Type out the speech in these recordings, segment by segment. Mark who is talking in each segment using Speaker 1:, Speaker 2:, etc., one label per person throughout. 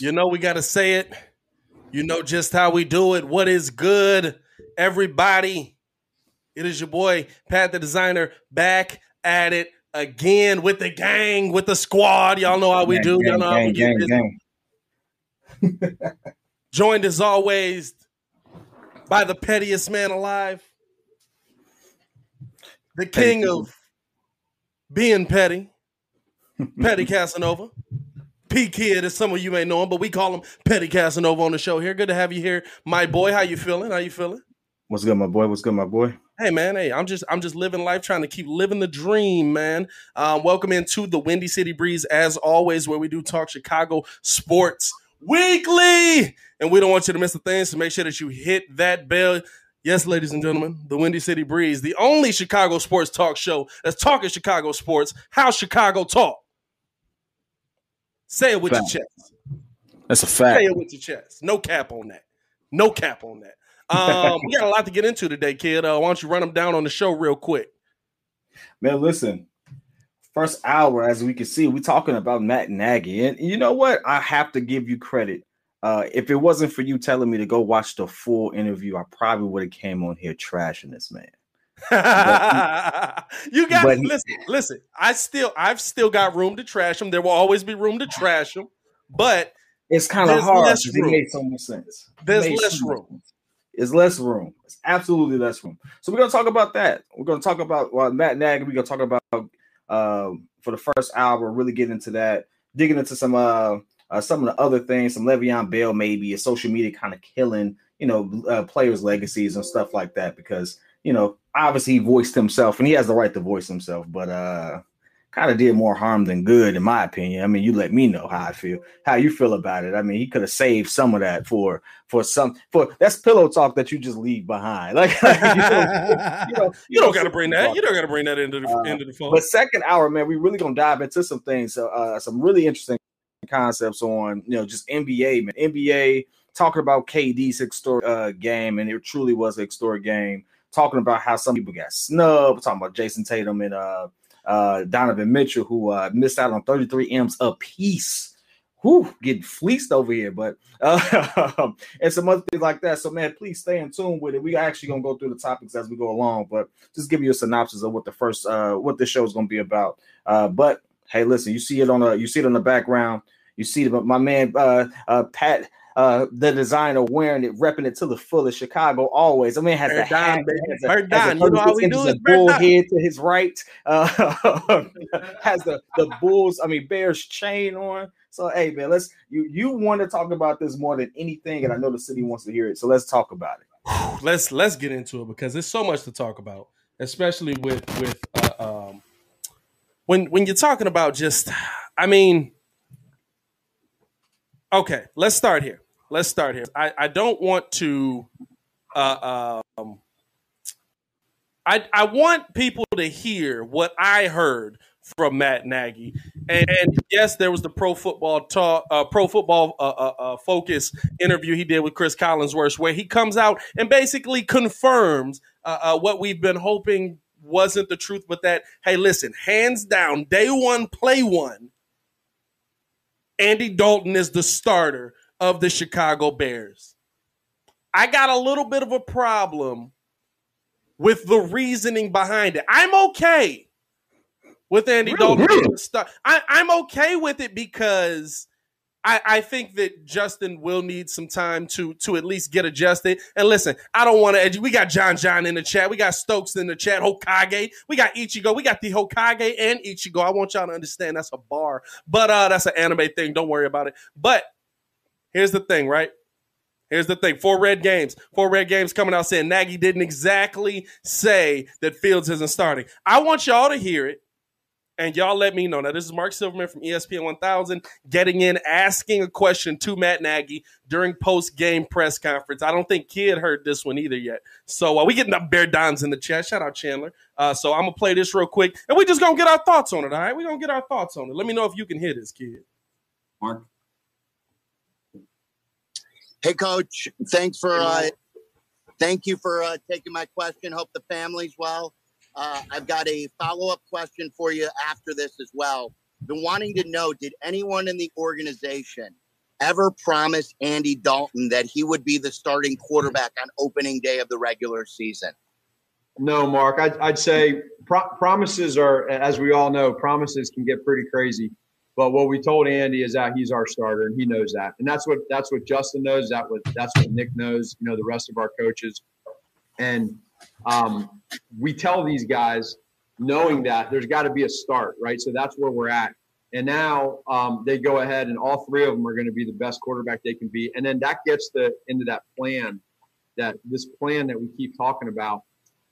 Speaker 1: You know we got to say it. You know just how we do it. What is good, everybody? It is your boy Pat the Designer back at it again with the gang, with the squad. Y'all know how we gang, do. Gang, Y'all know gang, how we gang, gang. Joined as always by the pettiest man alive, the king of being petty, Petty Casanova. P Kid, as some of you may know him, but we call him Petty Casanova on the show here. Good to have you here, my boy. How you feeling? How you feeling?
Speaker 2: What's good, my boy? What's good, my boy?
Speaker 1: Hey man, hey, I'm just I'm just living life, trying to keep living the dream, man. Um, welcome into the Windy City Breeze, as always, where we do talk Chicago sports weekly, and we don't want you to miss a thing. So make sure that you hit that bell. Yes, ladies and gentlemen, the Windy City Breeze, the only Chicago sports talk show that's talking Chicago sports. How Chicago talk. Say it with fact. your chest.
Speaker 2: That's a fact.
Speaker 1: Say it with your chest. No cap on that. No cap on that. Um, we got a lot to get into today, kid. Uh, why don't you run them down on the show real quick?
Speaker 2: Man, listen. First hour, as we can see, we're talking about Matt Nagy, and you know what? I have to give you credit. Uh, if it wasn't for you telling me to go watch the full interview, I probably would have came on here trashing this man.
Speaker 1: You got to listen. Listen, I still, I've still got room to trash him. There will always be room to trash him, but
Speaker 2: it's kind of hard. Less room. It made so much sense.
Speaker 1: There's less room.
Speaker 2: Sense. It's less room. It's absolutely less room. So we're gonna talk about that. We're gonna talk about well, Matt Nagy. We're gonna talk about uh, for the first hour. Really get into that, digging into some uh, uh some of the other things, some Le'Veon Bell maybe, a social media kind of killing, you know, uh, players' legacies and stuff like that because you know, obviously he voiced himself and he has the right to voice himself, but uh kind of did more harm than good, in my opinion. I mean, you let me know how I feel, how you feel about it. I mean, he could have saved some of that for for some for that's pillow talk that you just leave behind. Like, you,
Speaker 1: know, you, know, you don't got to bring that. Talk. You don't got to bring that into the uh, into the phone.
Speaker 2: But second hour, man, we really gonna dive into some things, uh, some really interesting concepts on you know just NBA, man, NBA talking about KD's historic uh, game, and it truly was a historic game talking about how some people got snubbed, talking about Jayson Tatum and uh, uh, Donovan Mitchell, who uh, missed out on 33 M's a piece. Whew, getting fleeced over here, but uh, and some other things like that. So, man, please stay in tune with it. We are actually gonna go through the topics as we go along, but just give you a synopsis of what the first uh what this show is gonna be about. Uh, but hey, listen, you see it on the you see it on the background. You see my man uh, uh, Pat uh, the designer wearing it, repping it to the fullest. Chicago always. I mean, has the hat, has a, has a, you know how we do it. Bull head to his right. Uh, has the the Bulls. I mean, Bears chain on. So hey, man, let's you you want to talk about this more than anything, and I know the city wants to hear it. So let's talk about it.
Speaker 1: let's let's get into it because there's so much to talk about, especially with with uh, um, when when you're talking about just, I mean. Okay, let's start here let's start here. I, I don't want to. Uh, um, I I want people to hear what I heard from Matt Nagy. And, and, yes, there was the pro football talk, uh, pro football uh, uh, uh focus interview he did with Chris Collinsworth, where he comes out and basically confirms uh, uh, what we've been hoping wasn't the truth, but that hey, listen, hands down, day one, play one. Andy Dalton is the starter of the Chicago Bears. I got a little bit of a problem with the reasoning behind it. I'm okay with Andy really, Dalton. Really? I, I'm okay with it because I, I think that Justin will need some time to to at least get adjusted. And listen, I don't want to. We got John John in the chat. We got Stokes in the chat. Hokage. We got Ichigo. We got the Hokage and Ichigo. I want y'all to understand that's a bar, but uh, that's an anime thing. Don't worry about it. But Here's the thing, right? Here's the thing. Four red games. Four red games coming out saying Nagy didn't exactly say that Fields isn't starting. I want y'all to hear it. And y'all let me know. Now, this is Mark Silverman from ESPN 1000 getting in, asking a question to Matt Nagy during post game press conference. I don't think Kid heard this one either yet. So uh, we getting up Bear Dons in the chat. Shout out Chandler. Uh, so I'm to play this real quick and we just to get our thoughts on it. All right. Going to get our thoughts on it. Let me know if you can hear this, Kid.
Speaker 3: Mark. Hey, Coach. Thanks for uh, thank you for uh, taking my question. Hope the family's well. Uh, I've got a follow up question for you after this as well. Been wanting to know: Did anyone in the organization ever promise Andy Dalton that he would be the starting quarterback on opening day of the regular season?
Speaker 4: No, Mark. I'd, I'd say pro- promises are, as we all know, promises can get pretty crazy. But what we told Andy is that he's our starter, and he knows that, and that's what that's what Justin knows. That what that's what Nick knows. You know, the rest of our coaches, and um, we tell these guys, knowing that there's got to be a start, right? So that's where we're at. And now um, they go ahead, and all three of them are going to be the best quarterback they can be. And then that gets the into that plan, that this plan that we keep talking about,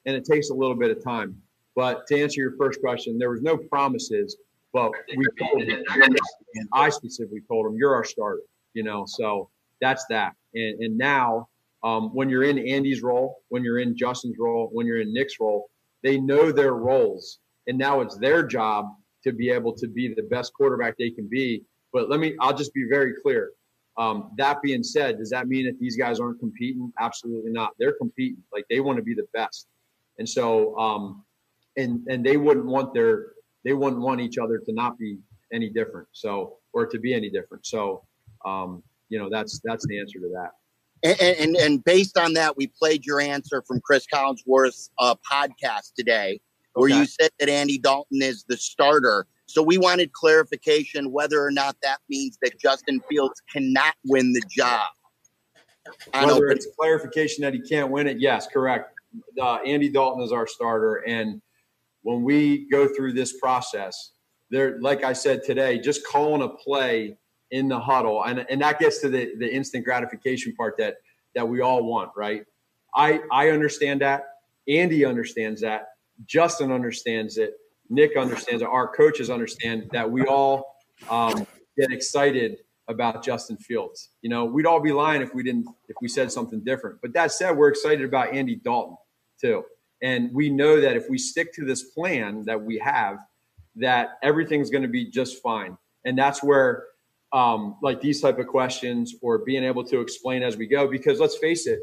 Speaker 4: and it takes a little bit of time. But to answer your first question, there was no promises, but we told him, and I specifically told him, "You're our starter." You know, so that's that. And, and now, um, when you're in Andy's role, when you're in Justin's role, when you're in Nick's role, they know their roles, and now it's their job to be able to be the best quarterback they can be. But let me, I'll just be very clear. Um, that being said, does that mean that these guys aren't competing? Absolutely not. They're competing. Like they want to be the best. And so, um, and, and they wouldn't want their, they wouldn't want each other to not be any different. So, or to be any different. So, um, you know, that's, that's the answer to that.
Speaker 3: And, and, and based on that, we played your answer from Chris Collinsworth's uh, podcast today where okay. you said that Andy Dalton is the starter. So we wanted clarification whether or not that means that Justin Fields cannot win the job.
Speaker 4: Whether it's clarification that he can't win it, yes, correct. Uh, Andy Dalton is our starter, and when we go through this process, there, like I said today, just calling a play in the huddle, and and that gets to the the instant gratification part that that we all want, right? I I understand that. Andy understands that. Justin understands it. Nick understands it. Our coaches understand that we all um, get excited about Justin Fields. You know, we'd all be lying if we didn't if we said something different. But that said, we're excited about Andy Dalton too. And we know that if we stick to this plan that we have, that everything's going to be just fine. And that's where um, like these type of questions or being able to explain as we go, because let's face it,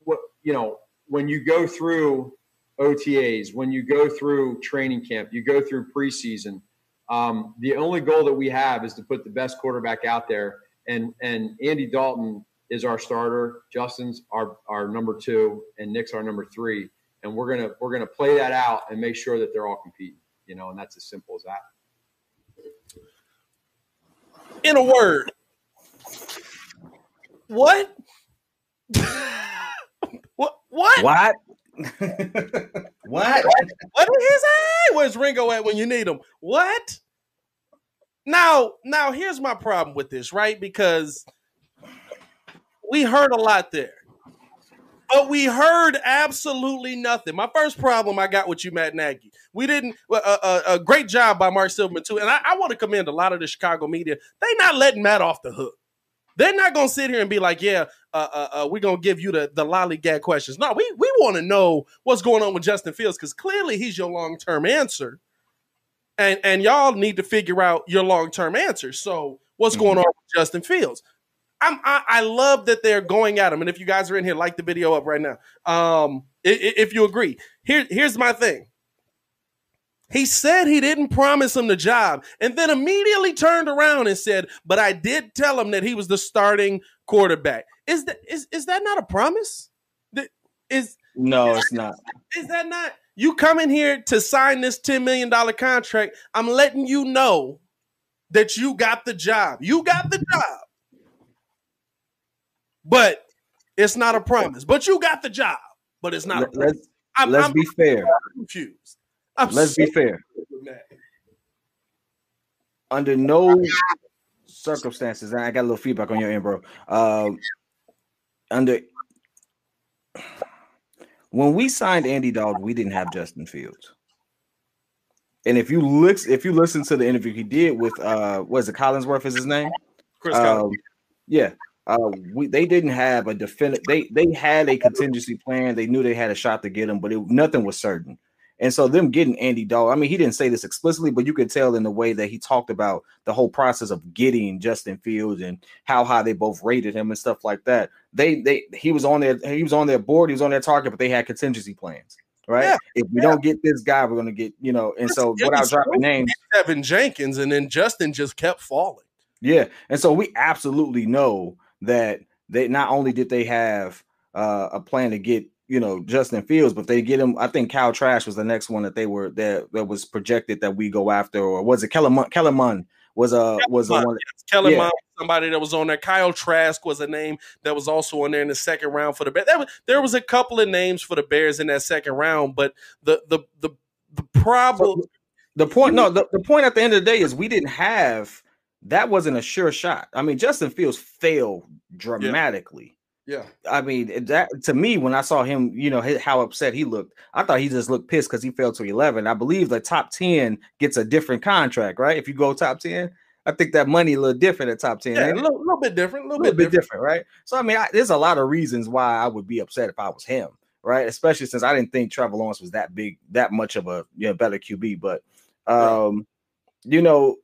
Speaker 4: what you know, when you go through OTAs, when you go through training camp, you go through preseason. Um, the only goal that we have is to put the best quarterback out there. And and Andy Dalton is our starter. Justin's our our number two, and Nick's our number three. And we're gonna we're gonna play that out and make sure that they're all competing. You know, and that's as simple as that.
Speaker 1: In a word, what? what? What?
Speaker 2: What?
Speaker 1: what? What is his hey? Where's Ringo at when you need him? What? Now, now here's my problem with this, right? Because we heard a lot there. But we heard absolutely nothing. My first problem I got with you, Matt Nagy. We didn't. Uh, uh, a great job by Mark Silverman too, and I, I want to commend a lot of the Chicago media. They not letting Matt off the hook. They're not gonna sit here and be like, "Yeah, uh, uh, uh, we're gonna give you the the lollygag questions." No, we we want to know what's going on with Justin Fields because clearly he's your long term answer, and and y'all need to figure out your long term answer. So, what's mm-hmm. going on with Justin Fields? I'm, I, I love that they're going at him, and if you guys are in here, like the video up right now. Um, if, if you agree, here here's my thing. He said he didn't promise him the job and then immediately turned around and said, But I did tell him that he was the starting quarterback. Is that is, is that not a promise? Is
Speaker 2: no, it's not.
Speaker 1: Is that not you coming here to sign this $10 million contract? I'm letting you know that you got the job. You got the job. But it's not a promise. But you got the job. But it's not
Speaker 2: let's, I'm, let's I'm, be fair.
Speaker 1: confused.
Speaker 2: I'm Let's so be fair. Under no circumstances, I got a little feedback on your end, bro. Um, under when we signed Andy Dalton, we didn't have Justin Fields. And if you look, if you listen to the interview he did with uh, was it Collinsworth is his name?
Speaker 1: Chris um,
Speaker 2: Yeah, uh, we they didn't have a definitive. They they had a contingency plan. They knew they had a shot to get him, but it, nothing was certain. And so them getting Andy Dalton, I mean, he didn't say this explicitly, but you could tell in the way that he talked about the whole process of getting Justin Fields and how high they both rated him and stuff like that. They they he was on their he was on their board, he was on their target, but they had contingency plans. Right. Yeah, if we yeah. don't get this guy, we're gonna get, you know, and so without dropping names,
Speaker 1: Teven Jenkins, and then Justin just kept falling.
Speaker 2: Yeah, and so we absolutely know that they not only did they have uh, a plan to get you know Justin Fields, but they get him. I think Kyle Trask was the next one that they were that that was projected that we go after, or was it Kellerman? Kellerman was a was a one.
Speaker 1: Kellerman, yeah. somebody that was on there. Kyle Trask was a name that was also on there in the second round for the Bears. Was, there was a couple of names for the Bears in that second round, but the the the the problem. So
Speaker 2: the point, no, the, the point at the end of the day is we didn't have that wasn't a sure shot. I mean, Justin Fields failed dramatically.
Speaker 1: Yeah.
Speaker 2: I mean, that to me, when I saw him, you know, how upset he looked, I thought he just looked pissed because he fell to 11. I believe the top 10 gets a different contract, right? If you go top 10, I think that money a little different at top 10.
Speaker 1: Yeah, a little, little, bit different,
Speaker 2: a
Speaker 1: little,
Speaker 2: little
Speaker 1: bit,
Speaker 2: bit different. different. right? So, I mean, I, there's a lot of reasons why I would be upset if I was him, right? Especially since I didn't think Trevor Lawrence was that big, that much of a you know, better QB. But, um, you know,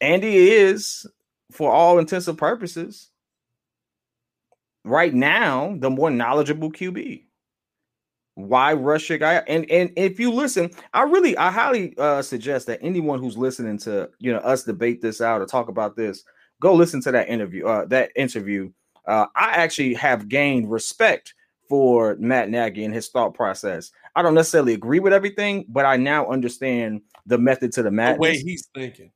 Speaker 2: Andy is, for all intensive purposes, right now the more knowledgeable QB. Why rush your guy? And and if you listen, I really I highly uh, suggest that anyone who's listening to you know us debate this out or talk about this, go listen to that interview. Uh, that interview. Uh, I actually have gained respect for Matt Nagy and his thought process. I don't necessarily agree with everything, but I now understand the method to the madness.
Speaker 1: The way he's thinking.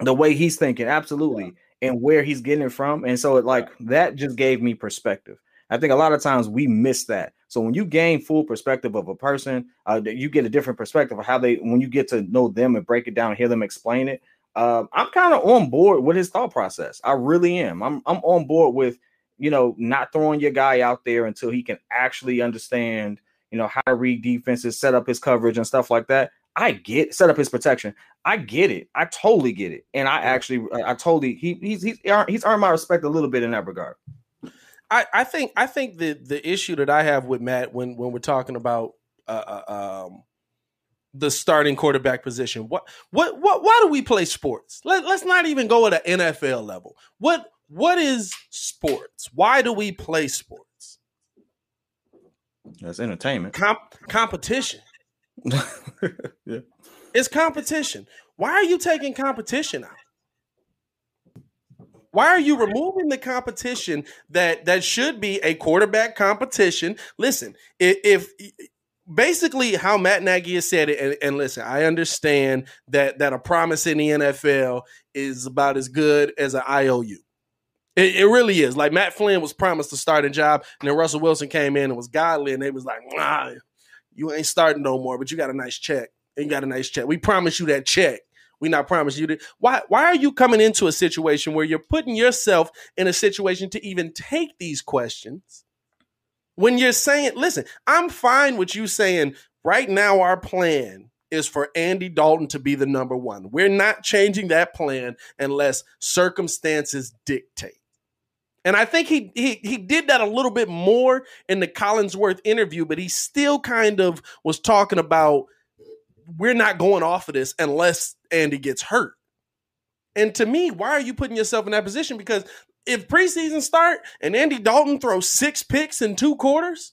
Speaker 2: The way he's thinking, absolutely and where he's getting it from. And so it like that just gave me perspective. I think a lot of times we miss that. So when you gain full perspective of a person, uh, you get a different perspective of how they when you get to know them and break it down, and hear them explain it. Uh, I'm kind of on board with his thought process. I really am. I'm I'm on board with you know not throwing your guy out there until he can actually understand you know how to read defenses, set up his coverage and stuff like that. I get set up his protection. I get it. I totally get it. And I actually, I totally, he, he's he's he's earned my respect a little bit in that regard.
Speaker 1: I, I think I think the the issue that I have with Matt when when we're talking about uh, uh, um, the starting quarterback position, what what what why do we play sports? Let, let's not even go at an NFL level. What what is sports? Why do we play sports?
Speaker 2: That's entertainment.
Speaker 1: Comp- competition.
Speaker 2: yeah.
Speaker 1: It's competition. Why are you taking competition out? Why are you removing the competition that that should be a quarterback competition? Listen, if, if basically how Matt Nagy has said it, and, and, listen, I understand that that a promise in the NFL is about as good as an IOU. It, it, really is. Like Matt Flynn was promised to start a job, and then Russell Wilson came in and was godly, and they was like, nah, you ain't starting no more, but you got a nice check. And you got a nice check. We promise you that check. We not promise you that. Why why are you coming into a situation where you're putting yourself in a situation to even take these questions? When you're saying, listen, I'm fine with you saying right now our plan is for Andy Dalton to be the number one. We're not changing that plan unless circumstances dictate. And I think he he he did that a little bit more in the Collinsworth interview, but he still kind of was talking about we're not going off of this unless Andy gets hurt. And to me, why are you putting yourself in that position? Because if preseason start and Andy Dalton throws six picks in two quarters,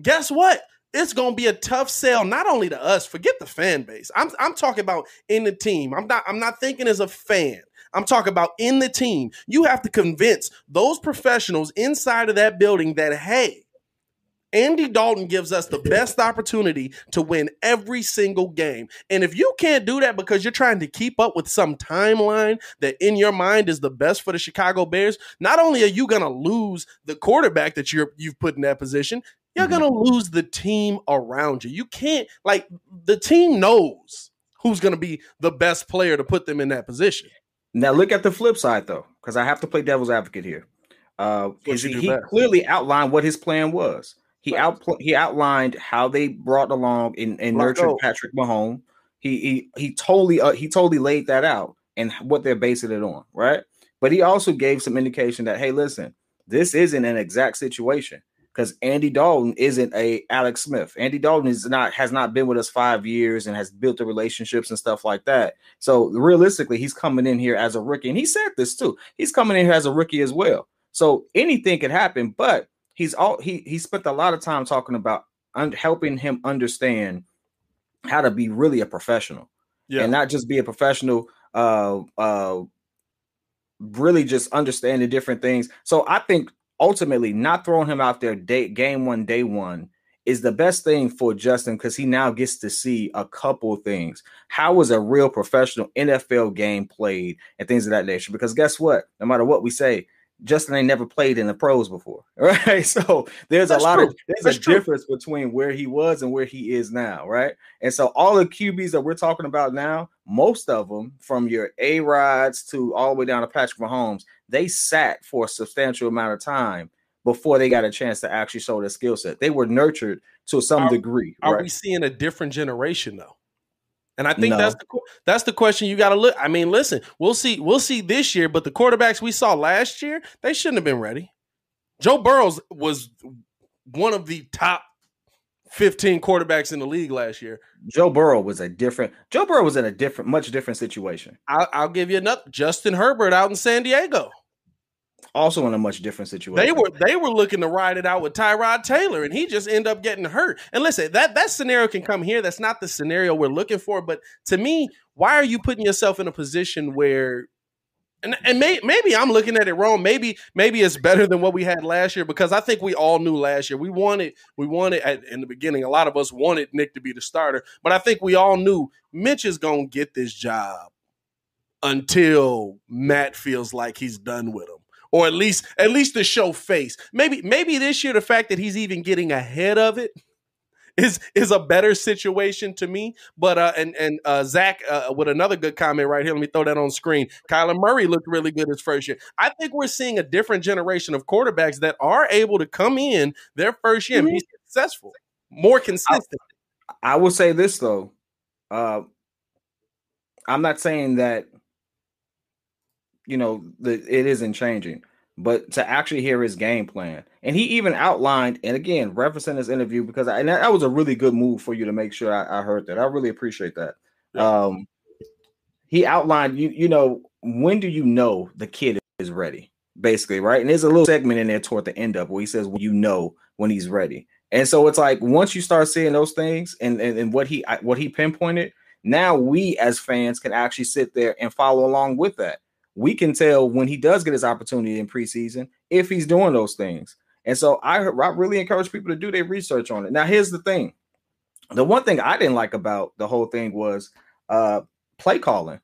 Speaker 1: guess what? It's going to be a tough sell, not only to us. Forget the fan base. I'm I'm talking about in the team. I'm not I'm not thinking as a fan. I'm talking about in the team. You have to convince those professionals inside of that building that, hey, Andy Dalton gives us the best opportunity to win every single game. And if you can't do that because you're trying to keep up with some timeline that in your mind is the best for the Chicago Bears, not only are you going to lose the quarterback that you're you've put in that position, you're mm-hmm. going to lose the team around you. You can't like the team knows who's going to be the best player to put them in that position.
Speaker 2: Now look at the flip side though, because I have to play devil's advocate here. Uh, he, he clearly outlined what his plan was. He right. out he outlined how they brought along and, and nurtured Patrick Mahomes. He he he totally uh, he totally laid that out and what they're basing it on, right? But he also gave some indication that hey, listen, this isn't an exact situation because Andy Dalton isn't a Alex Smith. Andy Dalton is not has not been with us five years and has built the relationships and stuff like that. So realistically, he's coming in here as a rookie, and he said this too. He's coming in here as a rookie as well. So anything could happen, but he's all he he spent a lot of time talking about un- helping him understand how to be really a professional, yeah, and not just be a professional uh uh really just understanding different things. So I think ultimately not throwing him out there day game one, day one is the best thing for Justin because he now gets to see a couple things. How was a real professional NFL game played and things of that nature? Because guess what? No matter what we say, Justin ain't never played in the pros before, right? So there's That's a lot true. of there's That's a true. difference between where he was and where he is now, right? And so all the QBs that we're talking about now, most of them, from your A Rods to all the way down to Patrick Mahomes, they sat for a substantial amount of time before they got a chance to actually show their skill set. They were nurtured to some
Speaker 1: are,
Speaker 2: degree.
Speaker 1: Are right? we seeing a different generation though? And I think no. that's the that's the question you got to look. I mean, listen, we'll see we'll see this year, but the quarterbacks we saw last year, they shouldn't have been ready. Joe Burrows was one of the top 15 quarterbacks in the league last year.
Speaker 2: Joe Burrow was a different Joe Burrow was in a different much different situation.
Speaker 1: I'll, I'll give you another Justin Herbert out in San Diego
Speaker 2: also in a much different situation.
Speaker 1: They were they were looking to ride it out with Tyrod Taylor, and he just ended up getting hurt. And listen, that that scenario can come here. That's not the scenario we're looking for. But to me, why are you putting yourself in a position where and, and may, maybe I'm looking at it wrong. Maybe maybe it's better than what we had last year because I think we all knew last year we wanted we wanted at, in the beginning. A lot of us wanted Nick to be the starter, but I think we all knew Mitch is gonna get this job until Matt feels like he's done with him or at least at least to show face. Maybe maybe this year the fact that he's even getting ahead of it is is a better situation to me. But uh, and and uh, Zach uh, with another good comment right here. Let me throw that on screen. Kyler Murray looked really good his first year. I think we're seeing a different generation of quarterbacks that are able to come in their first year and be mm-hmm. successful, more consistent.
Speaker 2: I, I will say this though. Uh, I'm not saying that you know, the, it isn't changing. But to actually hear his game plan, and he even outlined, and again, referencing this interview because I, that, that, was a really good move for you to make sure I, I heard that. I really appreciate that. Yeah. Um, he outlined, you you know, when do you know the kid is ready, basically, right? And there's a little segment in there toward the end of where he says, "Well, you know when he's ready." And so it's like once you start seeing those things, and and, and what he what he pinpointed, now we as fans can actually sit there and follow along with that we can tell when he does get his opportunity in preseason if he's doing those things. And so I, I really encourage people to do their research on it. Now, here's the thing: the one thing I didn't like about the whole thing was uh, play calling.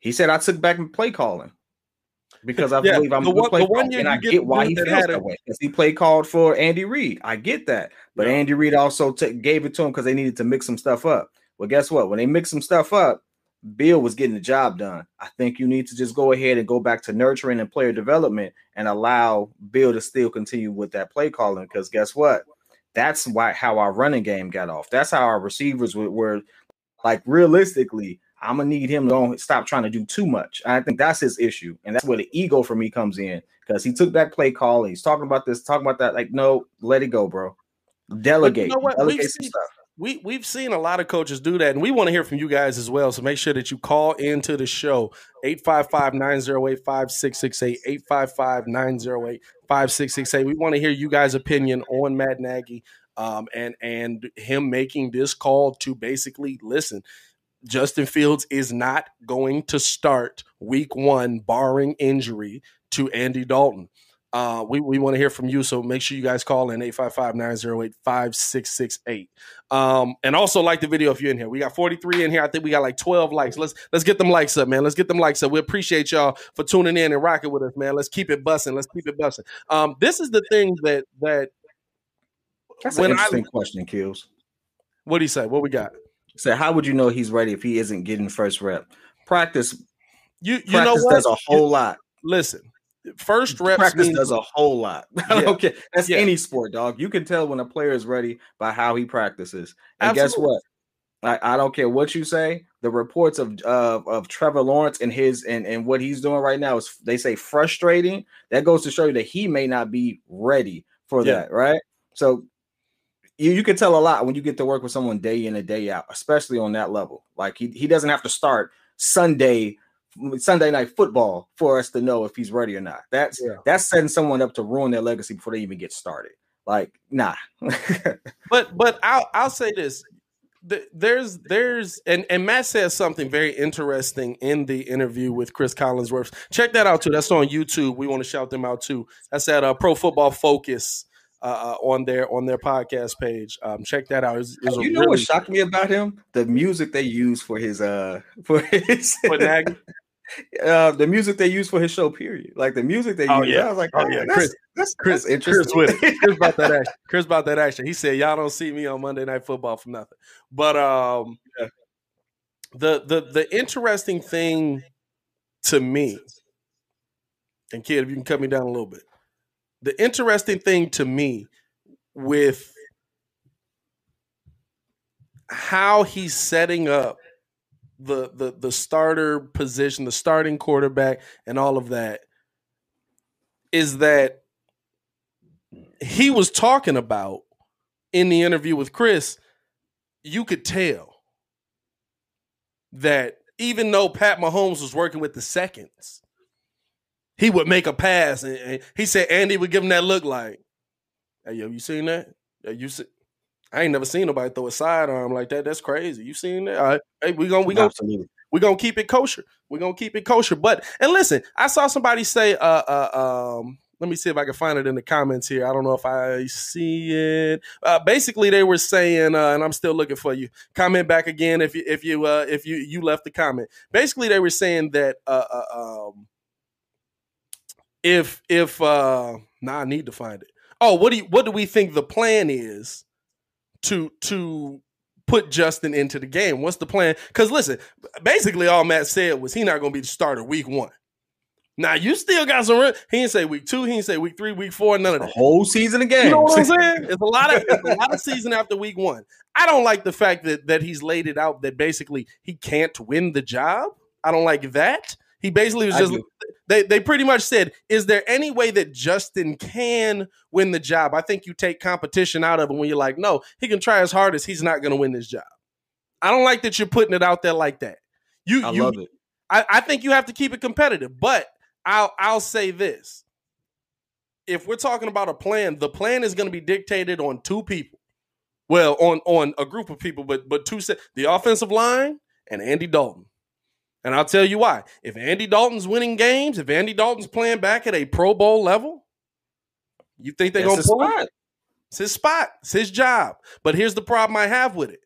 Speaker 2: He said I took back play calling because I yeah, believe I'm the one, play the one year and I get why he feels that way because he play called for Andy Reid. I get that, but yeah. Andy Reid also t- gave it to him because they needed to mix some stuff up. Well, guess what? When they mix some stuff up, Bill was getting the job done. I think you need to just go ahead and go back to nurturing and player development and allow Bill to still continue with that play calling. Because guess what? That's why how our running game got off. That's how our receivers were, were like realistically. I'm gonna need him to stop trying to do too much. I think that's his issue, and that's where the ego for me comes in because he took that play call. he's talking about this, talking about that. Like, no, let it go, bro. Delegate, you know delegate
Speaker 1: some stuff we we've seen a lot of coaches do that, and we want to hear from you guys as well. So make sure that you call into the show 855-908-5668, 855-908-5668. We want to hear you guys' opinion on Matt Nagy um, and and him making this call to basically listen. Justin Fields is not going to start week one, barring injury to Andy Dalton. Uh, we, we want to hear from you, so make sure you guys call in 855-908-5668. Um, and also like the video if you're in here. We got 43 in here. I think we got like 12 likes. Let's let's get them likes up, man. Let's get them likes up. We appreciate y'all for tuning in and rocking with us, man. Let's keep it bussing. Let's keep it bussing. Um, this is the thing that that
Speaker 2: that's an interesting I, question, Kills.
Speaker 1: What do you say? What we got?
Speaker 2: So how would you know he's ready if he isn't getting first rep? Practice. You you practice know what? Does a whole you, lot.
Speaker 1: Listen, first reps
Speaker 2: practice means, does a whole lot. Yeah. okay, that's yeah. any sport, dog. You can tell when a player is ready by how he practices. And Absolutely. guess what? I, I don't care what you say. The reports of uh, of Trevor Lawrence and his and, and what he's doing right now is they say frustrating. That goes to show you that he may not be ready for yeah. that, right? So you, you can tell a lot when you get to work with someone day in and day out, especially on that level. Like he, he doesn't have to start Sunday Sunday night football for us to know if he's ready or not. That's yeah. that's setting someone up to ruin their legacy before they even get started. Like, nah.
Speaker 1: but but I'll I'll say this. there's there's and and Matt says something very interesting in the interview with Chris Collinsworth. Check that out too. That's on YouTube. We want to shout them out too. That's at uh, Pro Football Focus uh, uh, on their on their podcast page. Um, check that out. It was, it was
Speaker 2: you know really, what shocked me about him? The music they use for his uh for his for Nagy. Uh, the music they use for his show. Period. Like the music they oh, use. Yeah. I was like, oh, oh yeah, Chris, that's, Chris, that's
Speaker 1: Chris with it. Chris about that action. Chris about that action. He said, "Y'all don't see me on Monday Night Football for nothing." But um, yeah. the the the interesting thing to me, and kid, if you can cut me down a little bit, the interesting thing to me with how he's setting up the the the starter position, the starting quarterback, and all of that is that he was talking about in the interview with Chris, you could tell that even though Pat Mahomes was working with the seconds, he would make a pass and, he said Andy would give him that look like, hey yo, you seen that? Yeah, you see I ain't never seen nobody throw a sidearm like that. That's crazy. You seen that? All right. Hey, we gonna we gonna we gonna keep it kosher. We're gonna keep it kosher. But and listen, I saw somebody say, uh, uh, um, let me see if I can find it in the comments here. I don't know if I see it. Uh, basically, they were saying, uh, and I'm still looking for you. Comment back again if you if you uh, if you you left the comment. Basically, they were saying that uh, uh um, if if uh, now I need to find it. Oh, what do you, what do we think the plan is to to put Justin into the game? What's the plan? Because listen, basically all Matt said was he not going to be the starter week one. Now you still got some. He didn't say week two. He didn't say week three, week four. None of that.
Speaker 2: The whole season again.
Speaker 1: You know what I'm saying? It's a lot of it's a lot of season after week one. I don't like the fact that that he's laid it out that basically he can't win the job. I don't like that. He basically was just they they pretty much said, "Is there any way that Justin can win the job?" I think you take competition out of it when you're like, "No, he can try as hard as he's not going to win this job." I don't like that you're putting it out there like that. You,
Speaker 2: I
Speaker 1: you,
Speaker 2: love it.
Speaker 1: I, I think you have to keep it competitive, but I'll I'll say this: if we're talking about a plan, the plan is going to be dictated on two people. Well, on on a group of people, but but two the offensive line and Andy Dalton. And I'll tell you why. If Andy Dalton's winning games, if Andy Dalton's playing back at a Pro Bowl level, you think they're going to pull it? It's his spot. It's his job. But here's the problem I have with it.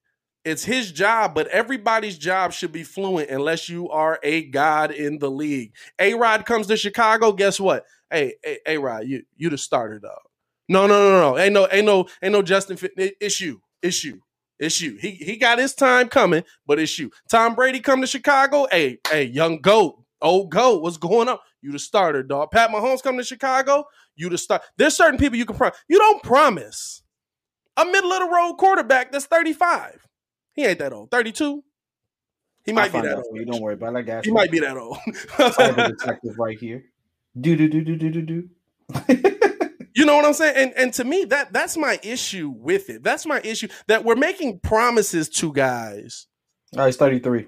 Speaker 1: It's his job, but everybody's job should be fluent unless you are a god in the league. A Rod comes to Chicago. Guess what? Hey, A Rod, you you the starter, dog. No, no, no, no. Ain't no, ain't no, ain't no Justin. Fit. It's you. It's you. It's you. He he got his time coming, but it's you. Tom Brady come to Chicago. Hey, hey, young goat, old goat, what's going on? You the starter, dog. Pat Mahomes come to Chicago. You the start. There's certain people you can promise. You don't promise a middle of the road quarterback that's 35. He ain't that old. 32. He might be that old.
Speaker 2: You don't worry about that guy.
Speaker 1: He might be that old.
Speaker 2: I have a detective right here. Do do do do do do do.
Speaker 1: You know what I'm saying? And and to me, that that's my issue with it. That's my issue that we're making promises to guys.
Speaker 2: All right, it's 33.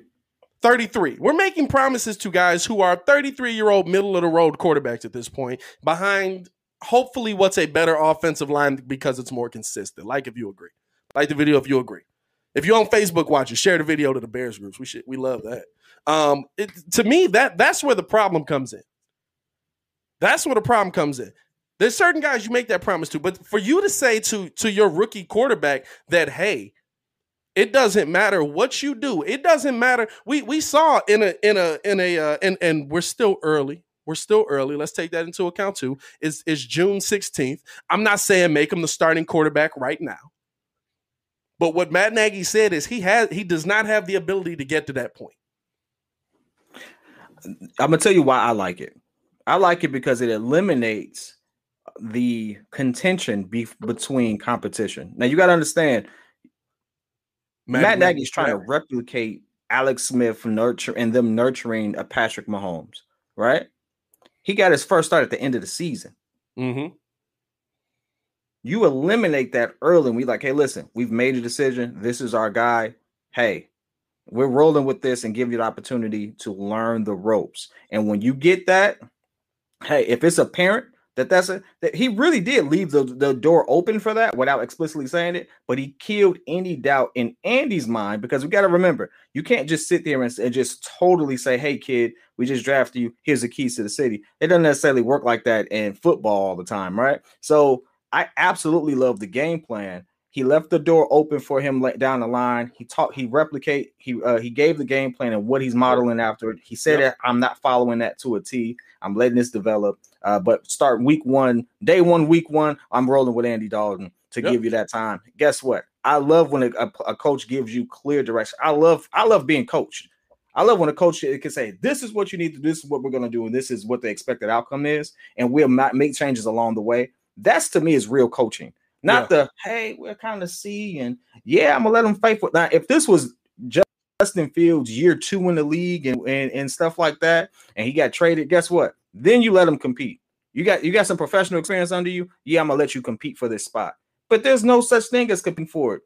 Speaker 1: 33. We're making promises to guys who are 33 year old middle of the road quarterbacks at this point, behind hopefully what's a better offensive line because it's more consistent. Like if you agree. Like the video if you agree. If you're on Facebook watching, share the video to the Bears groups. We should we love that. Um, it, to me, that that's where the problem comes in. That's where the problem comes in. There's certain guys you make that promise to, but for you to say to to your rookie quarterback that hey, it doesn't matter what you do. It doesn't matter. We we saw in a in a in a uh, and and we're still early. We're still early. Let's take that into account too. Is is June 16th. I'm not saying make him the starting quarterback right now. But what Matt Nagy said is he has he does not have the ability to get to that point.
Speaker 2: I'm gonna tell you why I like it. I like it because it eliminates the contention beef between competition. Now you got to understand, Matt, Matt Nagy is trying to replicate Alex Smith nurture and them nurturing a Patrick Mahomes, right? He got his first start at the end of the season.
Speaker 1: Mm-hmm.
Speaker 2: You eliminate that early, and we like, hey, listen, we've made a decision. This is our guy. Hey, we're rolling with this and give you the opportunity to learn the ropes. And when you get that, hey, if it's a parent that that's a that he really did leave the, the door open for that without explicitly saying it, but he killed any doubt in Andy's mind because we got to remember you can't just sit there and, and, just totally say, Hey kid, we just drafted you. Here's the keys to the city. It doesn't necessarily work like that in football all the time, right? So I absolutely love the game plan. He left the door open for him down the line. He taught, he replicate, he uh, he gave the game plan and what he's modeling after it. He said yep. that I'm not following that to a T. I'm letting this develop. Uh, but start week one, day one, week one, I'm rolling with Andy Dalton to yep. give you that time. Guess what? I love when a, a, a, coach gives you clear direction. I love I love being coached. I love when a coach can say, "This is what you need to do. This is what we're going to do, and this is what the expected outcome is," and we'll make changes along the way. That's to me is real coaching, not yeah. the "Hey, we're kind of see and yeah, I'm gonna let them fight for." Now, if this was Justin Fields year two in the league and, and and stuff like that, and he got traded, guess what? Then you let him compete. You got you got some professional experience under you. Yeah, I'm gonna let you compete for this spot. But there's no such thing as competing for it.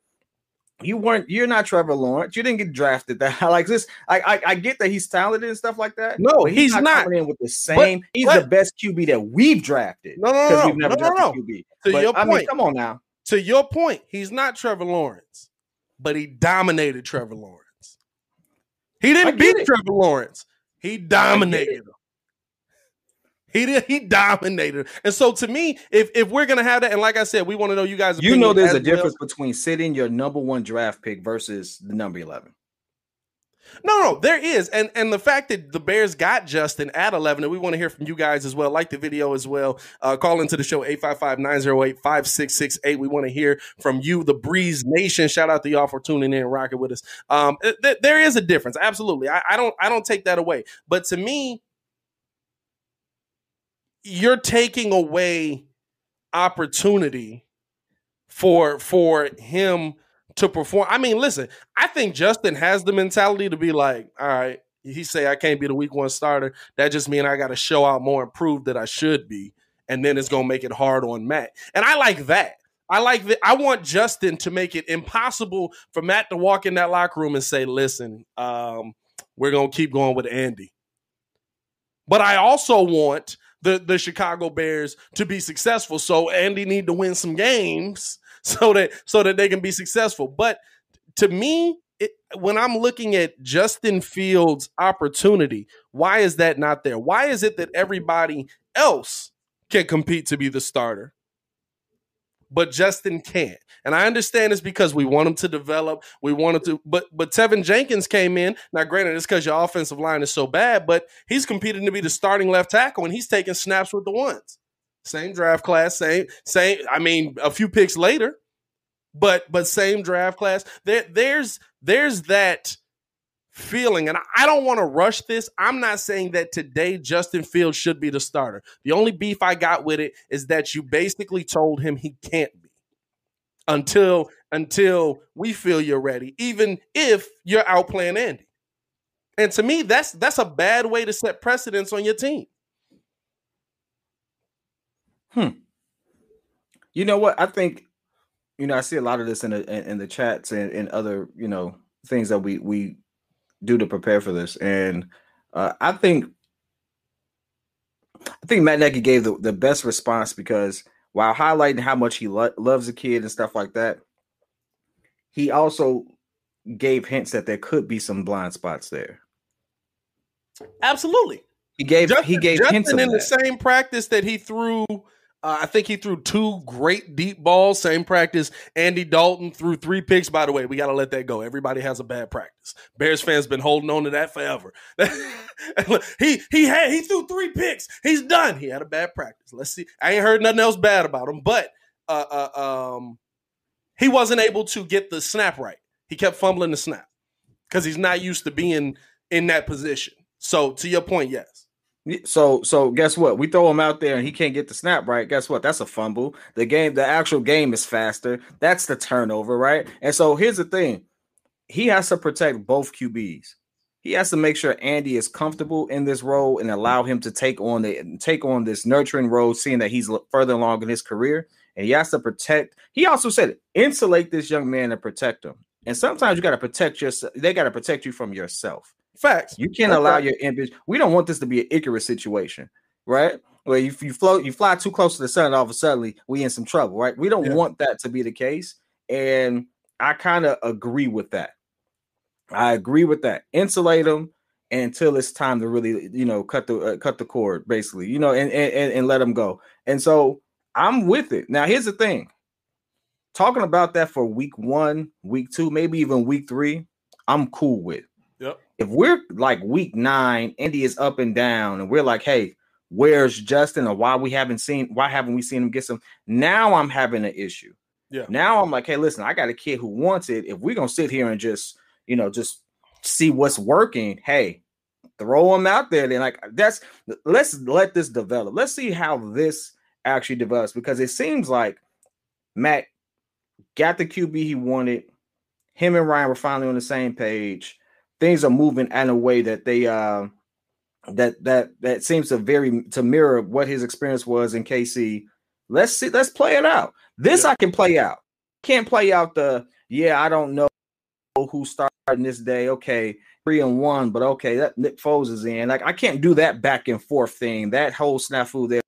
Speaker 2: You weren't. You're not Trevor Lawrence. You didn't get drafted that like this. I, I, I get that he's talented and stuff like that.
Speaker 1: No, he's, he's, not, not
Speaker 2: coming in with the same. But, he's but, the best QB that we've drafted.
Speaker 1: No, no, no, we've never no, no, no. QB.
Speaker 2: To but, your I point, mean, come on now.
Speaker 1: To your point, he's not Trevor Lawrence, but he dominated Trevor Lawrence. He didn't beat it. Trevor Lawrence. He dominated him. He did. He dominated, and so to me, if if we're gonna have that, and like I said, we want to know you guys.
Speaker 2: You know, there's a well. difference between sitting your number one draft pick versus the number eleven.
Speaker 1: No, no, there is, and and the fact that the Bears got Justin at eleven, and we want to hear from you guys as well. Like the video as well. Uh, call into the show 855-908-5668. We want to hear from you, the Breeze Nation. Shout out to y'all for tuning in and rocking with us. Um, th- there is a difference, absolutely. I, I don't I don't take that away, but to me, you're taking away opportunity for for him to perform. I mean, listen, I think Justin has the mentality to be like, all right, he say I can't be the week one starter. That just means I got to show out more and prove that I should be, and then it's gonna make it hard on Matt. And I like that. I like that. I want Justin to make it impossible for Matt to walk in that locker room and say, "Listen, um, we're gonna keep going with Andy." But I also want the the Chicago Bears to be successful. So Andy need to win some games so that so that they can be successful. But to me, it, when I'm looking at Justin Fields' opportunity, why is that not there? Why is it that everybody else can compete to be the starter? but Justin can't. And I understand it's because we want him to develop. We wanted to, but but Teven Jenkins came in. Now, granted, it's because your offensive line is so bad, but he's competing to be the starting left tackle, and he's taking snaps with the ones. Same draft class, same same. I mean, a few picks later, but but same draft class. There there's there's that feeling. And I don't want to rush this. I'm not saying that today Justin Fields should be the starter. The only beef I got with it is that you basically told him he can't be until until we feel you're ready, even if you're outplaying Andy. And to me, that's that's a bad way to set precedence on your team.
Speaker 2: Hmm. You know what? I think you know I see a lot of this in the in the chats and, and other you know things that we we do to prepare for this. And uh, I think I think Matt Nagy gave the, the best response because while highlighting how much he lo- loves the kid and stuff like that, he also gave hints that there could be some blind spots there.
Speaker 1: Absolutely.
Speaker 2: He gave Justin, he gave Justin hints in
Speaker 1: the same practice that he threw uh, I think he threw two great deep balls, same practice. Andy Dalton threw three picks. By the way, we got to let that go. Everybody has a bad practice. Bears fans been holding on to that forever. he he had he threw three picks. He's done. He had a bad practice. Let's see. I ain't heard nothing else bad about him, but uh, uh, um, he wasn't able to get the snap right. He kept fumbling the snap because he's not used to being in that position. So to your point, yes.
Speaker 2: So so guess what? We throw him out there and he can't get the snap right. Guess what? That's a fumble. The game, the actual game is faster. That's the turnover, right? And so here's the thing. He has to protect both QBs. He has to make sure Andy is comfortable in this role and allow him to take on the take on this nurturing role, seeing that he's further along in his career. And he has to protect. He also said insulate this young man and protect him. And sometimes you got to protect yourself. They got to protect you from yourself.
Speaker 1: Facts.
Speaker 2: You can't allow your image. We don't want this to be an Icarus situation, right? where if you float, you fly too close to the sun, all of a sudden we in some trouble, right? We don't yeah. want that to be the case, and I kind of agree with that. I agree with that. Insulate them until it's time to really, you know, cut the uh, cut the cord, basically, you know, and, and and let them go. And so I'm with it. Now, here's the thing: talking about that for week one, week two, maybe even week three, I'm cool with. If we're like week nine, Indy is up and down, and we're like, hey, where's Justin, or why we haven't seen, why haven't we seen him get some? Now I'm having an issue.
Speaker 1: Yeah.
Speaker 2: Now I'm like, hey, listen, I got a kid who wants it. If we're gonna sit here and just, you know, just see what's working, hey, throw him out there. Then like that's let's let this develop. Let's see how this actually develops because it seems like Matt got the QB he wanted. Him and Ryan were finally on the same page. Things are moving in a way that they uh that that that seems to very to mirror what his experience was in KC. Let's see, let's play it out. This yeah. I can play out. Can't play out the yeah, I don't know who's starting this day. Okay, three and one, but okay, that Nick Foles is in. Like I can't do that back and forth thing, that whole snafu there,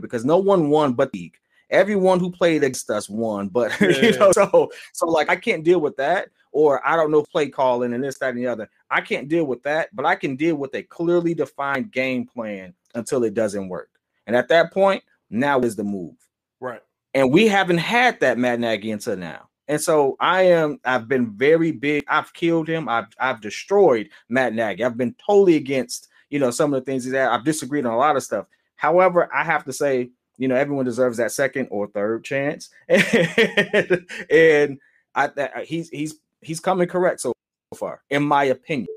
Speaker 2: because no one won but the everyone who played against us won. But yeah, you know, so so like I can't deal with that, or I don't know play calling and this, that, and the other. I can't deal with that, but I can deal with a clearly defined game plan until it doesn't work. And at that point, now is the move.
Speaker 1: Right.
Speaker 2: And we haven't had that Matt Nagy until now. And so I am, I've been very big. I've killed him. I've I've destroyed Matt Nagy. I've been totally against, you know, some of the things he's at. I've disagreed on a lot of stuff. However, I have to say, you know, everyone deserves that second or third chance. and, and I, that, he's he's he's coming correct so far, in my opinion.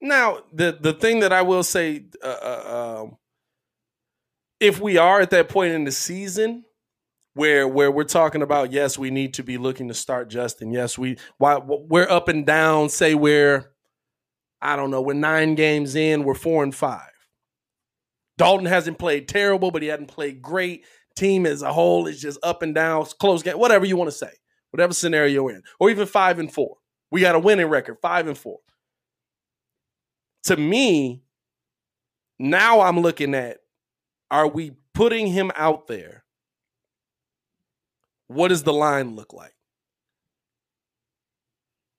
Speaker 1: Now, the the thing that I will say, uh, uh, um, if we are at that point in the season where where we're talking about, yes, we need to be looking to start Justin. Yes, we why we're up and down. Say we're, I don't know, we're nine games in, we're four and five. Dalton hasn't played terrible, but he hadn't played great. Team as a whole is just up and down, close game, whatever you want to say, whatever scenario you're in, or even five and four. We got a winning record, five and four. To me, now I'm looking at are we putting him out there? What does the line look like?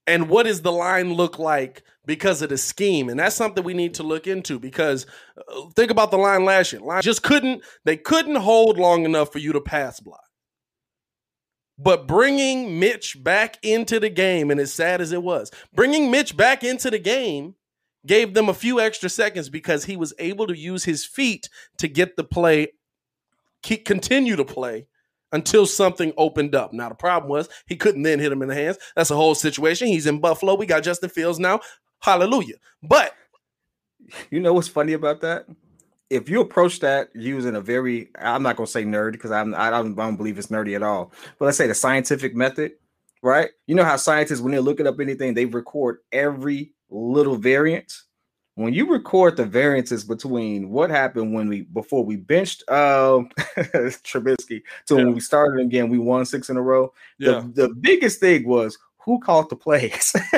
Speaker 1: And what does the line look like because of the scheme? And that's something we need to look into because uh, think about the line last year. Line just couldn't, they couldn't hold long enough for you to pass block. But bringing Mitch back into the game, and as sad as it was, bringing Mitch back into the game gave them a few extra seconds because he was able to use his feet to get the play, keep, continue to play until something opened up. Now the problem was he couldn't then hit him in the hands. That's a whole situation. He's in Buffalo. We got Justin Fields now. Hallelujah. But
Speaker 2: you know what's funny about that? If you approach that using a very, I'm not gonna say nerd because I'm I don't, I don't believe it's nerdy at all. But let's say the scientific method, right? You know how scientists when they're looking up anything, they record every little variant when you record the variances between what happened when we before we benched uh, Trubisky to yeah. when we started again, we won six in a row. Yeah. The, the biggest thing was who called the plays.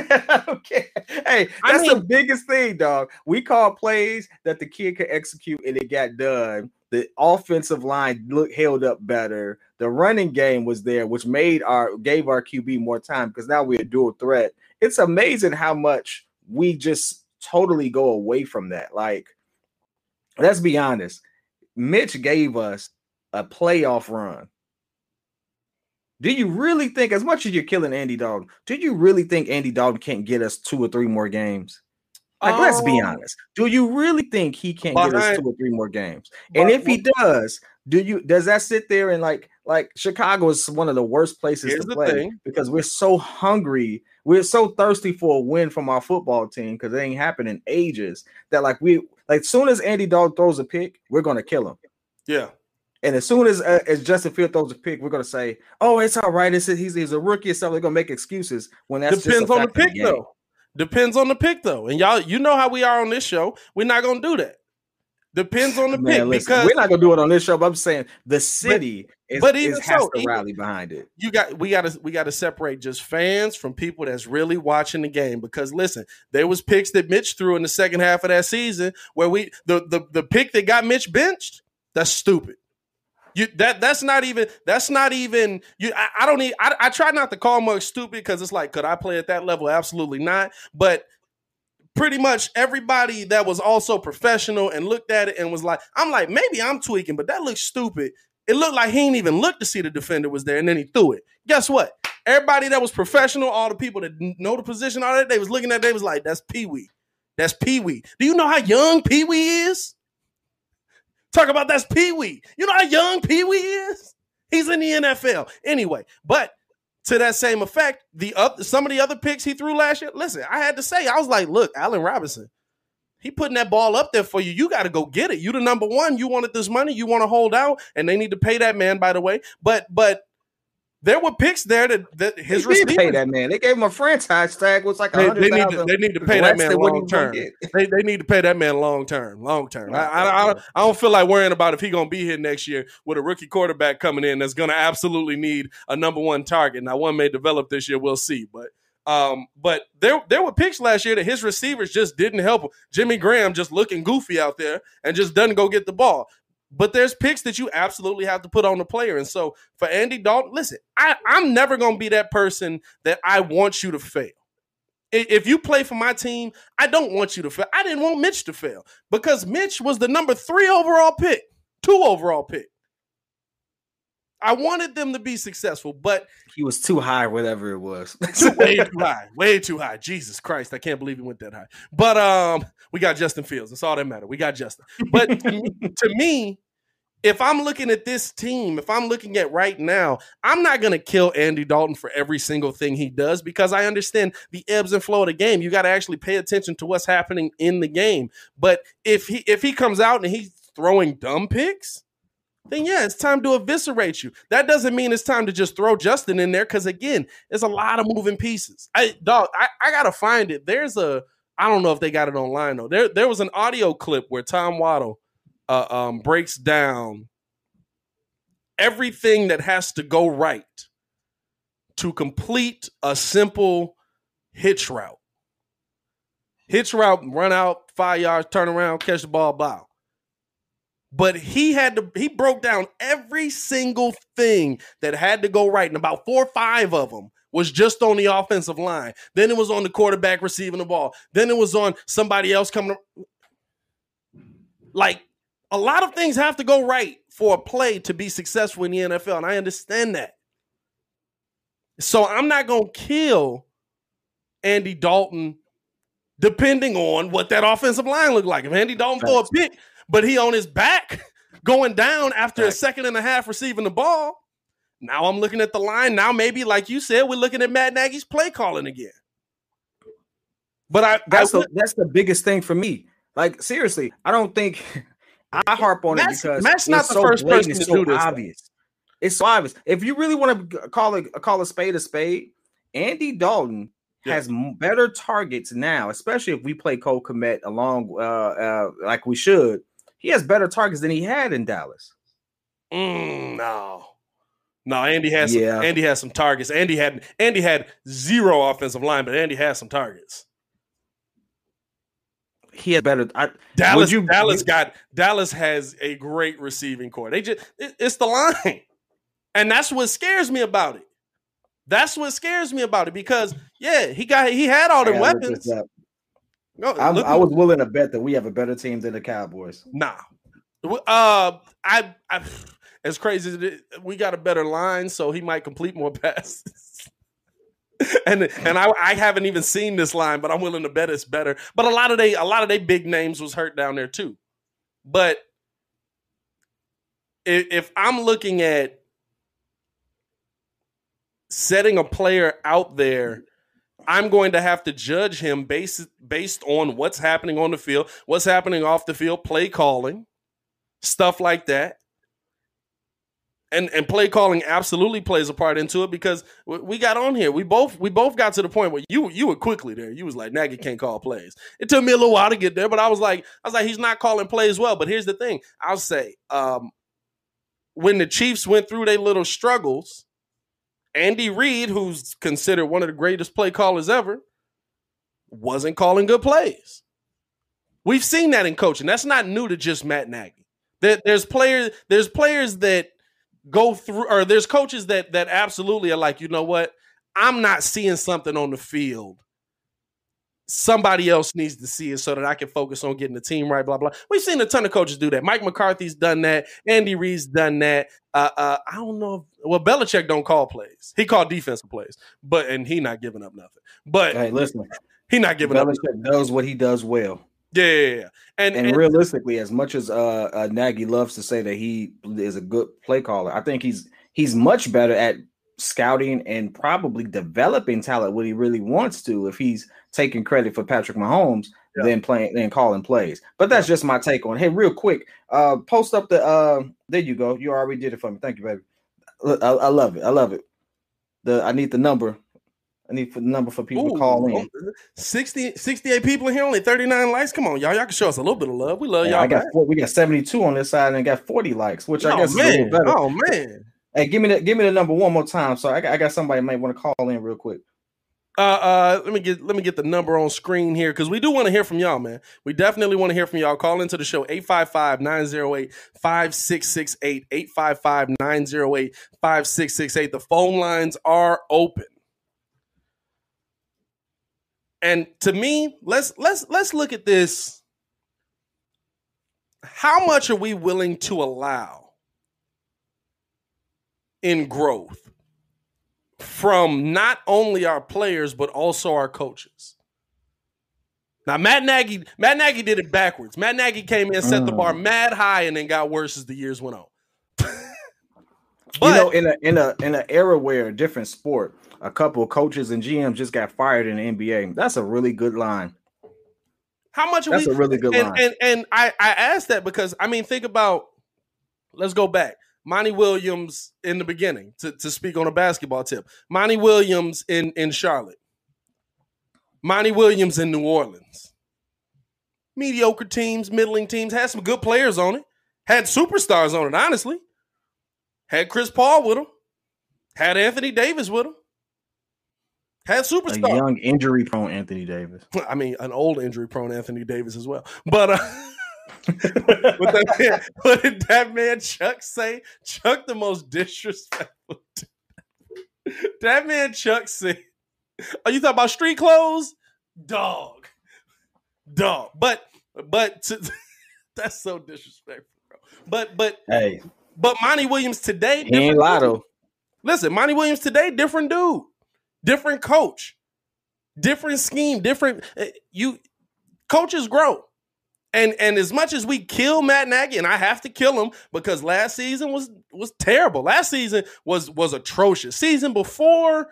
Speaker 2: okay. Hey, that's I mean, the biggest thing, dog. We called plays that the kid could execute and it got done. The offensive line look held up better. The running game was there, which made our gave our QB more time because now we're a dual threat. It's amazing how much we just totally go away from that. Like, let's be honest. Mitch gave us a playoff run. Do you really think, as much as you're killing Andy Dalton, do you really think Andy Dalton can't get us two or three more games? Like, um, let's be um, honest. Do you really think he can't get us two or three more games? And if he does, do you does that sit there and like like Chicago is one of the worst places to play because we're so hungry, we're so thirsty for a win from our football team because it ain't happened in ages. That like we like soon as Andy Dalton throws a pick, we're gonna kill him.
Speaker 1: Yeah.
Speaker 2: And as soon as uh, as Justin Field throws a pick, we're gonna say, "Oh, it's all right. It's he's he's a rookie." So they're gonna make excuses when that
Speaker 1: depends on the pick, the though. Depends on the pick, though. And y'all, you know how we are on this show. We're not gonna do that. Depends on the Man, pick listen, because
Speaker 2: we're not gonna do it on this show. But I'm saying the city but, is, but even is, has so, to rally behind it.
Speaker 1: You got we got to we got to separate just fans from people that's really watching the game. Because listen, there was picks that Mitch threw in the second half of that season where we the the the pick that got Mitch benched That's stupid. You that that's not even that's not even you. I, I don't need. I, I try not to call Muggs stupid because it's like, could I play at that level? Absolutely not. But pretty much everybody that was also professional and looked at it and was like, I'm like, maybe I'm tweaking, but that looks stupid. It looked like he didn't even look to see the defender was there, and then he threw it. Guess what? Everybody that was professional, all the people that know the position, all that, they was looking at, they was like, that's Pee Wee. That's Pee Wee. Do you know how young Pee Wee is? Talk about that's Pee Wee. You know how young Pee Wee is? He's in the NFL. Anyway, but to that same effect, the up some of the other picks he threw last year. Listen, I had to say, I was like, look, Allen Robinson, he putting that ball up there for you. You got to go get it. You the number one. You wanted this money. You want to hold out, and they need to pay that man. By the way, but but there were picks there that, that his receivers.
Speaker 2: they did pay that man. They gave him a franchise tag. Was like
Speaker 1: they, they, need to, they need to pay that man long term. They, they need to pay that man long term. Long term. I, I, I, I, don't feel like worrying about if he gonna be here next year with a rookie quarterback coming in that's gonna absolutely need a number one target. Now one may develop this year. We'll see, but. Um, but there there were picks last year that his receivers just didn't help him. Jimmy Graham just looking goofy out there and just doesn't go get the ball. But there's picks that you absolutely have to put on the player. And so for Andy Dalton, listen, I, I'm never going to be that person that I want you to fail. If you play for my team, I don't want you to fail. I didn't want Mitch to fail because Mitch was the number three overall pick, two overall pick. I wanted them to be successful, but
Speaker 2: he was too high, whatever it was.
Speaker 1: way too high, way too high. Jesus Christ, I can't believe he went that high. But um, we got Justin Fields. That's all that matter. We got Justin. But to me, if I'm looking at this team, if I'm looking at right now, I'm not going to kill Andy Dalton for every single thing he does because I understand the ebbs and flow of the game. You got to actually pay attention to what's happening in the game. But if he if he comes out and he's throwing dumb picks, then yeah, it's time to eviscerate you. That doesn't mean it's time to just throw Justin in there because again, there's a lot of moving pieces. I dog, I, I gotta find it. There's a I don't know if they got it online though. There there was an audio clip where Tom Waddle uh, um, breaks down everything that has to go right to complete a simple hitch route. Hitch route, run out five yards, turn around, catch the ball, bow but he had to he broke down every single thing that had to go right and about four or five of them was just on the offensive line. Then it was on the quarterback receiving the ball. Then it was on somebody else coming like a lot of things have to go right for a play to be successful in the NFL and I understand that. So I'm not going to kill Andy Dalton depending on what that offensive line looked like. If Andy Dalton throw a pick but he on his back going down after right. a second and a half receiving the ball. Now I'm looking at the line. Now maybe, like you said, we're looking at Matt Nagy's play calling again.
Speaker 2: But I that's I, the that's the biggest thing for me. Like seriously, I don't think I harp on Matt's, it because
Speaker 1: Matt's not the so first person to so do this.
Speaker 2: Obvious. It's so obvious. If you really want to call a call a spade a spade, Andy Dalton yeah. has better targets now, especially if we play Cole Komet along uh, uh, like we should he has better targets than he had in Dallas.
Speaker 1: Mm, no. No, Andy has yeah. some, Andy has some targets. Andy had Andy had zero offensive line, but Andy has some targets.
Speaker 2: He had better. I,
Speaker 1: Dallas, you, Dallas got Dallas has a great receiving core. They just it, it's the line, and that's what scares me about it. That's what scares me about it because yeah, he got he had all the weapons.
Speaker 2: No, I was willing to bet that we have a better team than the Cowboys.
Speaker 1: Nah, uh, I, I, as crazy as it is, we got a better line, so he might complete more passes. and and I, I haven't even seen this line, but I'm willing to bet it's better. But a lot of they a lot of they big names was hurt down there too. But if, if I'm looking at setting a player out there I'm going to have to judge him based based on what's happening on the field, what's happening off the field, play calling, stuff like that. And and play calling absolutely plays a part into it because we got on here. We both we both got to the point where you you were quickly there. You was like Nagy can't call plays. It took me a little while to get there, but I was like I was like he's not calling plays well. But here's the thing: I'll say um, when the Chiefs went through their little struggles Andy Reid, who's considered one of the greatest play callers ever, wasn't calling good plays. We've seen that in coaching. That's not new to just Matt Nagy. There, there's players. There's players that go through, or there's coaches that that absolutely are like, you know what? I'm not seeing something on the field. Somebody else needs to see it so that I can focus on getting the team right. Blah blah. We've seen a ton of coaches do that. Mike McCarthy's done that. Andy Reid's done that. Uh, uh, I don't know. If, well, Belichick don't call plays. He called defensive plays, but and he not giving up nothing. But
Speaker 2: hey, listen,
Speaker 1: he not giving
Speaker 2: Belichick
Speaker 1: up.
Speaker 2: Belichick does what he does well.
Speaker 1: Yeah, yeah, yeah.
Speaker 2: And, and, and realistically, as much as uh, uh, Nagy loves to say that he is a good play caller, I think he's he's much better at scouting and probably developing talent what he really wants to if he's taking credit for Patrick Mahomes yeah. than playing than calling plays. But that's just my take on. It. Hey, real quick, uh, post up the. Uh, there you go. You already did it for me. Thank you, baby. I, I love it. I love it. The I need the number. I need the number for people Ooh, to call in.
Speaker 1: 60, 68 people in here, only 39 likes. Come on, y'all. Y'all can show us a little bit of love. We love
Speaker 2: yeah,
Speaker 1: y'all.
Speaker 2: I got four, we got 72 on this side and got 40 likes, which oh, I guess man. is a little better.
Speaker 1: Oh man.
Speaker 2: Hey, give me the give me the number one more time. So I got, I got somebody might want to call in real quick.
Speaker 1: Uh, uh, let me get let me get the number on screen here because we do want to hear from y'all, man. We definitely want to hear from y'all. Call into the show 855-908-5668, 855-908-5668. The phone lines are open. And to me, let's let's let's look at this. How much are we willing to allow in growth from not only our players but also our coaches. Now Matt Nagy, Matt Nagy did it backwards. Matt Nagy came in, set the bar mm. mad high, and then got worse as the years went on.
Speaker 2: but, you know, in a in a in an era where a different sport, a couple of coaches and GMs just got fired in the NBA. That's a really good line.
Speaker 1: How much?
Speaker 2: That's
Speaker 1: we,
Speaker 2: a really good
Speaker 1: and,
Speaker 2: line.
Speaker 1: And and I I asked that because I mean, think about. Let's go back. Monty Williams in the beginning to, to speak on a basketball tip. Monty Williams in, in Charlotte. Monty Williams in New Orleans. Mediocre teams, middling teams, had some good players on it. Had superstars on it, honestly. Had Chris Paul with him. Had Anthony Davis with him. Had superstars.
Speaker 2: A young injury prone Anthony Davis.
Speaker 1: I mean, an old injury prone Anthony Davis as well. But uh, what, that man, what did that man Chuck say? Chuck the most disrespectful. that man Chuck said, "Are you talking about street clothes? Dog, dog." But but to, that's so disrespectful, bro. But but
Speaker 2: hey,
Speaker 1: but Monty Williams today,
Speaker 2: he ain't Lotto.
Speaker 1: Listen, Monty Williams today, different dude, different coach, different scheme, different. Eh, you coaches grow. And and as much as we kill Matt Nagy, and I have to kill him because last season was was terrible. Last season was was atrocious. Season before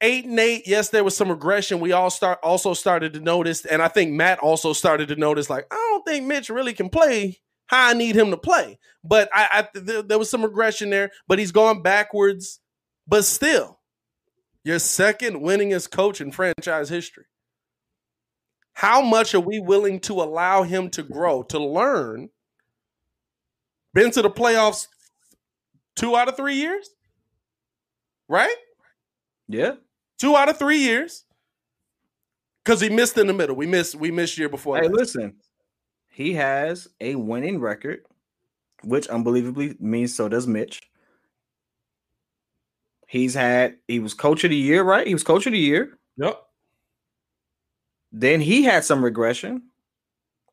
Speaker 1: eight and eight, yes, there was some regression. We all start also started to notice, and I think Matt also started to notice. Like, I don't think Mitch really can play how I need him to play. But I, I there, there was some regression there. But he's gone backwards. But still, your second winningest coach in franchise history. How much are we willing to allow him to grow, to learn? Been to the playoffs two out of three years, right?
Speaker 2: Yeah,
Speaker 1: two out of three years. Because he missed in the middle. We missed. We missed year before.
Speaker 2: Hey, that. listen, he has a winning record, which unbelievably means so does Mitch. He's had. He was coach of the year, right? He was coach of the year.
Speaker 1: Yep.
Speaker 2: Then he had some regression,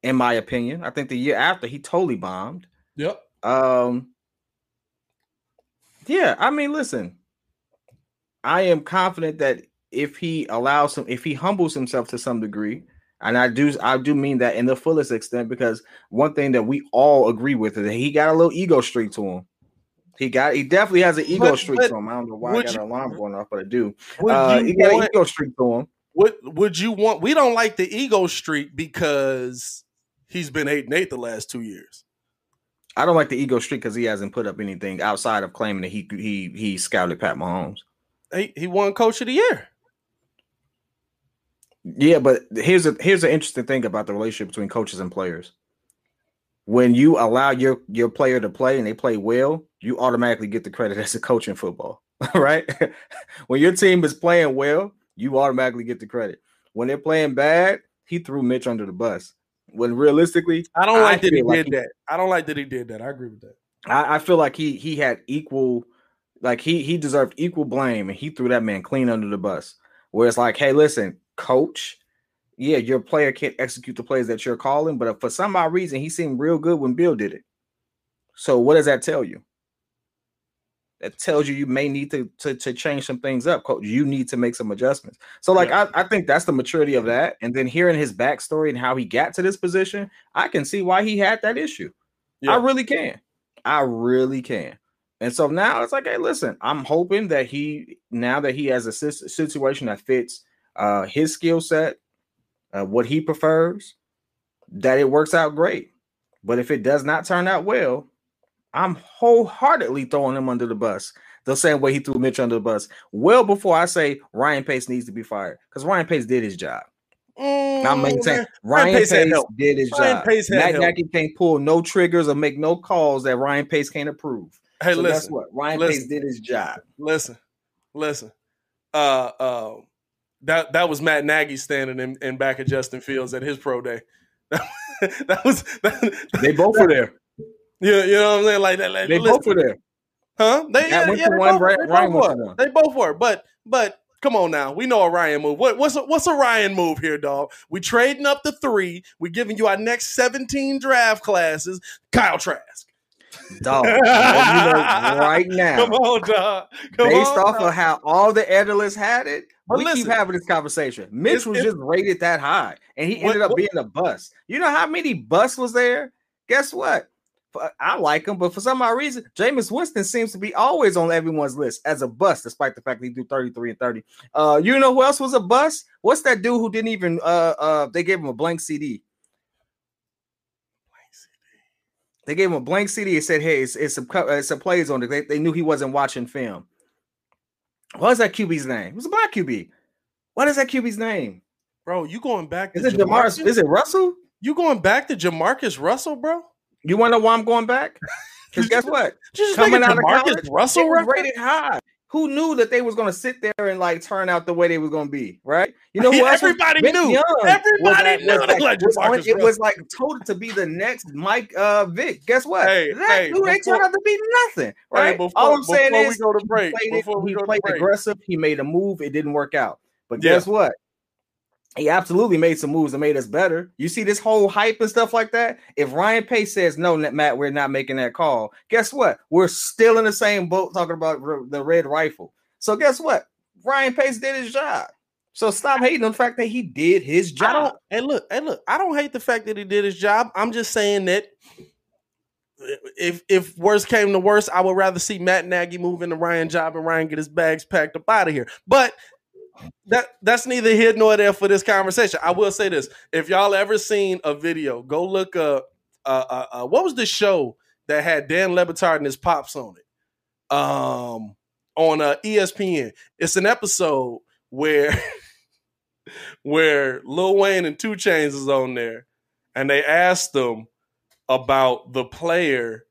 Speaker 2: in my opinion. I think the year after he totally bombed.
Speaker 1: Yep.
Speaker 2: Um. Yeah, I mean, listen, I am confident that if he allows him, if he humbles himself to some degree, and I do, I do mean that in the fullest extent, because one thing that we all agree with is that he got a little ego streak to him. He got, he definitely has an ego but, streak but to him. I don't know why I got you, an alarm going off, but I do. Uh, he got an ego streak to him.
Speaker 1: What would you want? We don't like the ego streak because he's been eight and eight the last two years.
Speaker 2: I don't like the ego streak because he hasn't put up anything outside of claiming that he he he scouted Pat Mahomes.
Speaker 1: He he won Coach of the Year.
Speaker 2: Yeah, but here's a here's an interesting thing about the relationship between coaches and players. When you allow your your player to play and they play well, you automatically get the credit as a coach in football, right? when your team is playing well, you automatically get the credit. When they're playing bad, he threw Mitch under the bus. When realistically,
Speaker 1: I don't like
Speaker 2: I
Speaker 1: that he
Speaker 2: like
Speaker 1: did
Speaker 2: he-
Speaker 1: that. I don't like that he did that. I agree with that.
Speaker 2: I, I feel like he he had equal, like he he deserved equal blame, and he threw that man clean under the bus. Where it's like, hey, listen, coach, yeah, your player can't execute the plays that you're calling, but for some odd reason he seemed real good when Bill did it. So what does that tell you? That tells you you may need to to, to change some things up, coach. You need to make some adjustments. So, like, I, I think that's the maturity of that. And then hearing his backstory and how he got to this position, I can see why he had that issue.
Speaker 1: Yeah.
Speaker 2: I really can. I really can. And so now it's like, hey, listen, I'm hoping that he now that he has a situation that fits uh his skill set, uh, what he prefers, that it works out great. But if it does not turn out well, I'm wholeheartedly throwing him under the bus. The same way he threw Mitch under the bus. Well before I say Ryan Pace needs to be fired. Because Ryan Pace did his job. I'm maintaining Ryan,
Speaker 1: Pace
Speaker 2: Pace,
Speaker 1: help.
Speaker 2: did his
Speaker 1: Ryan
Speaker 2: job.
Speaker 1: Pace
Speaker 2: Matt. Nagy can't pull no triggers or make no calls that Ryan Pace can't approve.
Speaker 1: Hey,
Speaker 2: so
Speaker 1: listen,
Speaker 2: what? Ryan
Speaker 1: listen.
Speaker 2: Pace did his job.
Speaker 1: listen, listen. Uh, uh, that that was Matt Nagy standing in, in back of Justin Fields at his pro day. that was that,
Speaker 2: They both were there.
Speaker 1: Yeah, you know what I'm saying? Like that. Like,
Speaker 2: They
Speaker 1: listen,
Speaker 2: both were there.
Speaker 1: Huh? They, yeah,
Speaker 2: went
Speaker 1: yeah,
Speaker 2: to one,
Speaker 1: both,
Speaker 2: Ryan-
Speaker 1: they
Speaker 2: Ryan
Speaker 1: both
Speaker 2: went to
Speaker 1: were.
Speaker 2: one.
Speaker 1: They both were. But but come on now, we know a Ryan move. What, what's a, what's a Ryan move here, dog? We trading up to three. We giving you our next 17 draft classes. Kyle Trask.
Speaker 2: Dog. You know right now.
Speaker 1: Come on, dog. Come
Speaker 2: based
Speaker 1: on,
Speaker 2: off
Speaker 1: dog.
Speaker 2: of how all the analysts had it,
Speaker 1: But
Speaker 2: we keep having this conversation. Mitch
Speaker 1: it's-
Speaker 2: was
Speaker 1: it's-
Speaker 2: just rated that high, and he
Speaker 1: What-
Speaker 2: ended up
Speaker 1: what-
Speaker 2: being a bust. You know how many busts was there? Guess what? I like him, but for some odd reason, Jameis Winston seems to be always on everyone's list as a bust, despite the fact that he do 33 and 30. Uh, you know who else was a bust? What's that dude who didn't even uh uh they gave him a blank CD? They gave him a blank CD and said, "Hey, it's, it's some it's some plays on it." They, they knew he wasn't watching film. What is that QB's name? It was a black QB. What is that QB's name?
Speaker 1: bro, you going back?
Speaker 2: Is
Speaker 1: to
Speaker 2: it Jamar?
Speaker 1: Jamarcus?
Speaker 2: Is it Russell?
Speaker 1: You going back to Jamarcus Russell, bro?
Speaker 2: You want to know why I'm going back? Because guess what?
Speaker 1: Just
Speaker 2: Coming out of college,
Speaker 1: Russell
Speaker 2: rated high. Who knew that they was going to sit there and like turn out the way they was going to be? Right? You know what?
Speaker 1: Everybody
Speaker 2: Vince
Speaker 1: knew.
Speaker 2: Young
Speaker 1: Everybody
Speaker 2: was
Speaker 1: knew
Speaker 2: was like- was on- It was like told to be the next Mike uh Vick. Guess what?
Speaker 1: Hey,
Speaker 2: that
Speaker 1: hey,
Speaker 2: dude ain't turned out to be nothing. Right?
Speaker 1: before-
Speaker 2: All I'm saying
Speaker 1: before we
Speaker 2: is
Speaker 1: go to
Speaker 2: he
Speaker 1: break,
Speaker 2: played, it-
Speaker 1: before we
Speaker 2: he played aggressive. He made a move. It didn't work out. But
Speaker 1: Yeah.
Speaker 2: guess what? He absolutely made some moves that made us better. You see this whole hype and stuff like that. If Ryan Pace says no, Matt, we're not making that call. Guess what? We're still in the same boat talking about the red rifle. So guess what? Ryan Pace did his job. So stop hating on the fact that he did his job.
Speaker 1: Hey, look. Hey, look. I don't hate the fact that he did his job. I'm just saying that if if worst came to worst, I would rather see Matt Nagy move into Ryan job and Ryan get his bags packed up out of here. But that that's neither here nor there for this conversation. I will say this: if y'all ever seen a video, go look up. Uh, uh, uh, what was the show that had Dan Lebitard and his pops on it? Um, on uh, ESPN. It's an episode where where Lil Wayne and Two Chains is on there, and they asked them about the player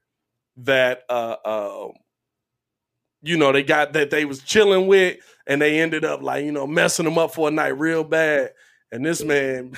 Speaker 1: that uh, uh you know they got that they was chilling with, and they ended up like you know messing them up for a night real bad. And this man,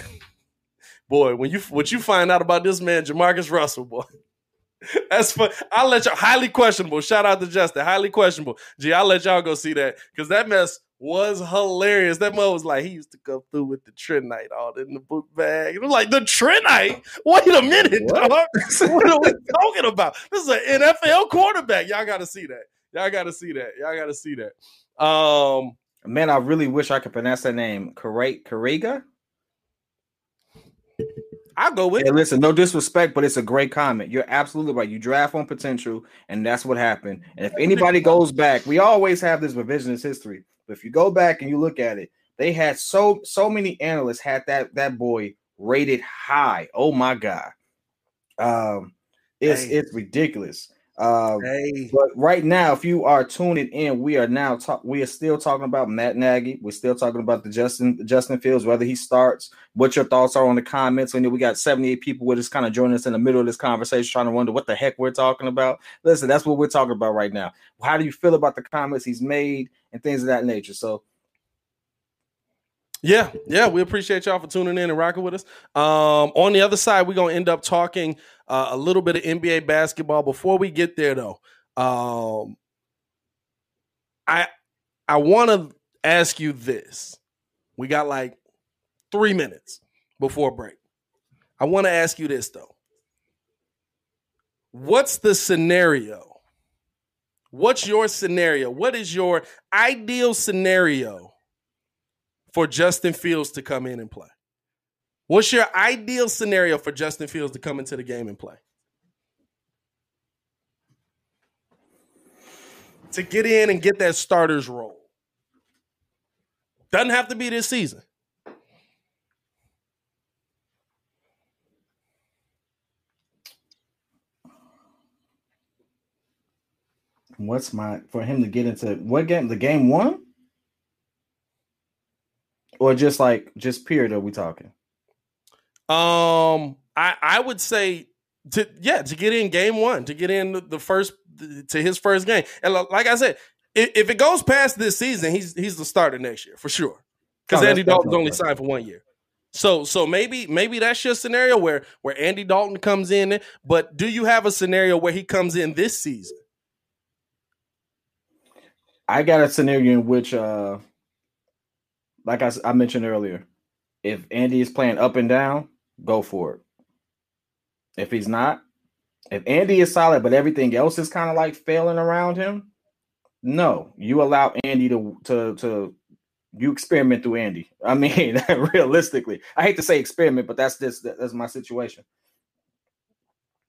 Speaker 1: boy, when you what you find out about this man, Jamarcus Russell, boy. That's fun. I'll let y'all highly questionable. Shout out to Justin. Highly questionable. Gee, I'll let y'all go see that because that mess was hilarious. That mo was like he used to come through with the Trinite all in the book bag. It was like the Trinite. Wait a minute,
Speaker 2: What?
Speaker 1: dog. what are we talking about? This is an NFL quarterback. Y'all got to see that. Y'all got to see that. Y'all got to see that. Um,
Speaker 2: Man, I really wish I could pronounce that name. Correct, Correga.
Speaker 1: I'll go with
Speaker 2: Hey,
Speaker 1: it.
Speaker 2: listen, no disrespect, but it's a great comment. You're absolutely right. You draft on potential, and that's what happened. And if anybody goes back, we always have this revisionist history. But if you go back and you look at it, they had so so many analysts had that that boy rated high. Oh my god, um, it's
Speaker 1: Hey.
Speaker 2: it's ridiculous. Um,
Speaker 1: Hey,
Speaker 2: but right now, if you are tuning in, we are now talk. We are still talking about Matt Nagy. We're still talking about the Justin Justin Fields, whether he starts. What your thoughts are on the comments? And we got seventy eight people with us, kind of joining us in the middle of this conversation, trying to wonder what the heck we're talking about. Listen, that's what we're talking about right now. How do you feel about the comments he's made and things of that nature? So
Speaker 1: Yeah, yeah, we appreciate y'all for tuning in and rocking with us. Um, on the other side, we're gonna end up talking uh, a little bit of NBA basketball. Before we get there, though, um, I I want to ask you this. We got like three minutes before break. I want to ask you this though. What's the scenario? What's your scenario? What is your ideal scenario for Justin Fields to come in and play? What's your ideal scenario for Justin Fields to come into the game and play? To get in and get that starter's role. Doesn't have to be this season.
Speaker 2: What's my for him to get into what game? The game one? Or just like just period are we talking?
Speaker 1: Um I I would say to yeah, to get in game one, to get in the, first to his first game. And like I said, if, if, it goes past this season, he's he's the starter next year for sure. Because oh, Andy Dalton's only signed for one year. So so maybe maybe that's your scenario where where Andy Dalton comes in, but do you have a scenario where he comes in this season?
Speaker 2: I got a scenario in which, uh, like I, I mentioned earlier, if Andy is playing up and down, go for it. If he's not, if Andy is solid, but everything else is kind of like failing around him, no, you allow Andy to to to you experiment through Andy. I mean, realistically, I hate to say experiment, but that's this that's my situation.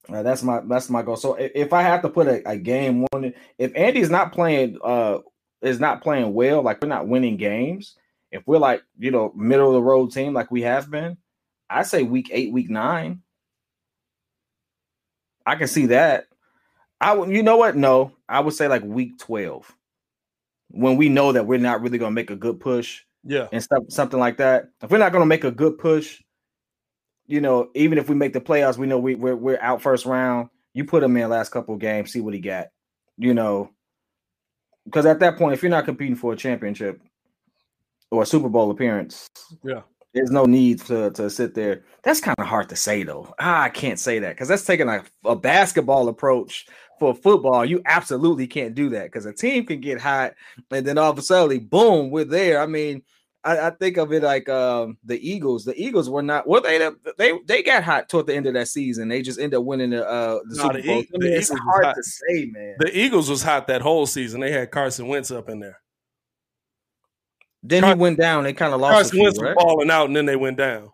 Speaker 2: Uh, that's my that's my goal. So if, if I have to put a, a game one, if Andy is not playing uh is not playing well, like we're not winning games, if we're like you know middle of the road team like we have been, I say week eight, week nine. I can see that. I would, you know what? No, I would say like week twelve, when we know that we're not really going to make a good push,
Speaker 1: yeah,
Speaker 2: and stuff, something like that. If we're not going to make a good push, you know, even if we make the playoffs, we know we, we're we're out first round. You put him in last couple games, see what he got. You know, because at that point, if you're not competing for a championship or a Super Bowl appearance,
Speaker 1: yeah,
Speaker 2: there's no need to to sit there. That's kind of hard to say though. Ah, I can't say that because that's taking a, a basketball approach for football. You absolutely can't do that because a team can get hot and then all of a sudden, boom, we're there. I mean, I, I, think of it like um, the Eagles. The Eagles were not well. They they they got hot toward the end of that season. They just ended up winning the, uh, the no, Super the Bowl. I mean, it's hard to say, man.
Speaker 1: The Eagles was hot that whole season. They had Carson Wentz up in there.
Speaker 2: Then Car- he went down. They kind of lost.
Speaker 1: Carson Wentz right? falling out, and then they went down.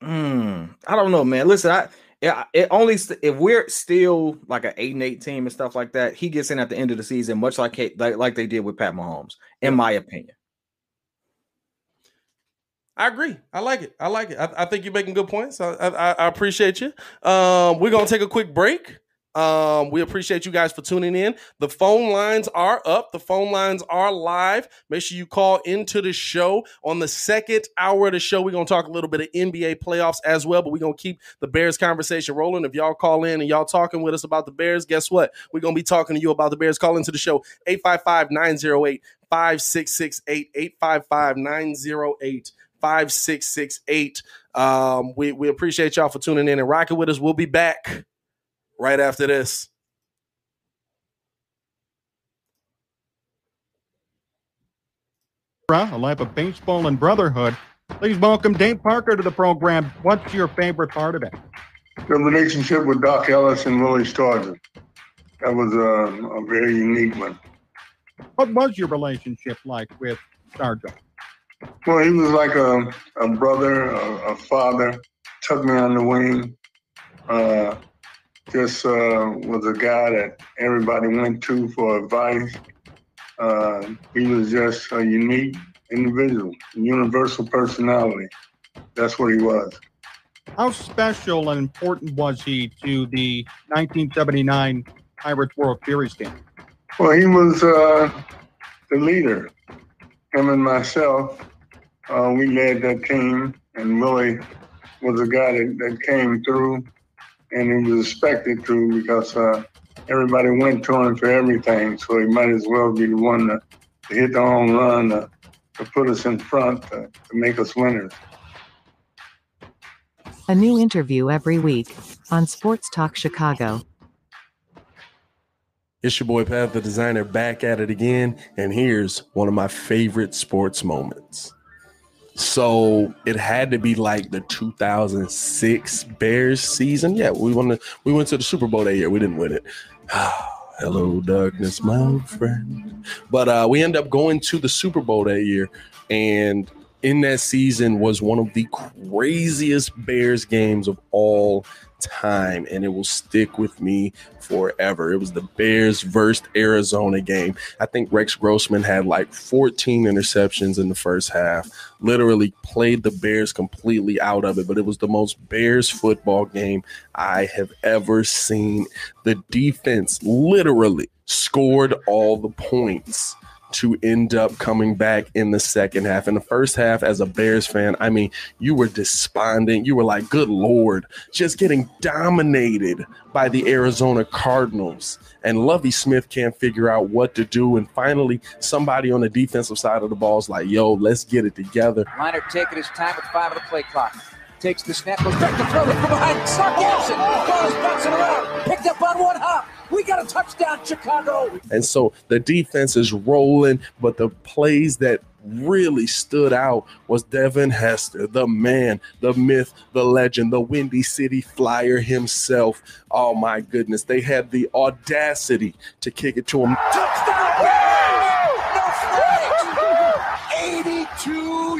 Speaker 2: Hmm. I don't know, man. Listen, I yeah, it only if we're still like an eight and eight team and stuff like that, he gets in at the end of the season, much like like, like they did with Pat Mahomes, in my opinion.
Speaker 1: I agree. I like it. I like it. I, I think you're making good points. I, I, I appreciate you. Um, we're gonna take a quick break. Um, we appreciate you guys for tuning in. The phone lines are up. The phone lines are live. Make sure you call into the show on the second hour of the show. We're gonna talk a little bit of NBA playoffs as well, but we're gonna keep the Bears conversation rolling. If y'all call in and y'all talking with us about the Bears, guess what? We're gonna be talking to you about the Bears. Call into the show 855 908 5668 855 908 5668. Um, we appreciate y'all for tuning in and rocking with us. We'll be back right after this.
Speaker 5: A life of baseball and brotherhood. Please welcome Dave Parker to the program. What's your favorite part of it?
Speaker 6: The relationship with Doc Ellis and Willie Stargell. That was a, a very unique one.
Speaker 5: What was your relationship like with Stargell?
Speaker 6: Well, he was like a, a brother, a, a father, took me on the wing. Uh, just uh, was a guy that everybody went to for advice. Uh, he was just a unique individual, universal personality. That's what he was.
Speaker 5: How special and important was he to the 1979 Pirates World Series team?
Speaker 6: Well, he was uh, the leader him and myself, uh, we led that team, and Willie was a guy that, that came through, and he was expected to because uh, everybody went to him for everything, so he might as well be the one to, to hit the home run, to to put us in front to, to make us winners.
Speaker 7: A new interview every week on Sports Talk Chicago.
Speaker 1: It's your boy Pat the designer back at it again, and here's one of my favorite sports moments. So it had to be like the 2006 Bears season. Yeah, we won the, we went to the Super Bowl that year. We didn't win it. Hello, darkness, my old friend. But uh, we end up going to the Super Bowl that year, and in that season was one of the craziest Bears games of all time, and it will stick with me forever. It was the Bears versus Arizona game. I think Rex Grossman had like 14 interceptions in the first half, literally played the Bears completely out of it, but it was the most Bears football game I have ever seen. The defense literally scored all the points to end up coming back in the second half. In the first half, as a Bears fan, I mean, you were despondent. You were like, good Lord, just getting dominated by the Arizona Cardinals. And Lovey Smith can't figure out what to do. And finally, somebody on the defensive side of the ball is like, yo, let's get it together.
Speaker 8: Leinart taking his time with five of the play clock. Takes the snap, goes back to throw it from behind. Sark Gibson. Ball's bouncing around. Picked up on one hop. We got a touchdown, Chicago.
Speaker 1: And so the defense is rolling, but the plays that really stood out was Devin Hester, the man, the myth, the legend, the Windy City Flyer himself. Oh my goodness. They had the audacity to kick it to him.
Speaker 8: Touchdown! No 82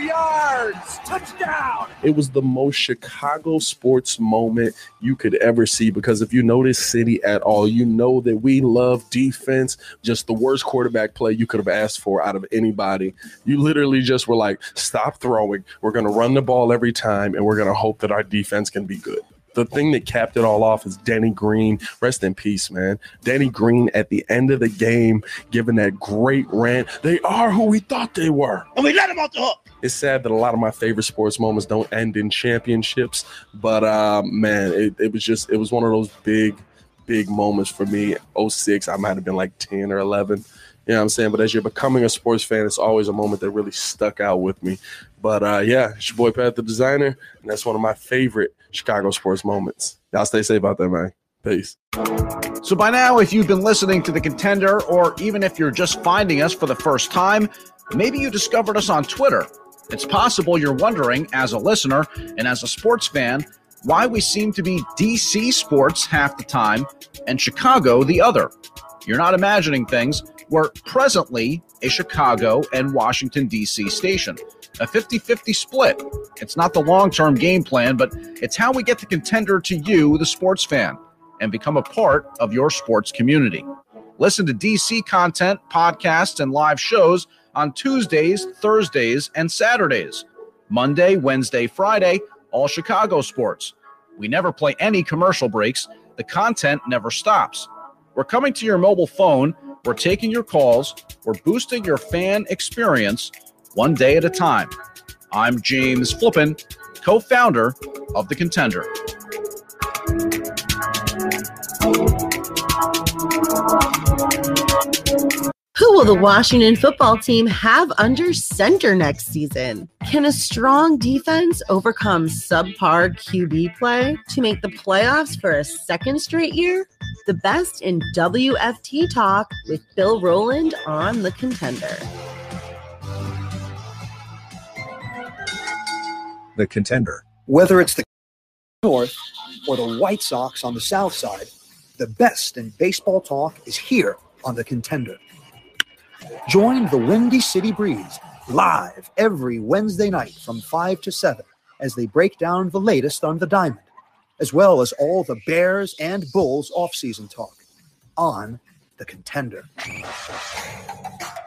Speaker 8: Touchdown.
Speaker 1: It was the most Chicago sports moment you could ever see because if you know this city at all, you know that we love defense. Just the worst quarterback play you could have asked for out of anybody. You literally just were like, stop throwing. We're going to run the ball every time and we're going to hope that our defense can be good the thing that capped it all off is Danny Green. Rest in peace, man. Danny Green at the end of the game, giving that great rant. They are who we thought they were.
Speaker 9: And we let them off the hook.
Speaker 1: It's sad that a lot of my favorite sports moments don't end in championships, but uh, man, it, it was just it was one of those big, big moments for me. 06, I might have been like 10 or 11. You know what I'm saying? But as you're becoming a sports fan, it's always a moment that really stuck out with me. But uh, yeah, it's your boy Pat the designer, and that's one of my favorite Chicago sports moments. Y'all stay safe out there, man. Peace.
Speaker 10: So by now, if you've been listening to the contender, or even if you're just finding us for the first time, maybe you discovered us on Twitter. It's possible you're wondering, as a listener and as a sports fan, why we seem to be DC sports half the time and Chicago the other. You're not imagining things. We're presently a Chicago and Washington, D.C. station. A 50 50 split. It's not the long term game plan, but it's how we get the contender to you, the sports fan, and become a part of your sports community. Listen to DC content, podcasts, and live shows on Tuesdays, Thursdays, and Saturdays. Monday, Wednesday, Friday, all Chicago sports. We never play any commercial breaks. The content never stops. We're coming to your mobile phone. We're taking your calls. We're boosting your fan experience one day at a time. I'm James Flippin, co founder of The Contender.
Speaker 11: Who will the Washington football team have under center next season? Can a strong defense overcome subpar QB play to make the playoffs for a second straight year? The best in WFT talk with Bill Rowland on The Contender.
Speaker 12: The Contender.
Speaker 13: Whether it's the North or the White Sox on the South Side, the best in baseball talk is here on The Contender. Join the Windy City Breeze live every Wednesday night from 5 to 7 as they break down the latest on the diamond, as well as all the Bears and Bulls offseason talk on The Contender.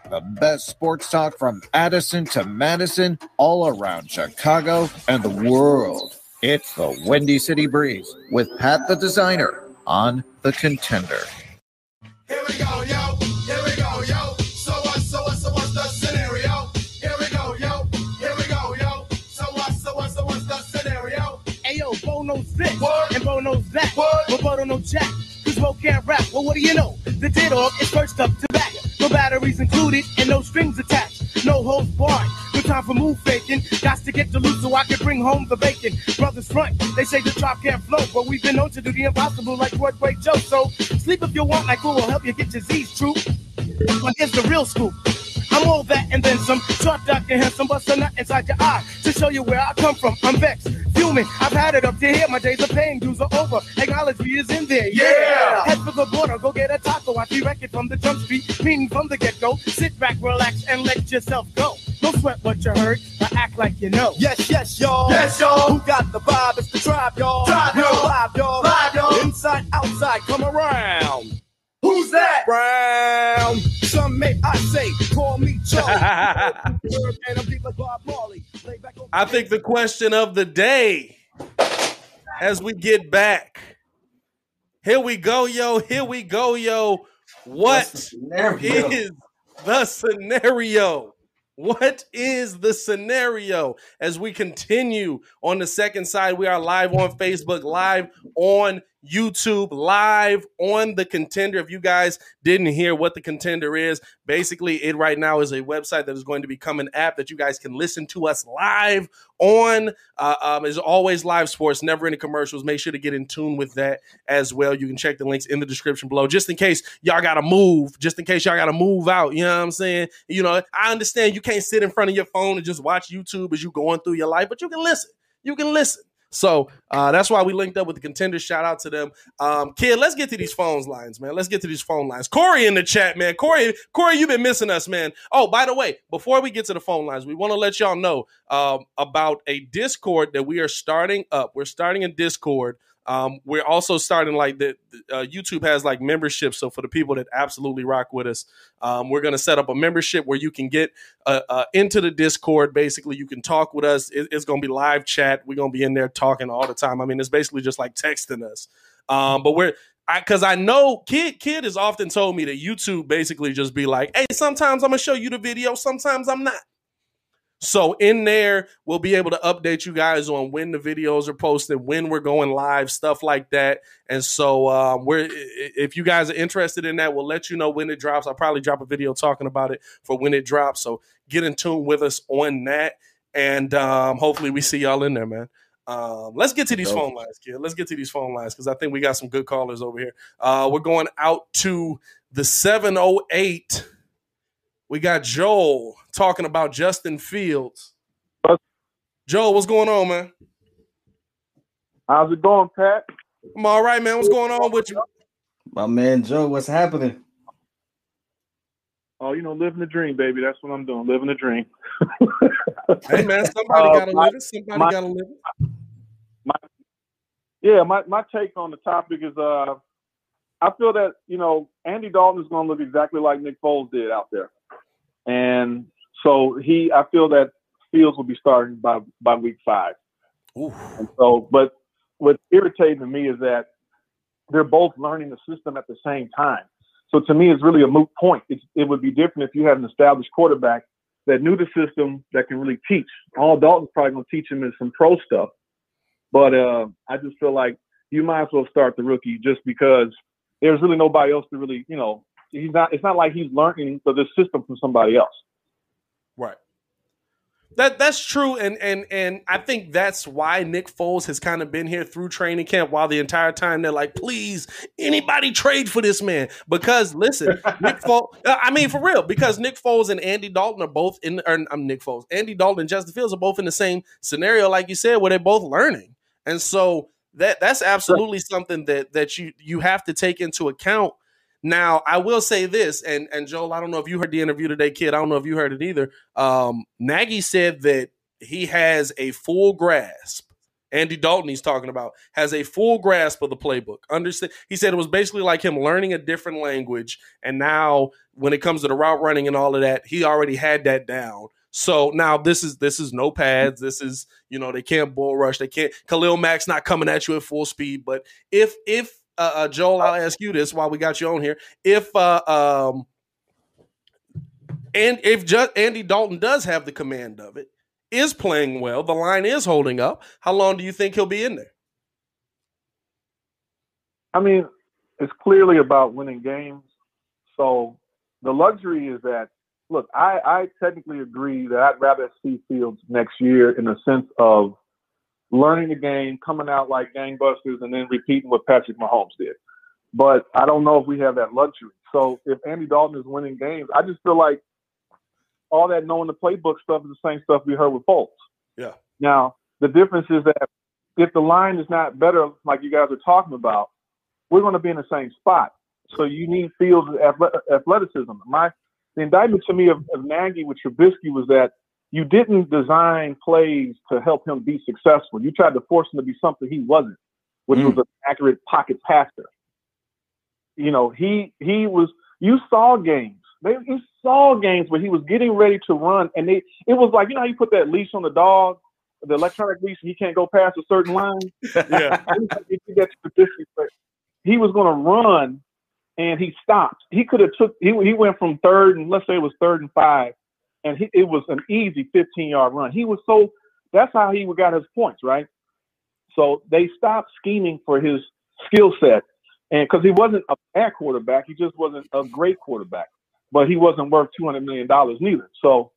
Speaker 12: The best sports talk from Addison to Madison, all around Chicago and the world. It's the Windy City Breeze with Pat the Designer on The Contender.
Speaker 14: Here we go, yo.
Speaker 15: Knows that, but Bo don't jack, cause Bo can't rap. Well, what do you know? The dead dog is first up to bat. No batteries included and no strings attached. No holds barred. No time for move faking. Got to get the loot so I can bring home the bacon. Brothers front, they say the drop can't flow, but we've been known to do the impossible like Broadway Joe. So sleep if you want, like who will help you get your Z's true. But here's the real scoop. I'm all that and then some. Short, dark, and handsome, bust a nut inside your eye to show you where I come from. I'm vexed, fuming. I've had it up to here. My days of pain, dues are over. Acknowledge me is in there.
Speaker 14: Yeah.
Speaker 15: Head for the border, go get a taco. I direct it from the jump street, meaning from the get go. Sit back, relax, and let yourself go. Don't sweat what you heard, but act like you know.
Speaker 14: Yes, yes, y'all.
Speaker 15: Yes, y'all. Who got the vibe? It's the tribe, y'all.
Speaker 14: Tribe, y'all.
Speaker 15: Live, y'all.
Speaker 14: Live, y'all.
Speaker 15: Inside, outside, come around.
Speaker 14: Who's that?
Speaker 15: Brown. Some may I say, call me Charlie. I'm deep like Bob Marley. Lay back on
Speaker 1: I think the question of the day as we get back. Here we go, yo. Here we go, yo. What
Speaker 2: scenario?
Speaker 1: is the scenario? What is the scenario as we continue on the second side? We are live on Facebook, live on YouTube, live on the contender. If you guys didn't hear what the contender is, basically, it right now is a website that is going to become an app that you guys can listen to us live on. Uh, um, as always, live sports, never any commercials. Make sure to get in tune with that as well. You can check the links in the description below, just in case y'all got to move, just in case y'all got to move out. You know what I'm saying? You know, I understand you can't sit in front of your phone and just watch YouTube as you going through your life, but you can listen. You can listen. So uh, that's why we linked up with the contenders. Shout out to them. Um, kid, let's get to these phones lines, man. Let's get to these phone lines. Corey in the chat, man. Corey, Corey, you've been missing us, man. Oh, by the way, before we get to the phone lines, we want to let y'all know um, about a Discord that we are starting up. We're starting a Discord. Um, we're also starting like the uh, YouTube has like memberships. So for the people that absolutely rock with us, um, we're going to set up a membership where you can get uh, uh, into the Discord. Basically, you can talk with us. It- it's going to be live chat. We're going to be in there talking all the time. I mean, it's basically just like texting us. Um, but we're because I, know kid kid has often told me that YouTube basically just be like, hey, sometimes I'm gonna show you the video, sometimes I'm not. So in there, we'll be able to update you guys on when the videos are posted, when we're going live, stuff like that. And so um, we're if you guys are interested in that, we'll let you know when it drops. I'll probably drop a video talking about it for when it drops. So get in tune with us on that, and um, hopefully we see y'all in there, man. Um, let's get to these phone lines, kid. Let's get to these phone lines because I think we got some good callers over here. Uh, we're going out to the 708. We got Joel talking about Justin Fields. Joel, what's going on, man?
Speaker 9: How's it going, Pat?
Speaker 1: I'm all right, man. What's going on with you?
Speaker 2: My man Joe, what's happening?
Speaker 9: Oh, you know, living the dream, baby. That's what I'm doing. Living the dream.
Speaker 1: Hey, man, somebody
Speaker 9: Uh,
Speaker 1: got to
Speaker 9: my-
Speaker 1: live it. Somebody
Speaker 9: my-
Speaker 1: got to live it.
Speaker 9: Yeah, my, my take on the topic is uh I feel that, you know, Andy Dalton is gonna look exactly like Nick Foles did out there. And so he I feel that Fields will be starting by by week five. And so but what's irritating to me is that they're both learning the system at the same time. So to me, it's really a moot point. It's, it would be different if you had an established quarterback that knew the system that can really teach. All Dalton's probably going to teach him is some pro stuff. But uh, I just feel like you might as well start the rookie just because there's really nobody else to really, you know, he's not. It's not like he's learning the this system from somebody else.
Speaker 1: Right. That that's true, and and and I think that's why Nick Foles has kind of been here through training camp. While the entire time they're like, "Please, anybody trade for this man?" Because listen, Nick Foles. Uh, I mean, for real, because Nick Foles and Andy Dalton are both in. Or I'm Nick Foles. Andy Dalton and Justin Fields are both in the same scenario, like you said, where they're both learning, and so that that's absolutely something that that you you have to take into account. Now, I will say this, and and Joel, I don't know if you heard the interview today, kid. I don't know if you heard it either. Um, Nagy said that he has a full grasp. Andy Dalton, he's talking about, has a full grasp of the playbook. Understand? He said it was basically like him learning a different language, and now when it comes to the route running and all of that, he already had that down. So now this is this is no pads. This is you know they can't bull rush. They can't. Khalil Mack's not coming at you at full speed. But if if uh, uh, Joel, I'll ask you this while we got you on here. If uh, um, and if just Andy Dalton does have the command of it, is playing well, the line is holding up. How long do you think he'll be in there?
Speaker 9: I mean, it's clearly about winning games. So the luxury is that look, I, I technically agree that I'd rather see Fields next year in the sense of learning the game, coming out like gangbusters, and then repeating what Patrick Mahomes did. But I don't know if we have that luxury. So if Andy Dalton is winning games, I just feel like all that knowing the playbook stuff is the same stuff we heard with Foles.
Speaker 1: Yeah.
Speaker 9: Now, the difference is that if the line is not better, like you guys are talking about, we're going to be in the same spot. So you need Fields' athle- athleticism. My the indictment to me of, of Nagy with Trubisky was that you didn't design plays to help him be successful. You tried to force him to be something he wasn't, which hmm. was an accurate pocket passer. You know, he he was. You saw games. They, you saw games where he was getting ready to run, and they it was like you know how you put that leash on the dog, the electronic leash, and he can't go past a certain line.
Speaker 1: Yeah.
Speaker 9: He did that to Trubisky, but he was going to run, and he stopped. He could have took. He he went from third and let's say it was third and five, and he, it was an easy 15 yard run. He was so. That's how he got his points, right? So they stopped scheming for his skill set, and because he wasn't a bad quarterback, he just wasn't a great quarterback. But he wasn't worth 200 million dollars neither. So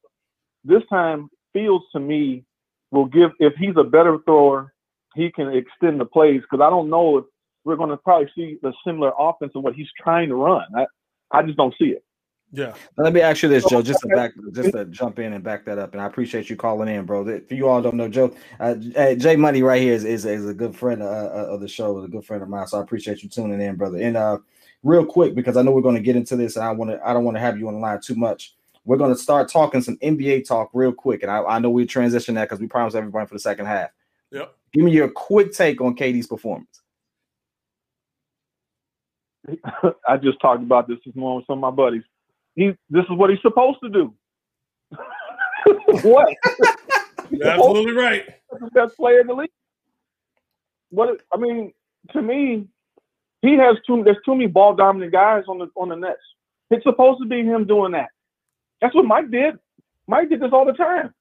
Speaker 9: this time, Fields to me will give if he's a better thrower, he can extend the plays because I don't know if we're going to probably see the similar offense of what he's trying to run. I, I just don't see it.
Speaker 1: Yeah.
Speaker 2: Now, Let me ask you this, Joe, just to back, just to jump in and back that up, and I appreciate you calling in, bro. If you all don't know, Joe, uh, Jay Money right here is, is, is a good friend uh, uh, of the show, is a good friend of mine. So I appreciate you tuning in, brother. And uh, real quick, because I know we're going to get into this, and I want to, I don't want to have you on the line too much. We're going to start talking some NBA talk real quick, and I, I know we transition that because we promised everybody for the second half.
Speaker 1: Yep.
Speaker 2: Give me your quick take on KD's performance.
Speaker 9: I just talked about this this morning with some of my buddies. He this is what he's supposed to do. what?
Speaker 1: You're absolutely right.
Speaker 9: He's the best player in the league. What I mean, to me, he has too there's too many ball dominant guys on the on the Nets. It's supposed to be him doing that. That's what Mike did. Mike did this all the time.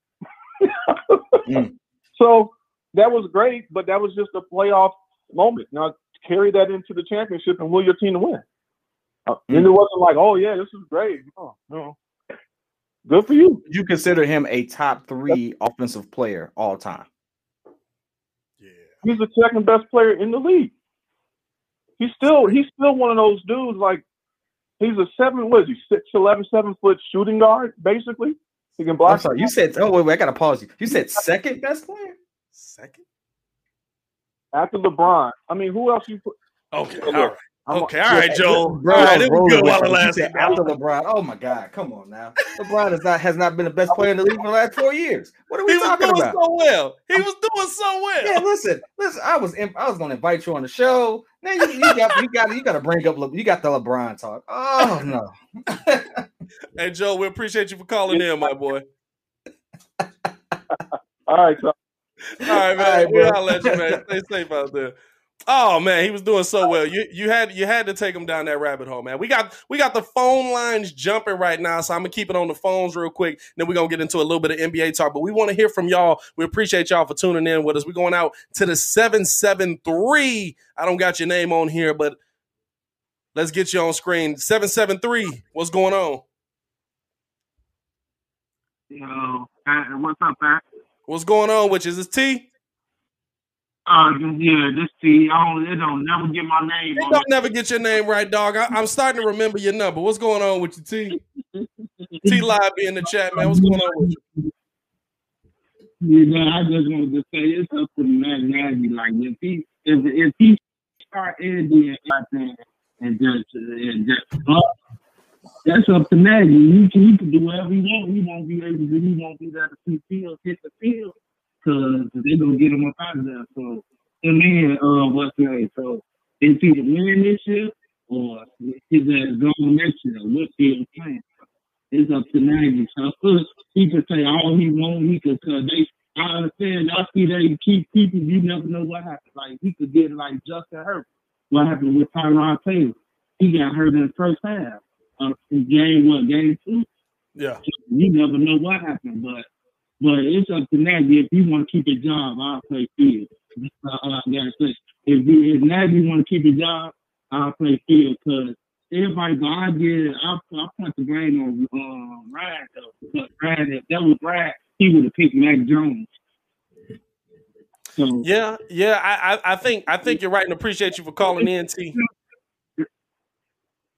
Speaker 9: Mm. So that was great, but that was just a playoff moment. Now carry that into the championship and will your team to win. Uh, And it wasn't like, oh yeah, this is great. No, no. Good for you.
Speaker 2: You consider him a top three offensive player all time. Yeah.
Speaker 9: He's the second best player in the league. He's still he's still one of those dudes like he's a seven what is he six eleven seven foot shooting guard basically. He can block.
Speaker 2: I'm sorry, you said. Oh wait, wait, I gotta pause you. You said second best player.
Speaker 1: Second
Speaker 9: after LeBron. I mean, who else you put?
Speaker 1: Okay, all right.
Speaker 9: I'm-
Speaker 1: Okay, all right, Joe.
Speaker 2: Bro,
Speaker 1: all right, it was
Speaker 2: rolling
Speaker 1: good while it
Speaker 2: you. You
Speaker 1: lasted.
Speaker 2: said After LeBron, oh my God, come on now. LeBron is not has not been the best player in the league for the last four years. What are we
Speaker 1: He was doing
Speaker 2: about?
Speaker 1: so well. He was doing so well.
Speaker 2: Yeah, listen, listen. I was in, I was going to invite you on the show. Now you, you got you got you got to bring up Le- you got the LeBron talk. Oh no,
Speaker 1: Hey, Joe, we appreciate you for calling in, my boy.
Speaker 9: All right, so
Speaker 1: All right, man.
Speaker 2: All right,
Speaker 1: we'll
Speaker 2: bro.
Speaker 1: holler at you, man. Stay safe out there. Oh man, he was doing so well. You you had you had to take him down that rabbit hole, man. We got we got the phone lines jumping right now, so I'm gonna keep it on the phones real quick. Then we're gonna get into a little bit of NBA talk. But we want to hear from y'all. We appreciate y'all for tuning in with us. We're going out to the 773. I don't got your name on here, but let's get you on screen. 773. What's going on?
Speaker 16: Yo, what's up, Pat?
Speaker 1: What's going on which? Is this T?
Speaker 16: Uh, yeah, this T. I don't, it don't never get my name
Speaker 1: You
Speaker 16: on
Speaker 1: don't never get your name right, dog. I, I'm starting to remember your number. What's going on with you, T? T Live be in the chat, man. What's going on with you?
Speaker 16: You know, I just wanted to say it's up to the man Nagy. Like if he if if he start Andy and and and just and just up, that's up to Nagy. He can he can do whatever he want. He won't be able to. He won't be there to see field hit the field because they gonna get him up out of there. So and then uh what's the name? So it's either win this year or his ass gone next year. What field playing? It's up to Nagy. So he can say all he want. He could cause they. I understand. I see they keep people. You never know what happens. Like he could get like Justin Herbert. What happened with Tyrod Taylor? He got hurt in the first half. Uh, in game what? Game two.
Speaker 1: Yeah.
Speaker 16: You never know what happened, but but it's up to Nagy. If he want to keep his job, I'll play field. That's all I gotta say. If, he, if Nagy want to keep his job, I'll play field because everybody go, I get, I, I point the blame on uh, Ryan though. Because Ryan, if that was Ryan, he would have picked Mac Jones. So
Speaker 1: Yeah, yeah. I, I, I think I think you're right, and appreciate you for calling in. T.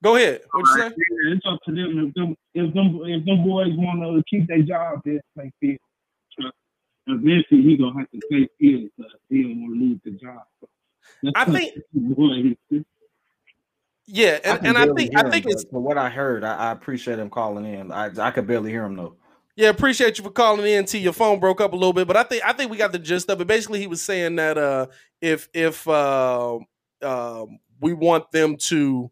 Speaker 1: Go ahead. What you say?
Speaker 16: Yeah, it's up to them if them if them if them boys want to keep their job, then play field. So, eventually, he gonna have to play field because he don't want to lose the job. So, that's
Speaker 1: I think-
Speaker 16: to the boys.
Speaker 1: Yeah, and,
Speaker 2: can
Speaker 1: and I think I think
Speaker 2: but
Speaker 1: it's
Speaker 2: for what I heard, I, I appreciate him calling in. I I could barely hear him though.
Speaker 1: Yeah, appreciate you for calling in. T, your phone broke up a little bit, but I think I think we got the gist of it. Basically, he was saying that uh, if if uh, um, we want them to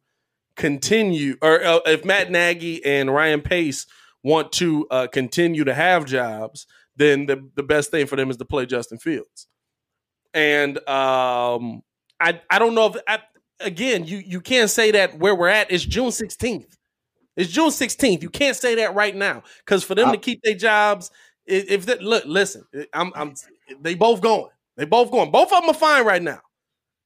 Speaker 1: continue, or uh, if Matt Nagy and Ryan Pace want to uh, continue to have jobs, then the the best thing for them is to play Justin Fields. And um, I I don't know if I, again you you can't say that where we're at is June sixteenth. It's June 16th. You can't say that right now because for them to keep their jobs, if that look, listen, I'm, I'm, they both going. They both going. Both of them are fine right now.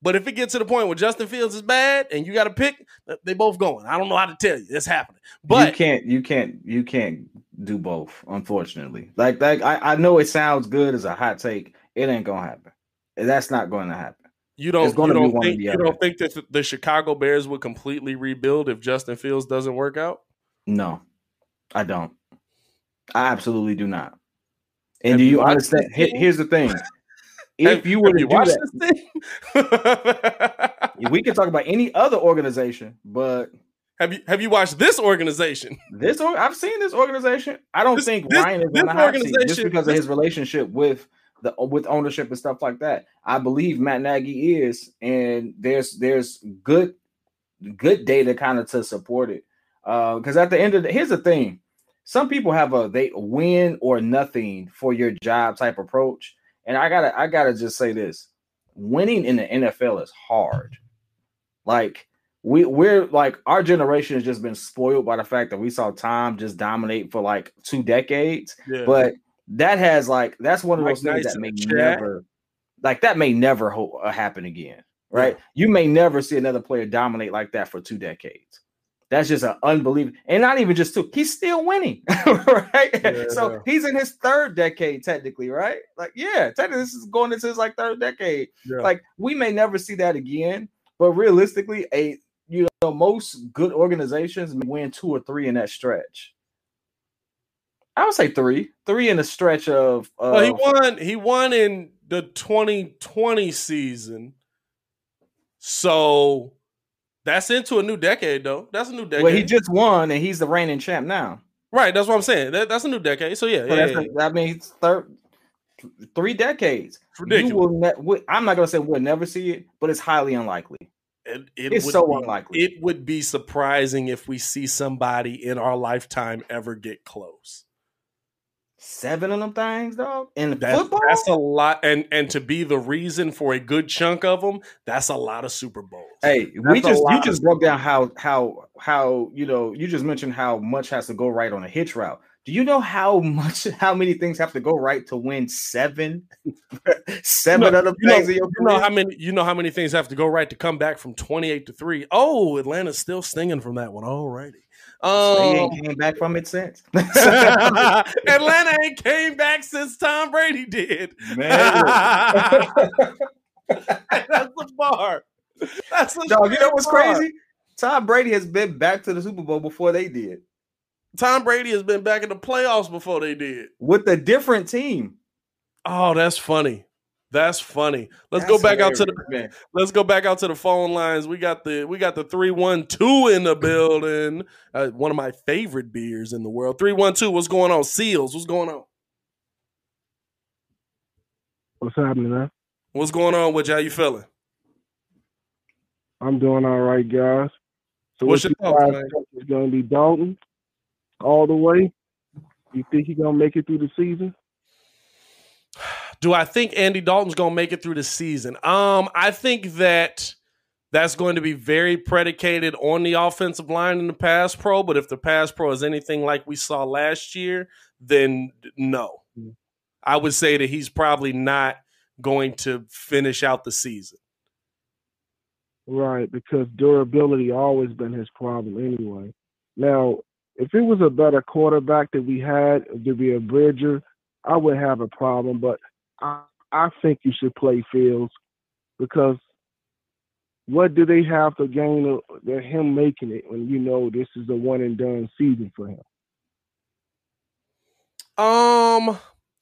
Speaker 1: But if it gets to the point where Justin Fields is bad and you got to pick, they both going. I don't know how to tell you. It's happening. But
Speaker 2: you can't you can't you can't do both, unfortunately. Like like I, I know it sounds good as a hot take. It ain't gonna happen. That's not going to happen.
Speaker 1: you don't, you
Speaker 2: be
Speaker 1: don't think you
Speaker 2: other.
Speaker 1: don't think that the- Chicago Bears would completely rebuild if Justin Fields doesn't work out?
Speaker 2: No, I don't. I absolutely do not. And
Speaker 1: Have
Speaker 2: do
Speaker 1: you
Speaker 2: you understand?
Speaker 1: this
Speaker 2: He-
Speaker 1: team?
Speaker 2: Here's the thing. If you were to
Speaker 1: you
Speaker 2: do that, we can talk about any other organization, but
Speaker 1: have you have you watched this organization?
Speaker 2: This or- I've seen this organization. I don't
Speaker 1: This-
Speaker 2: think
Speaker 1: this-
Speaker 2: Ryan is
Speaker 1: this
Speaker 2: on the hot seat just
Speaker 1: organization-
Speaker 2: because of his relationship with the with ownership and stuff like that. I believe Matt Nagy is, and there's there's good good data kind of to support it. Uh, because at the end of the here's the thing, some people have a they win or nothing for your job type approach, and I gotta I gotta just say this: winning in the NFL is hard. Like we we're like our generation has just been spoiled by the fact that we saw Tom just dominate for like two decades.
Speaker 1: Yeah.
Speaker 2: But that has like that's one of those things
Speaker 1: Nice
Speaker 2: that may never like that may never ho- uh, happen again, right? You may never see another player dominate like that for two decades. That's just an unbelievable, and not even just two. He's still winning, right? So he's in his third decade, technically, right? Like, yeah, technically, this is going into his like third decade.
Speaker 1: Yeah.
Speaker 2: Like, we may never see that again, but realistically, a you know, most good organizations win two or three in that stretch. I would say three, three in a stretch of.
Speaker 1: Well, he won. He won in the 2020 season. So that's into a new decade, though. That's a new decade.
Speaker 2: well, he just won, and he's the reigning champ now.
Speaker 1: right. That's what I'm saying. That, that's a new decade. So yeah,
Speaker 2: So
Speaker 1: yeah, yeah,
Speaker 2: means third, three decades.
Speaker 1: ridiculous.
Speaker 2: You will ne- I'm not going to say we'll never see it, but it's highly unlikely.
Speaker 1: It, it
Speaker 2: It's
Speaker 1: would
Speaker 2: so
Speaker 1: be-
Speaker 2: unlikely.
Speaker 1: It would be surprising if we see somebody in our lifetime ever get close.
Speaker 2: Seven of them things, dog. In
Speaker 1: That's,
Speaker 2: football,
Speaker 1: that's a lot, and and to be the reason for a good chunk of them, that's a lot of Super Bowls.
Speaker 2: Hey, we
Speaker 1: That's a
Speaker 2: just you just broke down how how how you know you just mentioned how much has to go right on a hitch route. Do you know how much how many things have to go right to win seven? Seven
Speaker 1: you know,
Speaker 2: of them
Speaker 1: you know-
Speaker 2: things in
Speaker 1: you know how many you know how many things have to go right to come back from 28 to 3 oh atlanta's still stinging from that one all righty
Speaker 2: They
Speaker 1: um,
Speaker 2: ain't came back from it since.
Speaker 1: atlanta ain't came back since tom brady did. That's the bar. That's the
Speaker 2: Dog, you know what's
Speaker 1: bar.
Speaker 2: crazy? Tom Brady has been back to the Super Bowl before they did
Speaker 1: tom brady has been back in the playoffs before they did
Speaker 2: with a different team.
Speaker 1: oh that's funny that's funny. Let's
Speaker 2: That's
Speaker 1: go back out to the
Speaker 2: man.
Speaker 1: let's go back out to the phone lines. We got the we got the three one two in the building. Uh, one of my favorite beers in the world. Three one two. What's going on? Seals. What's going on?
Speaker 17: What's happening, man?
Speaker 1: What's going on with you? How you feeling?
Speaker 17: I'm doing all right, guys. So
Speaker 1: What's your
Speaker 17: you
Speaker 1: thoughts,
Speaker 17: guys
Speaker 1: man?
Speaker 17: think is going to be Dalton all the way? You think he's going to make it through the season?
Speaker 1: Do I think Andy Dalton's going to make it through the season? Um, I think that that's going to be very predicated on the offensive line in the pass pro. But if the pass pro is anything like we saw last year, then no. I would say that he's probably not going to finish out the season.
Speaker 17: Right, because durability always been his problem anyway. Now, if it was a better quarterback that we had to be a bridger, I would have a problem. But I, I think you should play Fields because what do they have to gain? They're him making it when you know this is a one and done season for him.
Speaker 1: Um,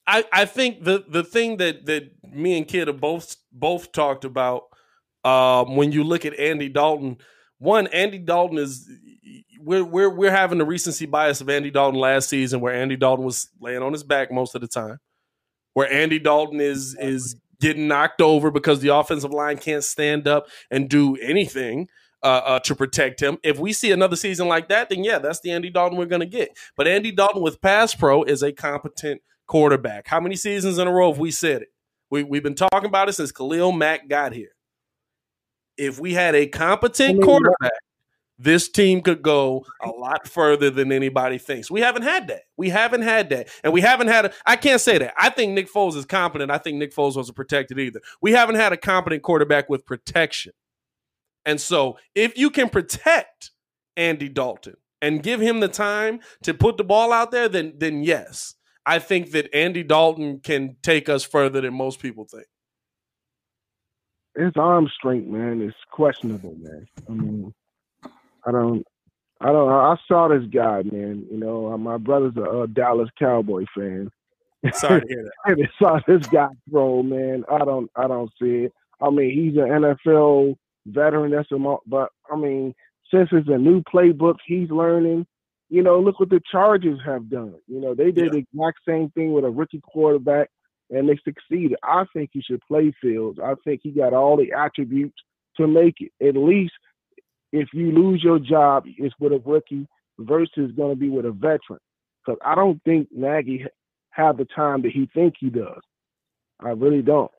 Speaker 1: I I think the the thing that that me and Kid have both both talked about. Um, when you look at Andy Dalton, one Andy Dalton is we're we're we're having the recency bias of Andy Dalton last season, where Andy Dalton was laying on his back most of the time, where Andy Dalton is is getting knocked over because the offensive line can't stand up and do anything. Uh, uh, to protect him. If we see another season like that, then yeah, that's the Andy Dalton we're going to get. But Andy Dalton with pass pro is a competent quarterback. How many seasons in a row have we said it? We, we've been talking about it since Khalil Mack got here. If we had a competent quarterback, this team could go a lot further than anybody thinks. We haven't had that. We haven't had that. And we haven't had a, I can't say that. I think Nick Foles is competent. I think Nick Foles wasn't protected either. We haven't had a competent quarterback with protection. And so if you can protect Andy Dalton and give him the time to put the ball out there, then then yes. I think that Andy Dalton can take us further than most people think.
Speaker 17: His arm strength, man, is questionable, man. I mean, I don't, I don't. I saw this guy, man. You know, uh, my brother's a, uh Dallas Cowboy fan.
Speaker 1: Sorry to hear that.
Speaker 17: I saw this guy throw, man. I don't, I don't see it. I mean, he's an NFL veteran. That's a, but I mean, since it's a new playbook, he's learning. You know, look what the Chargers have done. You know, they did the exact same thing with a rookie quarterback, and they succeeded. I think he should play Fields. I think he got all the attributes to make it. At least if you lose your job, it's with a rookie versus going to be with a veteran. Because I don't think Nagy ha- have the time that he think he does. I really don't.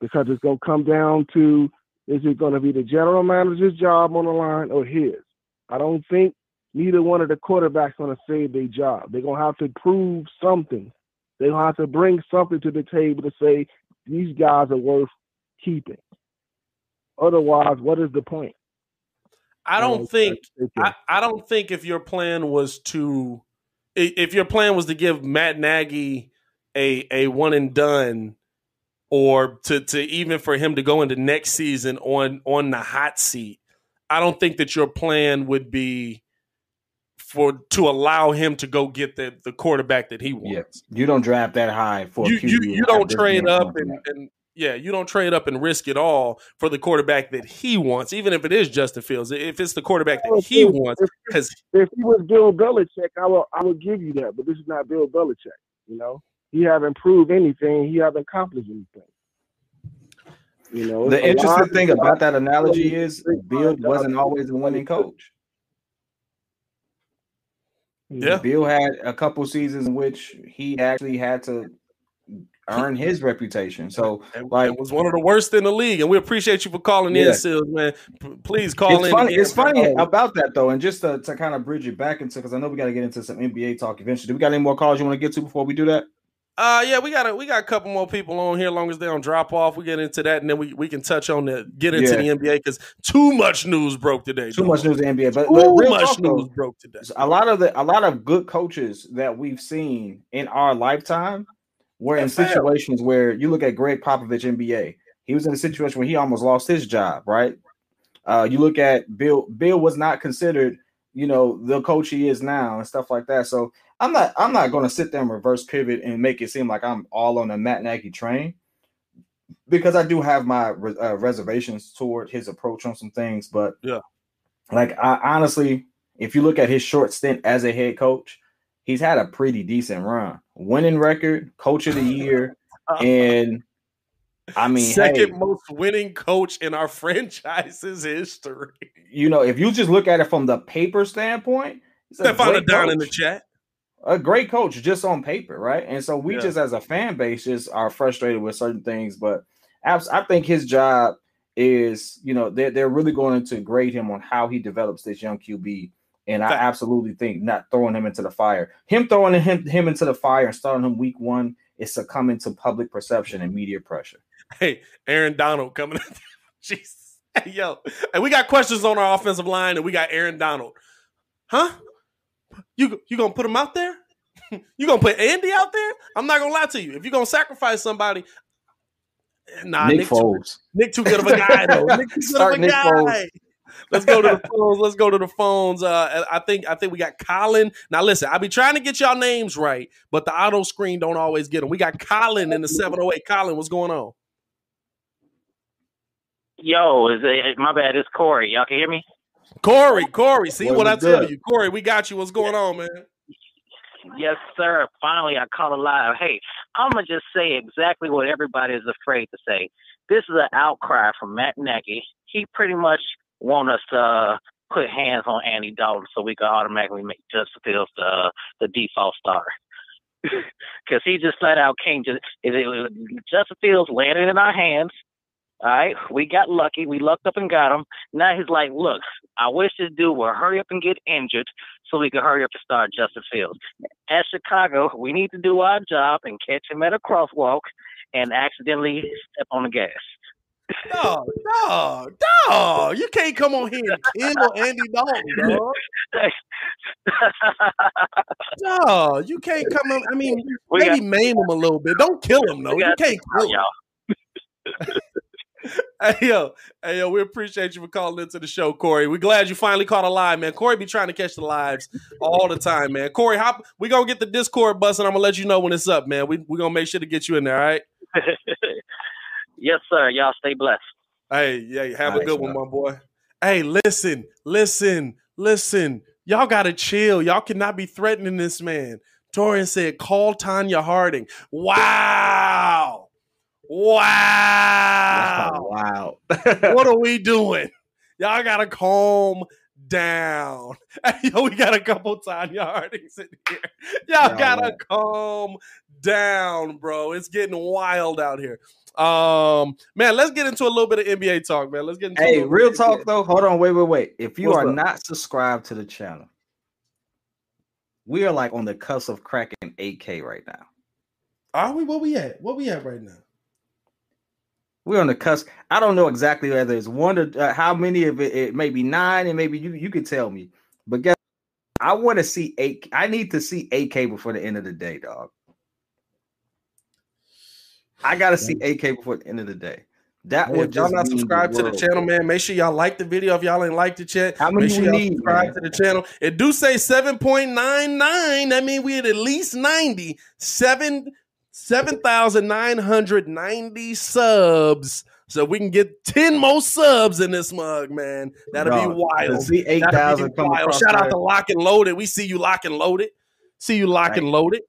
Speaker 17: Because it's going to come down to is it going to be the general manager's job on the line or his? I don't think neither one of the quarterbacks going to save their job. They're going to have to prove something. They're going to have to bring something to the table to say these guys are worth keeping. Otherwise, what is the point?
Speaker 1: I don't think. I, I don't think if your plan was to if your plan was to give Matt Nagy a a one and done or to to even for him to go into next season on on the hot seat, I don't think that your plan would be for to allow him to go get the the quarterback that he wants.
Speaker 2: You don't draft that high for
Speaker 1: You you, you don't trade up and, and yeah, you don't trade up and risk it all for the quarterback that he wants, even if it is Justin Fields. If it's the quarterback that he
Speaker 17: If-
Speaker 1: wants,
Speaker 17: if-
Speaker 1: because
Speaker 17: If he was Bill Belichick, I will I would give you that. But this is not Bill Belichick. You know, he haven't proved anything. He haven't accomplished anything. You know,
Speaker 2: The interesting thing about that analogy is Bill wasn't always a winning coach.
Speaker 1: Yeah.
Speaker 2: Bill had a couple seasons in which he actually had to earn his reputation. So, like,
Speaker 1: it was one of the worst in the league, and we appreciate you for calling
Speaker 2: Yeah.
Speaker 1: in, Seals, man. P- please call
Speaker 2: it's
Speaker 1: in.
Speaker 2: funny. It's funny about that though, and just to, to kind of bridge it back into because I know we got to get into some NBA talk eventually. Do we got any more calls you want to get to before we do that?
Speaker 1: Uh, yeah, we got a we got a couple more people on here. Long as they don't drop off, we get into that, and then we, we can touch on the get into
Speaker 2: Yeah.
Speaker 1: the NBA because too much news broke today.
Speaker 2: Too
Speaker 1: dog.
Speaker 2: much news in the NBA, but,
Speaker 1: Too
Speaker 2: but
Speaker 1: much
Speaker 2: talk,
Speaker 1: news broke today.
Speaker 2: a lot of the a lot of good coaches that we've seen in our lifetime were in
Speaker 1: They failed.
Speaker 2: situations where you look at Gregg Popovich NBA. He was in a situation where he almost lost his job, right? Uh, you look at Bill. Bill was not considered, you know, the coach he is now and stuff like that. So I'm not. I'm not going to sit there and reverse pivot and make it seem like I'm all on the Matt Nagy train because I do have my uh, reservations toward his approach on some things. But
Speaker 1: Yeah.
Speaker 2: like I honestly, if you look at his short stint as a head coach, he's had a pretty decent run. Winning record, coach of the year, and I mean,
Speaker 1: second
Speaker 2: hey,
Speaker 1: most winning coach in our franchise's history.
Speaker 2: you know, if you just look at it from the paper standpoint,
Speaker 1: Stefano down in the chat.
Speaker 2: A great coach just on paper, right? And so we
Speaker 1: Yeah.
Speaker 2: just as a fan base just are frustrated with certain things, but I think his job is, you know, they're they're really going to grade him on how he develops this young QB. And I absolutely think not throwing him into the fire, him throwing him him into the fire and starting him week one is succumbing to public perception and media pressure.
Speaker 1: Hey, Aaron Donald coming. Up. Jesus. Hey, yo, and we got questions on our offensive line, and we got Aaron Donald. Huh? You you gonna put him out there? you gonna put Andy out there? I'm not gonna lie to you. If you're gonna sacrifice somebody, nah,
Speaker 2: Nick
Speaker 1: Nick, too,
Speaker 2: Foles.
Speaker 1: Nick too good of a guy though. Nick too good
Speaker 2: Start
Speaker 1: of a
Speaker 2: Nick
Speaker 1: guy.
Speaker 2: Foles.
Speaker 1: Let's go to the phones. Let's go to the phones. Uh, I think I think we got Colin. Now listen, I be trying to get y'all names right, but the auto screen don't always get them. We got Colin in the 708. Colin, what's going on?
Speaker 18: Yo, is it, my bad. It's Corey. Y'all can hear me?
Speaker 1: Corey, Corey. See
Speaker 18: Boy,
Speaker 1: what I tell
Speaker 18: good.
Speaker 1: you, Corey. We got you. What's going on, man?
Speaker 18: Yes, sir. Finally, I call it live. Hey, I'm gonna just say exactly what everybody is afraid to say. This is an outcry from Matt Nagy. He pretty much want us to uh, put hands on Andy Dalton so we can automatically make Justin Fields the uh, the default star. Because he just flat out can't just it, it, Justin Fields landed in our hands. All right, we got lucky. We lucked up and got him. Now he's like, look, I wish this dude would hurry up and get injured so we could hurry up and start Justin Fields. At Chicago, we need to do our job and catch him at a crosswalk and accidentally step on the gas.
Speaker 1: Dog, dog, dog. You can't come on here and kill Andy Dalton, dog. Dog, you can't come on. I mean,
Speaker 18: We
Speaker 1: maybe
Speaker 18: got-
Speaker 1: maim him a little bit. Don't kill him, though. You can't kill him.
Speaker 18: y'all.
Speaker 1: Hey yo, hey yo, we appreciate you for calling into the show, Corey. We're glad you finally caught a live, man. Corey be trying to catch the lives all the time, man. Corey, hop, we gonna get the Discord bus, and I'm gonna let you know when it's up, man. We we gonna make sure to get you in there, all right?
Speaker 18: yes, sir. Y'all stay blessed.
Speaker 1: Hey, yeah, have a
Speaker 18: Nice,
Speaker 1: good one,
Speaker 18: man.
Speaker 1: my boy. Hey, listen, listen, listen. Y'all gotta chill. Y'all cannot be threatening this man. Torian said, call Tonya Harding. Wow. Wow.
Speaker 2: Wow.
Speaker 1: what are we doing? Y'all gotta calm down. Hey, yo, we got a couple Tonya Hardings in here. Y'all
Speaker 2: Y'all
Speaker 1: gotta calm down, bro. It's getting wild out here. Um, man, let's get into a little bit of NBA talk, man. Let's get into
Speaker 2: Hey, real talk though. Hold on, wait, wait, wait. If you
Speaker 1: What's
Speaker 2: are
Speaker 1: up?
Speaker 2: not subscribed to the channel, we are like on the cusp of cracking 8K right now.
Speaker 1: Are we? What we at? What we at right now?
Speaker 2: We're on the cusp. I don't know exactly whether it's one to uh, how many of it. It may be nine, and maybe you you could tell me. But guess, I want to see eight. I need to see 8K before the end of the day, dog. I gotta see 8K before the end of the day. That would
Speaker 1: y'all not
Speaker 2: mean
Speaker 1: subscribed to the channel, man, make sure y'all like the video. If y'all ain't like the chat,
Speaker 2: How many
Speaker 1: make sure
Speaker 2: we
Speaker 1: y'all
Speaker 2: need,
Speaker 1: subscribe
Speaker 2: man?
Speaker 1: to the channel. It do say 7.99. That mean we at at least 90. Seven 7,990 subs. So we can get 10 more subs in this mug, man. That'll
Speaker 2: Bro,
Speaker 1: be wild.
Speaker 2: see 8,000
Speaker 1: be
Speaker 2: come
Speaker 1: wild. Shout out to Lock and Loaded. We see you lock and loaded. See you lock and loaded.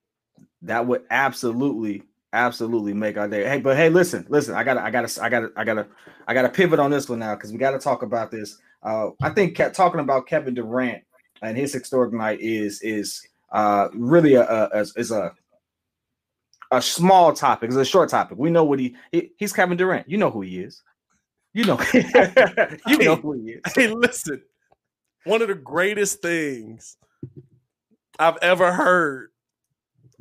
Speaker 2: That would absolutely, absolutely make our day. Hey, but hey, listen, listen. I gotta, I gotta, I gotta, I gotta, I gotta pivot on this one now because we got to talk about this. Uh, I think talking about Kevin Durant and his historic night is is uh really a, a is a a small topic. It's a short topic. We know what he, he he's Kevin Durant. You know who he is. You know, you know who he is.
Speaker 1: Hey, listen. One of the greatest things I've ever heard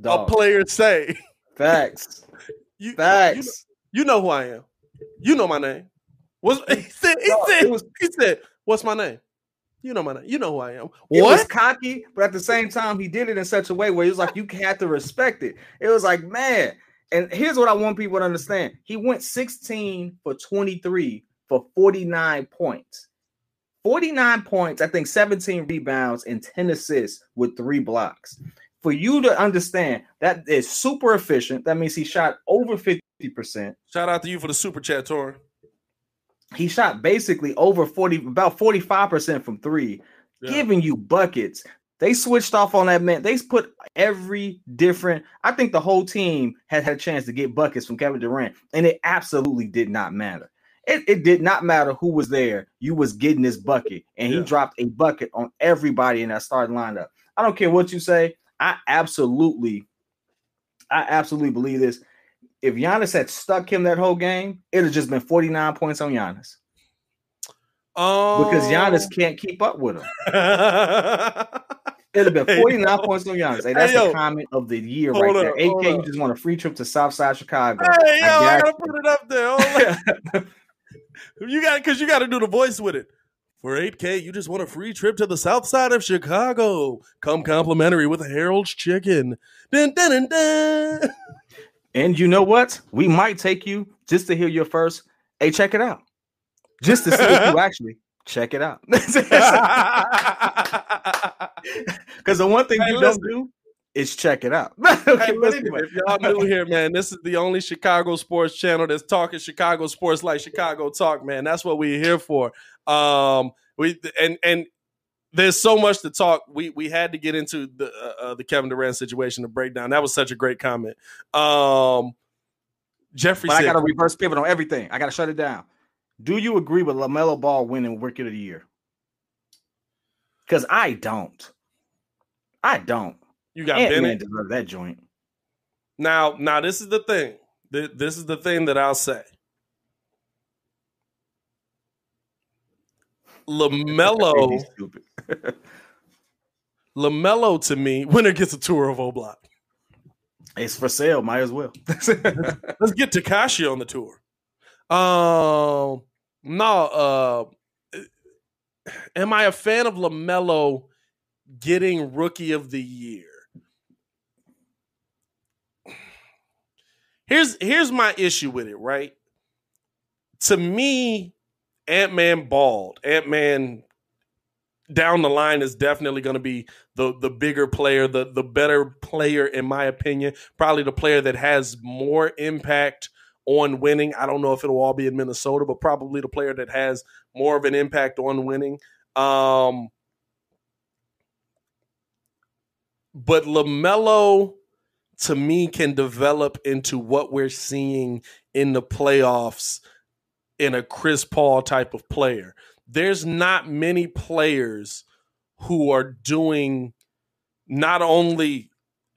Speaker 2: Dog.
Speaker 1: a player say.
Speaker 2: Facts.
Speaker 1: You,
Speaker 2: Facts.
Speaker 1: You, know who I am. You know my name. What's, he said, he, said,
Speaker 2: was-
Speaker 1: he said, What's my name? You know my name. You know who I am.
Speaker 2: It was
Speaker 1: What?
Speaker 2: cocky, but at the same time, he did it in such a way where he was like, you had to respect it. It was like, man. And here's what I want people to understand: he went 16 for 23 for 49 points. 49 points, I think 17 rebounds and 10 assists with three blocks. For you to understand that is super efficient. That means he shot over 50%.
Speaker 1: Shout out to you for the super chat, Tor.
Speaker 2: He shot basically over 40, about 45% from three,
Speaker 1: Yeah.
Speaker 2: giving you buckets. They switched off on that man. They put every different. I think the whole team had had a chance to get buckets from Kevin Durant, and it absolutely did not matter. It, it did not matter who was there. You was getting this bucket, and he dropped a bucket on everybody in that starting lineup. I don't care what you say. I absolutely, I absolutely believe this. If Giannis had stuck him that whole game, it'd have just been 49 points on Giannis.
Speaker 1: Um,
Speaker 2: Because Giannis can't keep up with him. It'd have been 49
Speaker 1: yo.
Speaker 2: points on Giannis. Hey,
Speaker 1: Hey,
Speaker 2: that's
Speaker 1: yo.
Speaker 2: the comment of the year right
Speaker 1: up,
Speaker 2: there. AK, you just want a free trip to Southside Chicago.
Speaker 1: Hey, yo, I,
Speaker 2: got
Speaker 1: gotta put it up there. You got because you got to do the voice with it. For 8K, you just want a free trip to the south side of Chicago. Come complimentary with Harold's Chicken. Dun, dun, dun, dun.
Speaker 2: And you know what? We might take you just to hear your first. Hey, check it out. Just to see if you actually check it out. Because the one thing
Speaker 1: Hey,
Speaker 2: you
Speaker 1: listen.
Speaker 2: don't do is check it out. Okay, but
Speaker 1: listen,
Speaker 2: anyway.
Speaker 1: if y'all new here, man, this is the only Chicago sports channel that's talking Chicago sports like Chicago talk, man. That's what we're here for. Um, we and and there's so much to talk. We we had to get into the uh, uh, the Kevin Durant situation to break down. That was such a great comment. Um, Jeffrey
Speaker 2: But I got to reverse pivot on everything. I got to shut it down. Do you agree with Lamelo Ball winning Rookie of the Year? Because I don't. I don't.
Speaker 1: You got
Speaker 2: Ant-Man
Speaker 1: Bennett.
Speaker 2: deserve that joint.
Speaker 1: Now, now this is the thing. This is the thing that I'll say. Lamelo. Lamelo to me, winner gets a tour of O Block.
Speaker 2: It's for sale. Might as well.
Speaker 1: Let's get Tekashi on the tour. Um, no. Uh, am I a fan of Lamelo getting Rookie of the Year? Here's here's my issue with it. Right. To me, Ant Man bald. Ant Man down the line is definitely going to be the the bigger player, the the better player in my opinion. Probably the player that has more impact on winning. I don't know if it'll all be in Minnesota, but probably the player that has more of an impact on winning. Um, but LaMelo to me can develop into what we're seeing in the playoffs in a Chris Paul type of player. There's not many players who are doing not only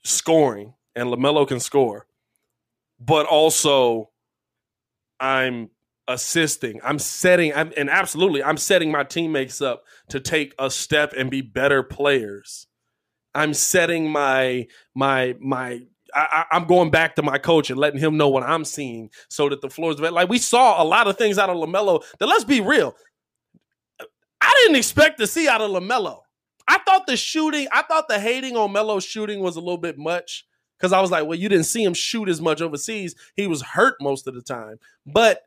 Speaker 1: scoring, and LaMelo can score, but also I'm assisting. I'm setting, I'm, and absolutely, I'm setting my teammates up to take a step and be better players. I'm setting my my my. I, I'm going back to my coach and letting him know what I'm seeing, so that the floor is like we saw a lot of things out of Lamelo. That let's be real, I didn't expect to see out of Lamelo. I thought the shooting, I thought the hating on Melo's shooting was a little bit much because I was like, well, you didn't see him shoot as much overseas. He was hurt most of the time, but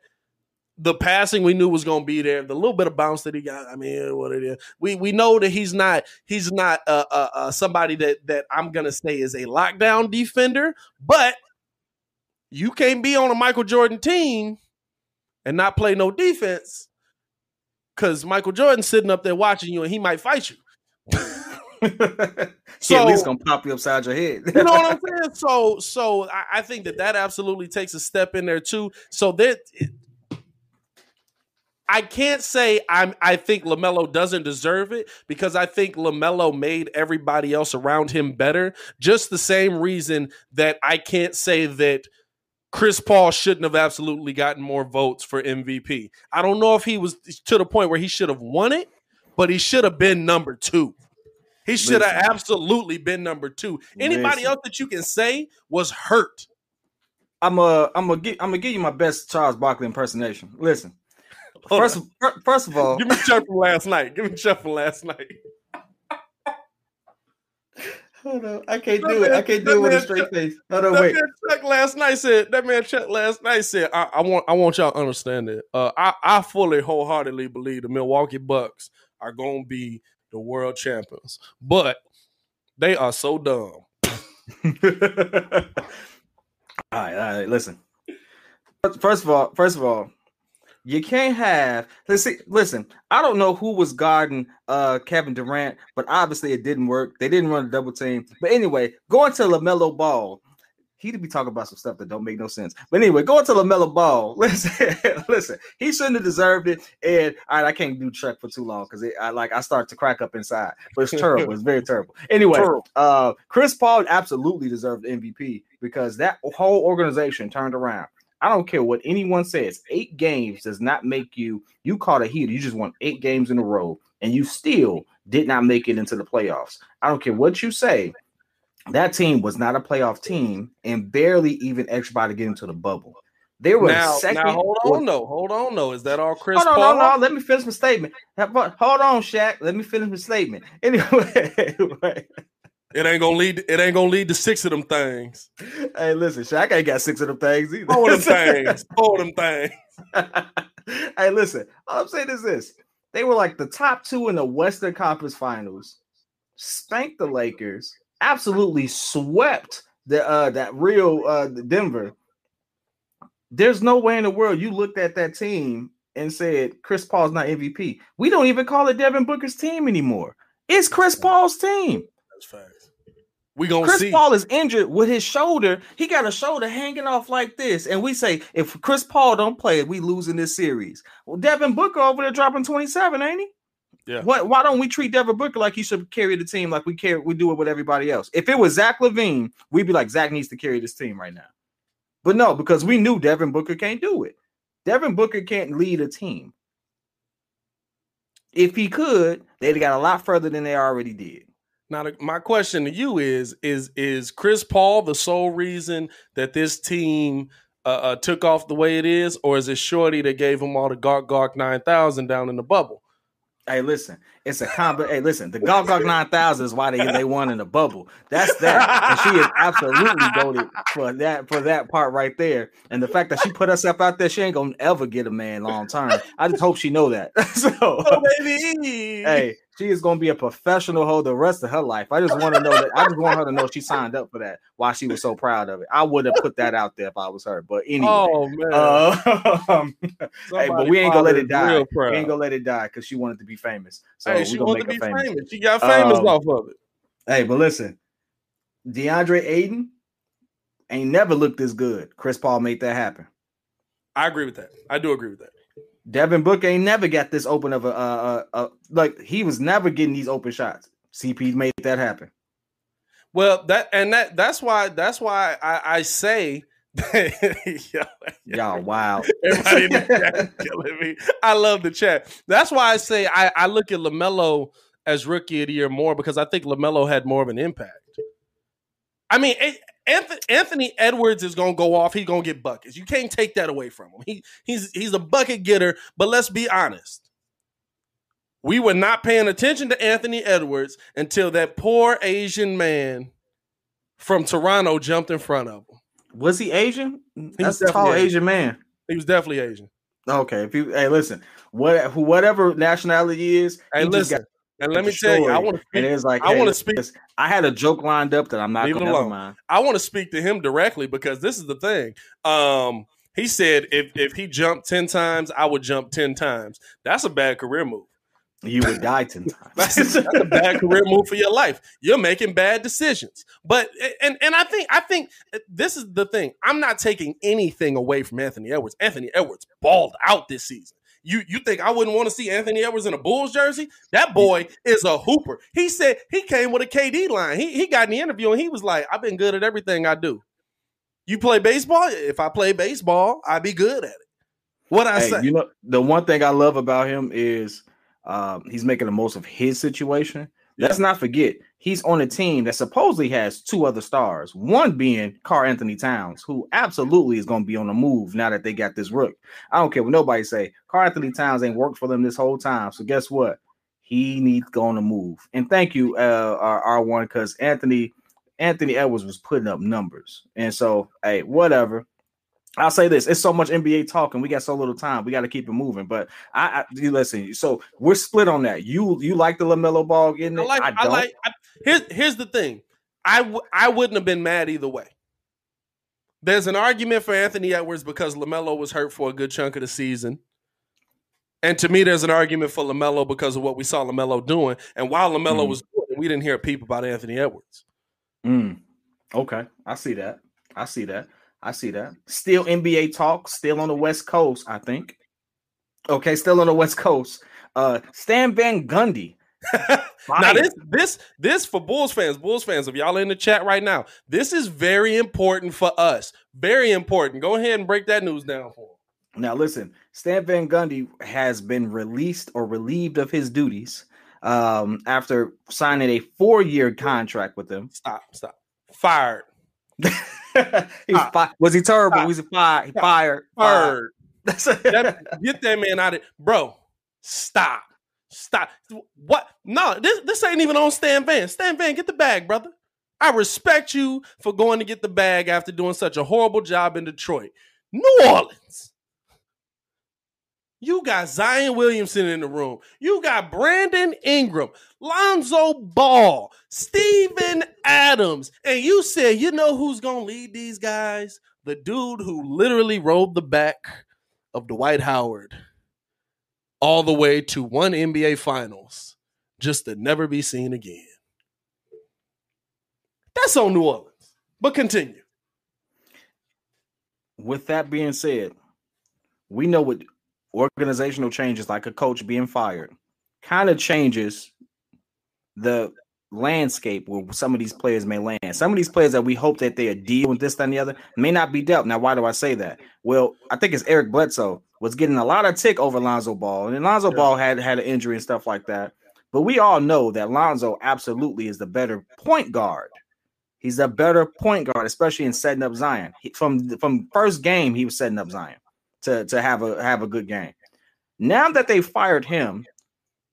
Speaker 1: the passing we knew was going to be there. The little bit of bounce that he got, I mean, what it is. We we know that he's not he's not uh, uh, uh, somebody that that I'm gonna say is a lockdown defender, but you can't be on a Michael Jordan team and not play no defense because Michael Jordan's sitting up there watching you and he might fight you.
Speaker 2: He at least gonna pop you upside your head.
Speaker 1: you know what I'm saying? So, so I, I think that that absolutely takes a step in there too. So that I can't say I'm. I think Lamelo doesn't deserve it because I think Lamelo made everybody else around him better. Just the same reason that I can't say that Chris Paul shouldn't have absolutely gotten more votes for MVP. I don't know if he was to the point where he should have won it, but he should have been number two. He should have absolutely been number two. Anybody
Speaker 2: Listen.
Speaker 1: else that you can say was hurt.
Speaker 2: I'm uh I'm gonna give I'm gonna give you my best Charles Barkley impersonation. Listen, first
Speaker 1: on.
Speaker 2: of, first of all,
Speaker 1: Give me Chuck from last night. Give me Chuck from last night.
Speaker 2: Hold on, I can't
Speaker 1: That
Speaker 2: do it. I can't do it with a straight
Speaker 1: Chuck-
Speaker 2: face. Hold on,
Speaker 1: that
Speaker 2: wait.
Speaker 1: man Chuck last night said. That man Chuck last night said. I, I want. I want y'all to understand it. Uh, I, I fully, wholeheartedly believe the Milwaukee Bucks are going to be the world champions, but they are so dumb.
Speaker 2: All right, all right. Listen. First of all, first of all, you can't have. Let's see. Listen, I don't know who was guarding uh Kevin Durant, but obviously it didn't work. They didn't run a double team. But anyway, going to Lamelo Ball, he'd be talking about some stuff that don't make no sense. But anyway, going to Lamelo Ball. Listen, listen. He shouldn't have deserved it. And all right, I can't do Chuck for too long because I like I start to crack up inside. But it's terrible. it's very terrible. Anyway,
Speaker 1: Terrible.
Speaker 2: uh, Chris Paul absolutely deserved MVP because that whole organization turned around. I don't care what anyone says. Eight games does not make you. You caught a heater. You just won eight games in a row, and you still did not make it into the playoffs. I don't care what you say. That team was not a playoff team and barely even edged by to get into the bubble. There was
Speaker 1: now,
Speaker 2: second.
Speaker 1: now hold on, though. Hold on, though. Is that all Chris
Speaker 2: Hold on,
Speaker 1: Paul?
Speaker 2: no, no. Let me finish my statement. Hold on, Shaq. Let me finish my statement. Anyway,
Speaker 1: It ain't gonna lead. It ain't gonna lead to six of them things.
Speaker 2: hey, listen, Shaq ain't got six of them things either.
Speaker 1: All them things. All them things.
Speaker 2: hey, listen. All I'm saying is this: they were like the top two in the Western Conference Finals, spanked the Lakers, absolutely swept the uh that real uh Denver. There's no way in the world you looked at that team and said Chris Paul's not MVP. We don't even call it Devin Booker's team anymore. It's Chris Paul's team.
Speaker 1: That's facts. We gonna
Speaker 2: Chris
Speaker 1: see.
Speaker 2: Paul is injured with his shoulder. He got a shoulder hanging off like this, and we say if Chris Paul don't play, we losing this series. Well, Devin Booker over there dropping twenty seven, ain't he?
Speaker 1: Yeah.
Speaker 2: What? Why don't we treat Devin Booker like he should carry the team like we carry we do it with everybody else? If it was Zach LaVine, we'd be like Zach needs to carry this team right now. But no, because we knew Devin Booker can't do it. Devin Booker can't lead a team. If he could, they'd got a lot further than they already did.
Speaker 1: Now, my question to you is: is is Chris Paul the sole reason that this team uh, uh, took off the way it is, or is it Shorty that gave him all the Gark Gark nine thousand down in the bubble?
Speaker 2: Hey, listen, it's a combo. hey, listen, the Gog Gog 9000 is why they, they won in the bubble. That's that. And she is absolutely voted for that for that part right there. And the fact that she put herself out there, she ain't gonna ever get a man long term. I just hope she know that. so
Speaker 1: Oh, baby.
Speaker 2: hey, she is gonna be a professional hoe the rest of her life. I just want to know that I just want her to know she signed up for that. Why she was so proud of it. I would have put that out there if I was her. But anyway,
Speaker 1: Oh man,
Speaker 2: uh, um, hey, but we ain't gonna let it die. We ain't gonna let it die because she wanted to be famous. So
Speaker 1: hey, she wanted to be
Speaker 2: her
Speaker 1: famous. She got famous
Speaker 2: Um,
Speaker 1: off of it.
Speaker 2: Hey, but listen, DeAndre Ayton ain't never looked this good. Chris Paul made that happen.
Speaker 1: I agree with that. I do agree with that.
Speaker 2: Devin Booker ain't never got this open of a, uh, uh, like he was never getting these open shots. CP made that happen.
Speaker 1: Well, that and that that's why that's why I, I say
Speaker 2: Y'all, wow.
Speaker 1: Everybody in the chat killing me. I love the chat. That's why I say I, I look at Lamelo as rookie of the year more because I think Lamelo had more of an impact. I mean, Anthony, Anthony Edwards is gonna go off. He's gonna get buckets. You can't take that away from him. He he's he's a bucket getter. But let's be honest. We were not paying attention to Anthony Edwards until that poor Asian man from Toronto jumped in front of him.
Speaker 2: Was he Asian?
Speaker 1: was
Speaker 2: That's a tall
Speaker 1: definitely
Speaker 2: Asian man.
Speaker 1: He was definitely Asian.
Speaker 2: Okay, if you hey, listen, what whatever nationality he is,
Speaker 1: Hey,
Speaker 2: he just
Speaker 1: listen,
Speaker 2: got
Speaker 1: and let me tell you, I want to speak.
Speaker 2: And it's like
Speaker 1: I
Speaker 2: hey,
Speaker 1: want to speak.
Speaker 2: I had a joke lined up that I'm not never mind.
Speaker 1: I want to speak to him directly because this is the thing. Um, he said if if he jumped ten times, I would jump ten times. That's a bad career move.
Speaker 2: You would die ten times.
Speaker 1: That's, that's a bad career move for your life. You're making bad decisions. But and and I think I think this is the thing. I'm not taking anything away from Anthony Edwards. Anthony Edwards balled out this season. You you think I wouldn't want to see Anthony Edwards in a Bulls jersey? That boy is a hooper. He said he came with a KD line. He he got in the interview and he was like, "I've been good at everything I do." You play baseball? If I play baseball, I'd be good at it. What I
Speaker 2: Hey,
Speaker 1: say?
Speaker 2: you know, the one thing I love about him is um, he's making the most of his situation. Let's not forget he's on a team that supposedly has two other stars. One being Karl-Anthony Towns, who absolutely is going to be on the move now that they got this rook. I don't care what nobody say. Karl-Anthony Towns ain't worked for them this whole time. So guess what? He needs going to move. And thank you, uh, R one, because Anthony Anthony Edwards was putting up numbers. And so, hey, whatever. I'll say this: it's so much NBA talk, and we got so little time. We got to keep it moving. But I, I you listen. So we're split on that. You you like the Lamelo Ball getting it?
Speaker 1: I like. I,
Speaker 2: don't.
Speaker 1: like. I, here's here's the thing. I w- I wouldn't have been mad either way. There's an argument for Anthony Edwards because Lamelo was hurt for a good chunk of the season, and to me, there's an argument for Lamelo because of what we saw Lamelo doing. And while Lamelo
Speaker 2: Mm.
Speaker 1: was doing it, we didn't hear a peep about Anthony Edwards.
Speaker 2: Mm, okay, I see that. I see that. I see that. Still NBA talk. Still on the West Coast. I think. Okay, still on the West Coast. Uh, Stan Van Gundy.
Speaker 1: Now this this this for Bulls fans, Bulls fans, if y'all in the chat right now, this is very important for us. Very important. Go ahead and break that news down for.
Speaker 2: Now, listen, Stan Van Gundy has been released or relieved of his duties um, after signing a four-year contract with them.
Speaker 1: Stop, stop. Fired.
Speaker 2: he was, ah. fi- was he terrible? Ah. Was he fired? He fired.
Speaker 1: Fired. That- get that man out of bro. Stop. Stop. What? No, this this ain't even on Stan Van. Stan Van, get the bag, brother. I respect you for going to get the bag after doing such a horrible job in Detroit. New Orleans. You got Zion Williamson in the room. You got Brandon Ingram, Lonzo Ball, Steven Adams. And you said, you know who's going to lead these guys? The dude who literally rode the back of Dwight Howard all the way to one NBA Finals just to never be seen again. That's on New Orleans. But continue.
Speaker 2: With that being said, we know what organizational changes, like a coach being fired, kind of changes the landscape where some of these players may land. Some of these players that we hope that they are deal with this, that, and the other may not be dealt. Now, why do I say that? Well, I think it's Eric Bledsoe was getting a lot of tick over Lonzo Ball, and Lonzo Ball had had an injury and stuff like that. But we all know that Lonzo absolutely is the better point guard. He's a better point guard, especially in setting up Zion. He, from from first game, he was setting up Zion to, to have a have a good game. Now that they fired him,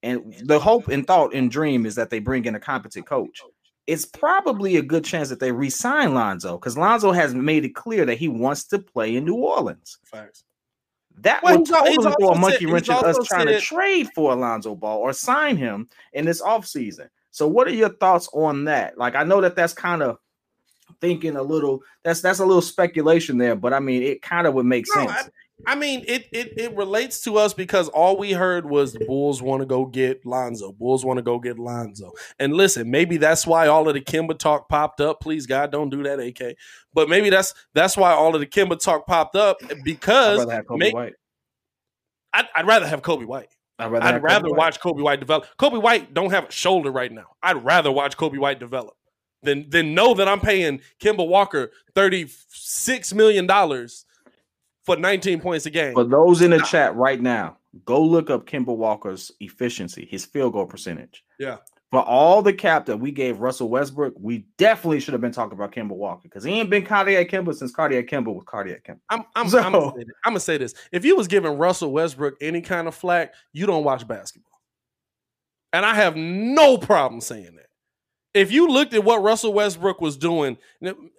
Speaker 2: and the hope and thought and dream is that they bring in a competent coach. It's probably a good chance that they re-sign Lonzo because Lonzo has made it clear that he wants to play in New Orleans.
Speaker 1: Facts.
Speaker 2: That
Speaker 1: Well,
Speaker 2: would totally throw a monkey
Speaker 1: said-
Speaker 2: wrench in us trying to trade for Alonzo Ball or sign him in this offseason. So, what are your thoughts on that? Like, I know that that's kind of thinking a little. That's that's a little speculation there, but I mean, it kind of would make
Speaker 1: No,
Speaker 2: sense.
Speaker 1: I mean, it, it it relates to us because all we heard was the Bulls want to go get Lonzo. Bulls want to go get Lonzo. And listen, maybe that's why all of the Kemba talk popped up. Please God, don't do that, AK. But maybe that's that's why all of the Kemba talk popped up because
Speaker 2: I'd rather have Coby
Speaker 1: make-
Speaker 2: White.
Speaker 1: I'd, I'd rather have Coby White.
Speaker 2: I'd rather,
Speaker 1: I'd rather
Speaker 2: Coby White.
Speaker 1: watch Coby White develop. Coby White don't have a shoulder right now. I'd rather watch Coby White develop than than know that I'm paying Kemba Walker thirty six million dollars for 19 points a game.
Speaker 2: For those in the chat right now, go look up Kemba Walker's efficiency, his field goal percentage.
Speaker 1: yeah.
Speaker 2: For all the cap that we gave Russell Westbrook, we definitely should have been talking about Kemba Walker because he ain't been cardiac Kemba since cardiac Kemba was cardiac Kemba.
Speaker 1: I'm I'm,
Speaker 2: So-
Speaker 1: I'm, gonna say this. I'm gonna say this. If you was giving Russell Westbrook any kind of flack, you don't watch basketball. And I have no problem saying that. If you looked at what Russell Westbrook was doing,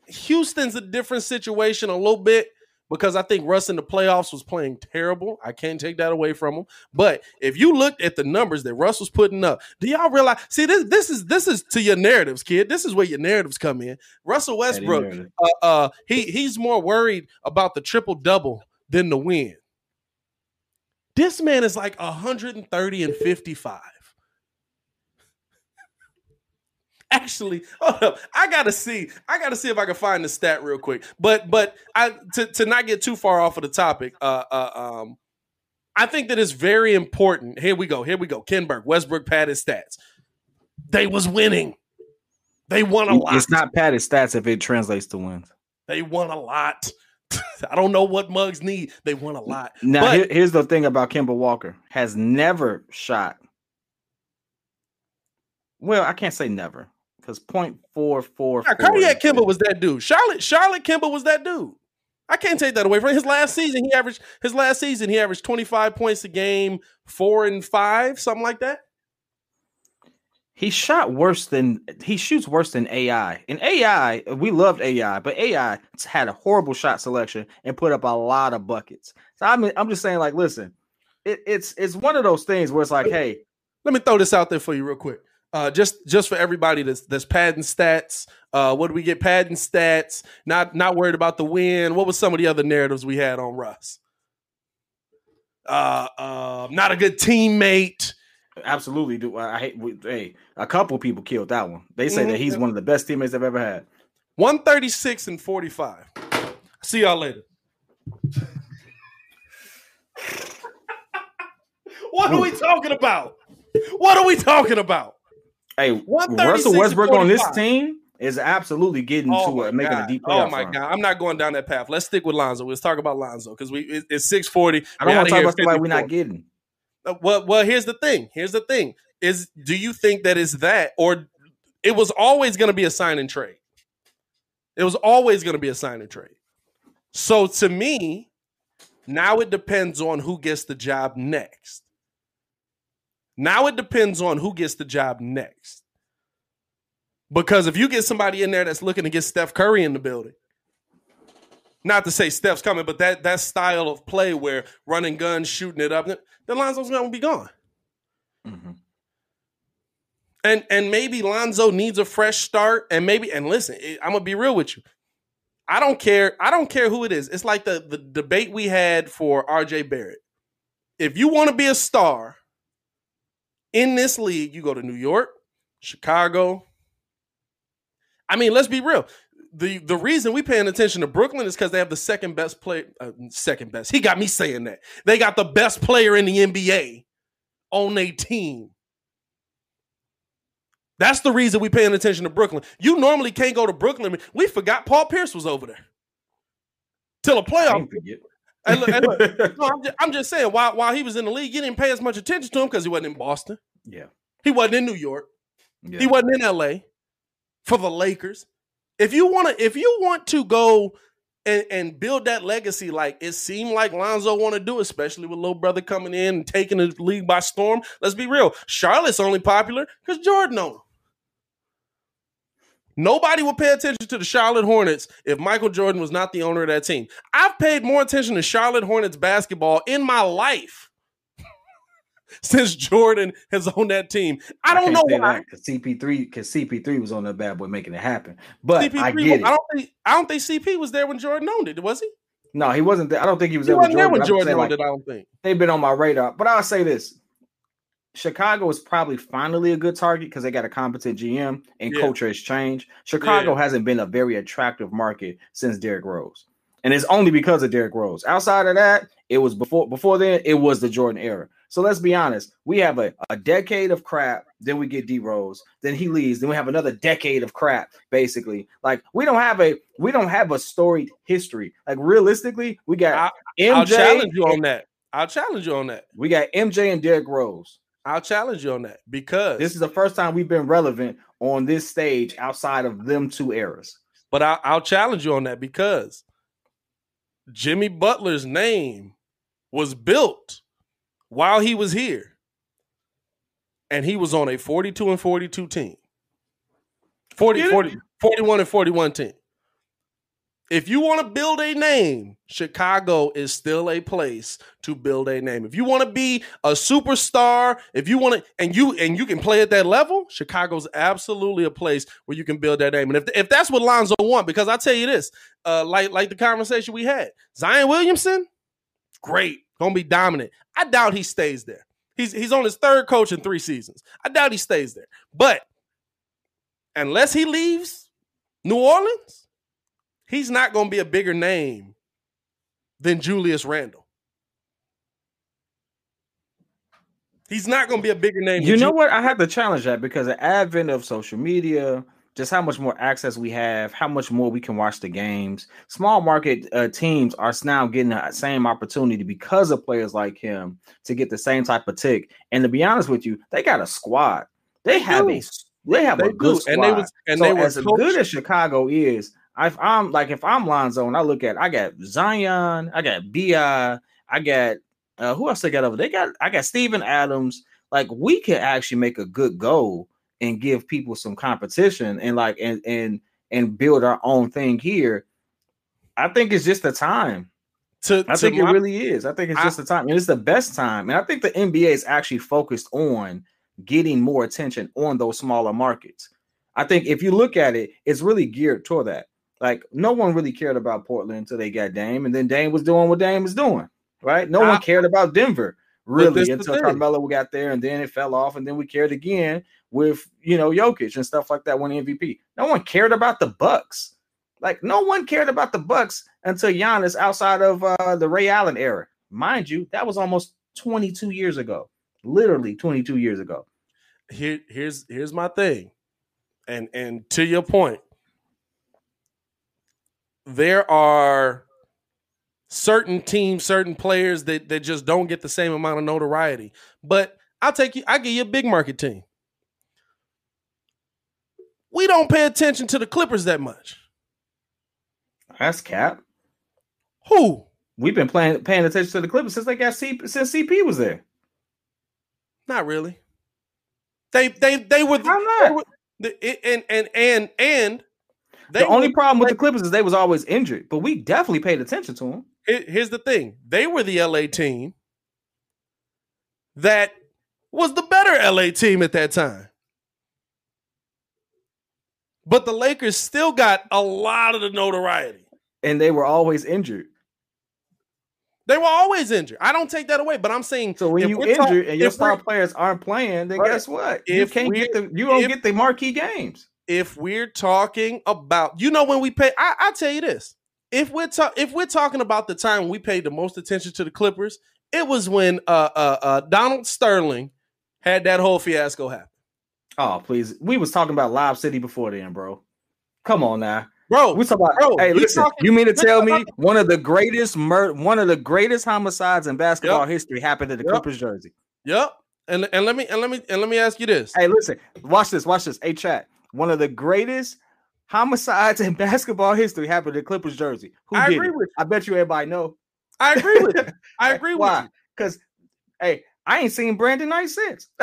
Speaker 1: Houston's a different situation a little bit because I think Russ in the playoffs was playing terrible. I can't take that away from him. But if you looked at the numbers that Russ was putting up, do y'all realize? See, this this is this is to your narratives, kid. This is where your narratives come in. Russell Westbrook, uh, uh, he he's more worried about the triple double than the win. This man is like 130 and 55. Actually, hold up. I gotta see. I gotta see if I can find the stat real quick. But but I to, to not get too far off of the topic, uh, uh um I think that it's very important. Here we go. Here we go. Kenberg, Westbrook padded stats. They was winning. They won a lot.
Speaker 2: It's not padded stats if it translates to wins.
Speaker 1: They won a lot. I don't know what mugs need. They won a lot.
Speaker 2: Now,
Speaker 1: But-
Speaker 2: here- here's the thing about Kemba Walker has never shot. Well, I can't say never because point four four.
Speaker 1: Yeah, Cardiac Kemba was that dude. Charlotte Charlotte Kemba was that dude. I can't take that away from him. his last season. He averaged his last season. He averaged twenty five points a game, four and five, something like that.
Speaker 2: He shot worse than he shoots worse than AI. And AI, we loved AI, but AI had a horrible shot selection and put up a lot of buckets. So I'm I'm just saying, like, listen, it, it's it's one of those things where it's like, hey,
Speaker 1: Let me throw this out there for you real quick. Uh, just just for everybody that's that's padding stats. Uh, what do we get? Padding stats. Not not worried about the win. What was some of the other narratives we had on Russ? Uh, uh, not a good teammate.
Speaker 2: absolutely do. I hate. We, hey, a couple people killed that one. They say that
Speaker 1: Mhm.
Speaker 2: he's one of the best teammates I've ever had.
Speaker 1: 136 and 45. See y'all later. what are we talking about? What are we talking about?
Speaker 2: Hey, Russell Westbrook on this team is absolutely getting
Speaker 1: Oh
Speaker 2: to making a deep
Speaker 1: play.
Speaker 2: Oh
Speaker 1: my
Speaker 2: run.
Speaker 1: god! I'm not going down that path. Let's stick with Lonzo. Let's talk about Lonzo because we it- it's 640.
Speaker 2: I don't want to talk about somebody we're not getting.
Speaker 1: Uh, Well, well, here's the thing. Here's the thing. Is do you think that is that, or it was always going to be a sign and trade? It was always going to be a sign and trade. So to me, now it depends on who gets the job next. Now it depends on who gets the job next. Because if you get somebody in there that's looking to get Steph Curry in the building, not to say Steph's coming, but that that style of play where running guns, shooting it up, then Lonzo's gonna be gone. Mm-hmm. And and maybe Lonzo needs a fresh start. And maybe and listen, I'm gonna be real with you. I don't care. I don't care who it is. It's like the the debate we had for RJ Barrett. If you want to be a star in this league, you go to New York, Chicago. I mean, let's be real. The the reason we paying attention to Brooklyn is because they have the second best player. Uh, second best. He got me saying that. They got the best player in the NBA on their team. That's the reason we paying attention to Brooklyn. You normally can't go to Brooklyn. We forgot Paul Pierce was over there till a playoff. And look, and look, no, I'm, just, I'm just saying, while while he was in the league, you didn't pay as much attention to him because he wasn't in Boston.
Speaker 2: Yeah.
Speaker 1: He wasn't in New York. He wasn't in LA for the Lakers. If you want to, if you want to go and, and build that legacy, like it seemed like Lonzo want to do, especially with little brother coming in and taking the league by storm. Let's be real. Charlotte's only popular because Jordan owned. Nobody would pay attention to the Charlotte Hornets if Michael Jordan was not the owner of that team. I've paid more attention to Charlotte Hornets basketball in my life since Jordan has owned that team. I don't know why.
Speaker 2: because CP3 because CP3 was on that bad boy making it happen. But
Speaker 1: CP3
Speaker 2: I get it.
Speaker 1: I don't think I don't think CP was there when Jordan owned it, was he?
Speaker 2: No, he wasn't there. I don't think he was
Speaker 1: He
Speaker 2: there with
Speaker 1: wasn't there
Speaker 2: Jordan.
Speaker 1: when Jordan owned
Speaker 2: like,
Speaker 1: it, I don't think.
Speaker 2: They've been on my radar. But I'll say this. Chicago is probably finally a good target because they got a competent GM and
Speaker 1: Yeah.
Speaker 2: culture has changed. Chicago
Speaker 1: Yeah.
Speaker 2: hasn't been a very attractive market since Derrick Rose. And it's only because of Derrick Rose. Outside of that, it was before before then, it was the Jordan era. So let's be honest. We have a, a decade of crap, then we get D Rose, then he leaves, then we have another decade of crap, basically. Like we don't have a we don't have a storied history. Like realistically, we got MJ.
Speaker 1: I'll challenge you on that. I'll challenge you on that.
Speaker 2: We got MJ and Derrick Rose.
Speaker 1: I'll challenge you on that because
Speaker 2: This is the first time we've been relevant on this stage outside of them two eras.
Speaker 1: But I, I'll challenge you on that because Jimmy Butler's name was built while he was here, and he was on a 42 and 42 team. 40, 40 41 and 41 team. If you want to build a name, Chicago is still a place to build a name. If you want to be a superstar, if you want to and you and you can play at that level, Chicago's absolutely a place where you can build that name. And if if that's what Lonzo want, because I tell you this, uh, like like the conversation we had, Zion Williamson, great, gonna be dominant. I doubt he stays there. He's he's on his third coach in three seasons. I doubt he stays there. But unless he leaves New Orleans, he's not going to be a bigger name than Julius Randle. He's not going to be a bigger name.
Speaker 2: You know what? I have to challenge that because the advent of social media, just how much more access we have, how much more we can watch the games. Small market uh, teams are now getting the same opportunity because of players like him to get the same type of tick. And to be honest with you, they got a squad. They, have a they have
Speaker 1: They
Speaker 2: a good
Speaker 1: do.
Speaker 2: squad.
Speaker 1: And they was- and
Speaker 2: so
Speaker 1: they were
Speaker 2: as good as Chicago is, if I'm like if I'm Lonzo and I look at I got Zion, I got Bi, I got uh, who else they got over? They got I got Steven Adams. Like we could actually make a good goal and give people some competition and like and and and build our own thing here. I think it's just the time.
Speaker 1: To,
Speaker 2: I
Speaker 1: to
Speaker 2: think it really is. I think it's
Speaker 1: I-
Speaker 2: just the time, and it's the best time. And I think the NBA is actually focused on getting more attention on those smaller markets. I think if you look at it, it's really geared toward that. Like no one really cared about Portland until they got Dame, and then Dame was doing what Dame was doing, right? No
Speaker 1: I-
Speaker 2: one cared about Denver really until. Carmelo got there, and then it fell off, and then we cared again with you know Jokic and stuff like that. When MVP, no one cared about the Bucks. Like no one cared about the Bucks until Giannis outside of uh, the Ray Allen era. Mind you, that was almost 22 years ago. Literally 22 years ago.
Speaker 1: here here's here's my thing and and to your point there are certain teams certain players that that just don't get the same amount of notoriety but i'll take you i give you a big market team we don't pay attention to the clippers that much
Speaker 2: That's cap.
Speaker 1: Who?
Speaker 2: We've been playing paying attention to the Clippers since they got C, since CP was there.
Speaker 1: Not really. They they they were. They were the, and and and and they
Speaker 2: the only
Speaker 1: were-
Speaker 2: problem with the Clippers is they was always injured, but we definitely paid attention to them.
Speaker 1: Here's the thing: they were the LA team that was the better LA team at that time. But the Lakers still got a lot of the notoriety.
Speaker 2: And they were always injured.
Speaker 1: They were always injured. I don't take that away, but I'm saying
Speaker 2: So when
Speaker 1: if
Speaker 2: you
Speaker 1: we're talk-
Speaker 2: injured and your star players aren't playing, then
Speaker 1: Right.
Speaker 2: guess what? You can't get the you don't get the marquee games.
Speaker 1: If we're talking about you know when we pay I, i tell you this if we're ta- if we're talking about the time we paid the most attention to the clippers it was when uh uh, uh donald sterling had that whole fiasco happen
Speaker 2: Oh, please. We was talking about Lob City before then, bro. Come on now.
Speaker 1: Bro,
Speaker 2: we talking about
Speaker 1: bro,
Speaker 2: hey, listen,
Speaker 1: talking-
Speaker 2: you mean to tell me one of the greatest mur- one of the greatest homicides in basketball history happened in the
Speaker 1: Yep.
Speaker 2: Clippers jersey.
Speaker 1: yep and and let me and let me and let me ask you this
Speaker 2: Hey, listen, watch this, watch this. Hey, chat. One of the greatest homicides in basketball history happened in Clippers jersey. Who
Speaker 1: I
Speaker 2: did
Speaker 1: agree
Speaker 2: it?
Speaker 1: with
Speaker 2: I bet you everybody know.
Speaker 1: i agree with you i agree with
Speaker 2: Why?
Speaker 1: you
Speaker 2: Because hey, I ain't seen Brandon Knight since.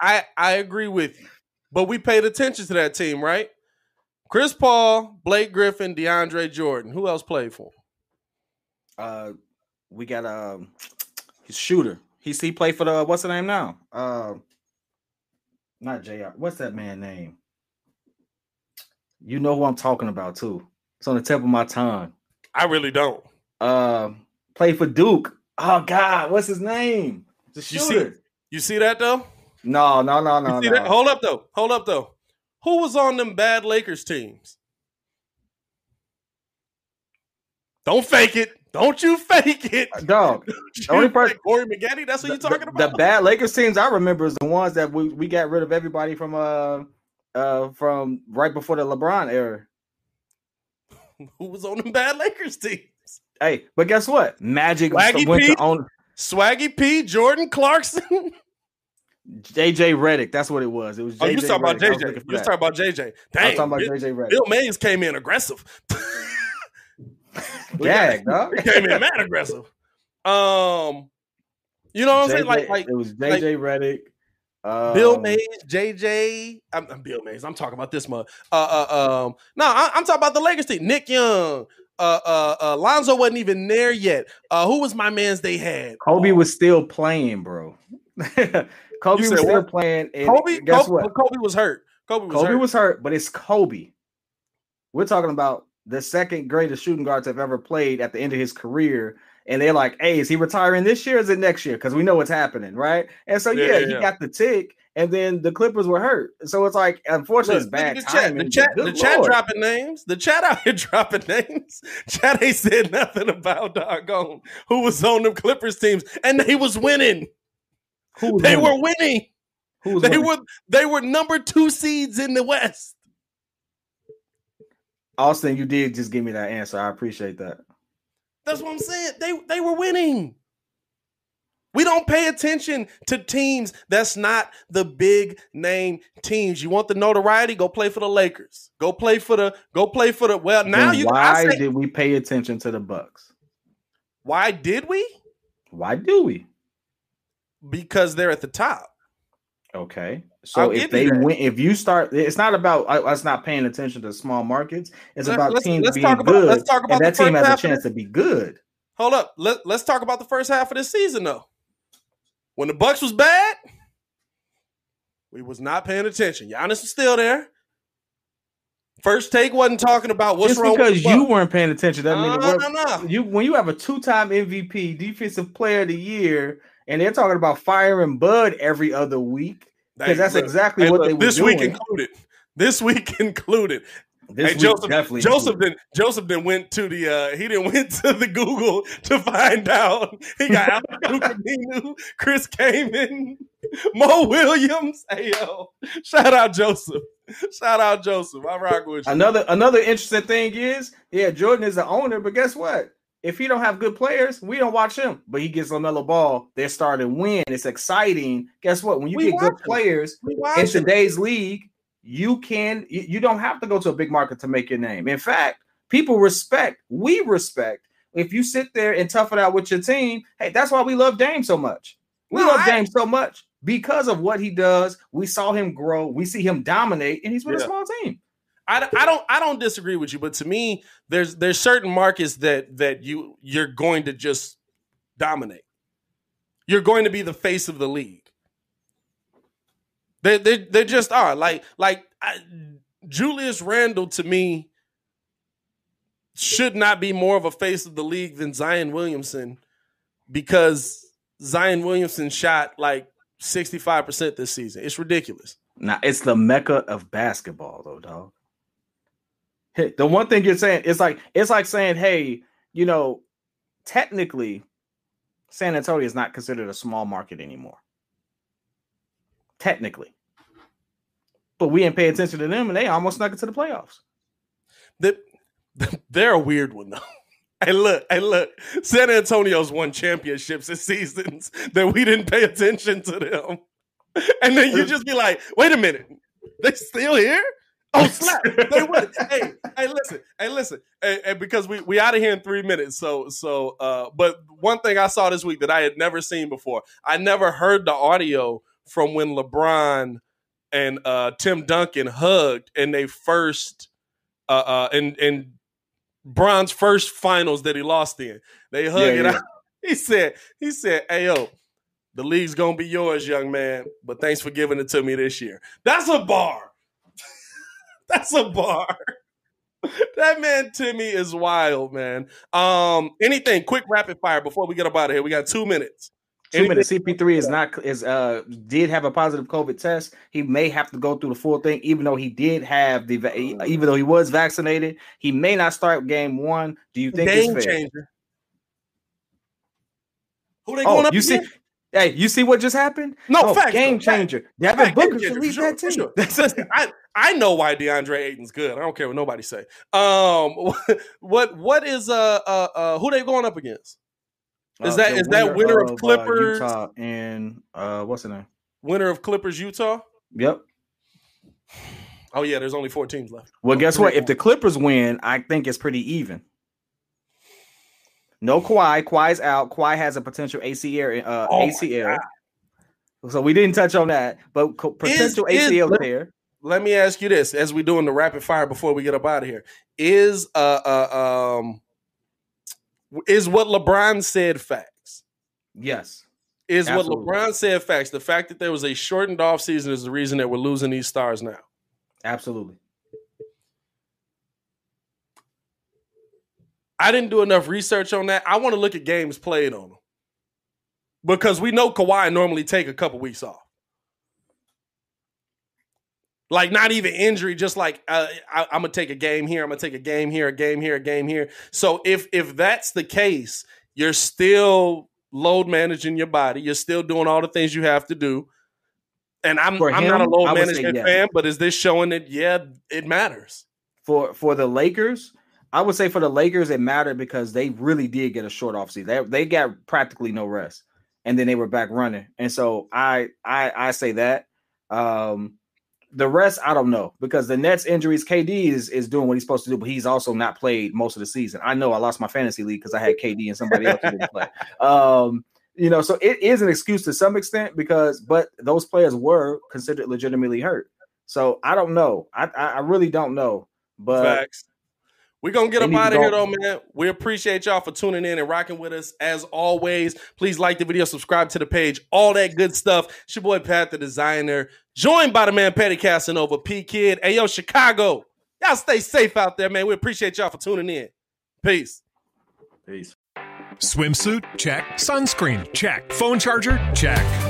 Speaker 1: I I agree with you. But we paid attention to that team, right? Chris Paul, Blake Griffin, DeAndre Jordan. Who else played for
Speaker 2: uh we got um his shooter. He's he played for the what's the name now? Uh not JR. What's that man name? You know who I'm talking about too. It's on the tip of my tongue.
Speaker 1: I really don't.
Speaker 2: Uh played for Duke. Oh God, what's his name? The
Speaker 1: You see, you see that though?
Speaker 2: No, no, no, no,
Speaker 1: see
Speaker 2: no.
Speaker 1: that? Hold up though. Hold up though. Who was on them bad Lakers teams? Don't fake it. Don't you fake it.
Speaker 2: Dog. The only person
Speaker 1: Corey Maggette, that's what you're talking
Speaker 2: the
Speaker 1: about?
Speaker 2: The bad Lakers teams I remember is the ones that we, we got rid of everybody from uh uh from right before the LeBron era.
Speaker 1: Who was on the bad Lakers teams?
Speaker 2: Hey, but guess what? Magic
Speaker 1: Swaggy
Speaker 2: went
Speaker 1: P?
Speaker 2: to own
Speaker 1: Swaggy P, Jordan Clarkson.
Speaker 2: JJ Redick. That's what it was. It was.
Speaker 1: Oh, you talking about
Speaker 2: Redick.
Speaker 1: JJ. You talking about JJ. Dang,
Speaker 2: talking about JJ Redick.
Speaker 1: Bill Mays came in aggressive.
Speaker 2: Gag, dog.
Speaker 1: He came in mad aggressive. Um, you know what I'm saying? Like, like
Speaker 2: it was
Speaker 1: like
Speaker 2: JJ Redick. Uh,
Speaker 1: Bill Mays, JJ. I'm, I'm Bill Mays. I'm talking about this month. Uh, uh, um, no, I, I'm talking about the Lakers team. Nick Young. Uh, uh, uh, Lonzo wasn't even there yet. Uh, who was my man's they had?
Speaker 2: Kobe was still playing, bro. Kobe was still
Speaker 1: what?
Speaker 2: playing. And
Speaker 1: Kobe.
Speaker 2: guess
Speaker 1: Kobe,
Speaker 2: what?
Speaker 1: Kobe was hurt. Kobe was
Speaker 2: Kobe
Speaker 1: hurt.
Speaker 2: was hurt, but it's Kobe. We're talking about the second greatest shooting guards have ever played at the end of his career. And they're like, hey, is he retiring this year or is it next year? Because we know what's happening, right? And so,
Speaker 1: Yeah,
Speaker 2: yeah,
Speaker 1: yeah,
Speaker 2: he got the tick, and then the Clippers were hurt. So it's like, unfortunately,
Speaker 1: Look,
Speaker 2: it's bad
Speaker 1: the chat. The chat, the chat dropping names. The chat out here dropping names. Chat ain't said nothing about doggone who was on them Clippers teams, and they was winning.
Speaker 2: Who was
Speaker 1: they
Speaker 2: winning?
Speaker 1: were winning.
Speaker 2: Who was
Speaker 1: they
Speaker 2: winning?
Speaker 1: were they were number two seeds in the West.
Speaker 2: Austin, you did just give me that answer. I appreciate that.
Speaker 1: That's what I'm saying. They they were winning. We don't pay attention to teams that's not the big name teams. You want the notoriety? Go play for the Lakers. Go play for the go play for the well now
Speaker 2: Then
Speaker 1: you
Speaker 2: why
Speaker 1: say,
Speaker 2: did we pay attention to the Bucks?
Speaker 1: why did we?
Speaker 2: Why do we?
Speaker 1: Because they're at the top.
Speaker 2: Okay. So
Speaker 1: I'll
Speaker 2: if they win, if you start, it's not about us not paying attention to small markets. It's
Speaker 1: Let-
Speaker 2: about
Speaker 1: let's-
Speaker 2: teams
Speaker 1: let's
Speaker 2: being
Speaker 1: talk about-
Speaker 2: good,
Speaker 1: let's talk about
Speaker 2: and that team has a chance to be good.
Speaker 1: Hold up. Let, let's talk about the first half of this season though. When the Bucks was bad, we was not paying attention. Giannis was still there. First take wasn't talking about what's
Speaker 2: Just
Speaker 1: wrong
Speaker 2: because you weren't paying attention doesn't mean
Speaker 1: No, no, no.
Speaker 2: You when you have a two-time MVP, defensive player of the year, and they're talking about firing Bud every other week because that's
Speaker 1: look,
Speaker 2: exactly
Speaker 1: hey,
Speaker 2: what
Speaker 1: look,
Speaker 2: they were
Speaker 1: this
Speaker 2: doing.
Speaker 1: week included. This week included.
Speaker 2: This
Speaker 1: hey,
Speaker 2: week
Speaker 1: Joseph,
Speaker 2: definitely
Speaker 1: Joseph didn't Joseph didn't went to the uh he didn't went to the Google to find out. He got Camino, Chris Kaman, Mo Williams. Hey yo. Shout out Joseph. Shout out Joseph. I rock with you.
Speaker 2: Another another interesting thing is, yeah, Jordan is the owner, but guess what? If he don't have good players, we don't watch him. But he gets Lamelo Ball, they're starting to win. It's exciting. Guess what? When you
Speaker 1: We
Speaker 2: get good
Speaker 1: him.
Speaker 2: players in
Speaker 1: watch him.
Speaker 2: today's league, you can you, you don't have to go to a big market to make your name. In fact, People respect. We respect. If you sit there and tough it out with your team, hey, that's why we love Dame so much. We
Speaker 1: No,
Speaker 2: love
Speaker 1: I-
Speaker 2: Dame so much because of what he does. We saw him grow. We see him dominate, and he's with
Speaker 1: Yeah.
Speaker 2: a small team.
Speaker 1: I, I don't I don't disagree with you, but to me, there's there's certain markets that that you you're going to just dominate. You're going to be the face of the league. They they they just are like like I, Julius Randle to me should not be more of a face of the league than Zion Williamson because Zion Williamson shot like 65% this season. It's ridiculous.
Speaker 2: Now it's the mecca of basketball, though, dog. The one thing you're saying it's like it's like saying, hey, you know, technically, San Antonio is not considered a small market anymore. Technically, but we didn't pay attention to them, and they almost snuck into the playoffs.
Speaker 1: They, they're a weird one though. Hey, look, hey, look. San Antonio's won championships this seasons that we didn't pay attention to them. And then you just be like, wait a minute, they still here? Oh, snap. They won. hey, hey, listen, hey, listen. And, and because we we out of here in three minutes. So so uh, but one thing I saw this week that I had never seen before, I never heard the audio from when LeBron and uh Tim Duncan hugged in they first uh uh in in Bron's first finals that he lost in. They hug
Speaker 2: Yeah,
Speaker 1: it
Speaker 2: yeah.
Speaker 1: out. He said, he said, hey yo, the league's gonna be yours, young man. But thanks for giving it to me this year. That's a bar. That's a bar. that man Timmy is wild, man. Um, anything quick rapid fire before we get up out of here. We got two minutes.
Speaker 2: Two minutes. CP3 is not is uh did have a positive COVID test. He may have to go through the full thing, even though he did have the even though he was vaccinated. He may not start game one. Do you think
Speaker 1: Game
Speaker 2: it's fair?
Speaker 1: changer. Who they going
Speaker 2: Oh,
Speaker 1: up
Speaker 2: you see,
Speaker 1: against?
Speaker 2: Hey, you see what just happened?
Speaker 1: No,
Speaker 2: Oh,
Speaker 1: facts,
Speaker 2: game
Speaker 1: though, facts.
Speaker 2: changer. Devin
Speaker 1: Fact,
Speaker 2: Booker should
Speaker 1: changer,
Speaker 2: lead
Speaker 1: for
Speaker 2: that team.
Speaker 1: for sure. Listen, I I know why DeAndre Ayton's good. I don't care what nobody say. Um, what what is uh uh, uh who they going up against? Is
Speaker 2: Uh,
Speaker 1: that
Speaker 2: the
Speaker 1: that winner of
Speaker 2: uh,
Speaker 1: Clippers?
Speaker 2: Utah and uh what's the name?
Speaker 1: Winner of Clippers Utah?
Speaker 2: Yep.
Speaker 1: Oh yeah, there's only four teams left.
Speaker 2: Well, guess what? If the Clippers win, I think it's pretty even. No Kawhi. Kawhi's out. Kawhi has a potential ACL. Uh,
Speaker 1: Oh
Speaker 2: ACL. So we didn't touch on that, but potential
Speaker 1: Is-
Speaker 2: ACL tear.
Speaker 1: Let me ask you this: as we doing the rapid fire before we get up out of here, is uh uh um is what LeBron said facts?
Speaker 2: Yes.
Speaker 1: Is
Speaker 2: Absolutely.
Speaker 1: what LeBron said facts? The fact that there was a shortened offseason is the reason that we're losing these stars now.
Speaker 2: Absolutely.
Speaker 1: I didn't do enough research on that. I want to look at games played on them because we know Kawhi normally take a couple weeks off. Like not even injury, just like uh, I, I'm gonna take a game here, I'm gonna take a game here, a game here, a game here. So if if that's the case, you're still load managing your body. You're still doing all the things you have to do. And I'm I'm not a load management
Speaker 2: yes.
Speaker 1: fan, but is this showing that yeah, it matters?
Speaker 2: For for the Lakers, I would say for the Lakers it mattered because they really did get a short offseason. They they got practically no rest, and then they were back running. And so I I I say that. Um, the rest I don't know because the Nets injuries, KD is is doing what he's supposed to do, but he's also not played most of the season. I know I lost my fantasy league because I had KD and somebody else who didn't play. Um, you know, so it is an excuse to some extent because, but those players were considered legitimately hurt. So I don't know. I I, I really don't know. But
Speaker 1: Facts. We're gonna get
Speaker 2: They
Speaker 1: up out of here though, man. We appreciate y'all for tuning in and rocking with us as always. Please like the video, subscribe to the page, all that good stuff. It's your boy Pat the Designer, joined by the man Petty Casanova, P Kid. Hey yo, Chicago. Y'all stay safe out there, man. We appreciate y'all for tuning in. Peace.
Speaker 2: Peace.
Speaker 19: Swimsuit? Check. Sunscreen? Check. Phone charger? Check.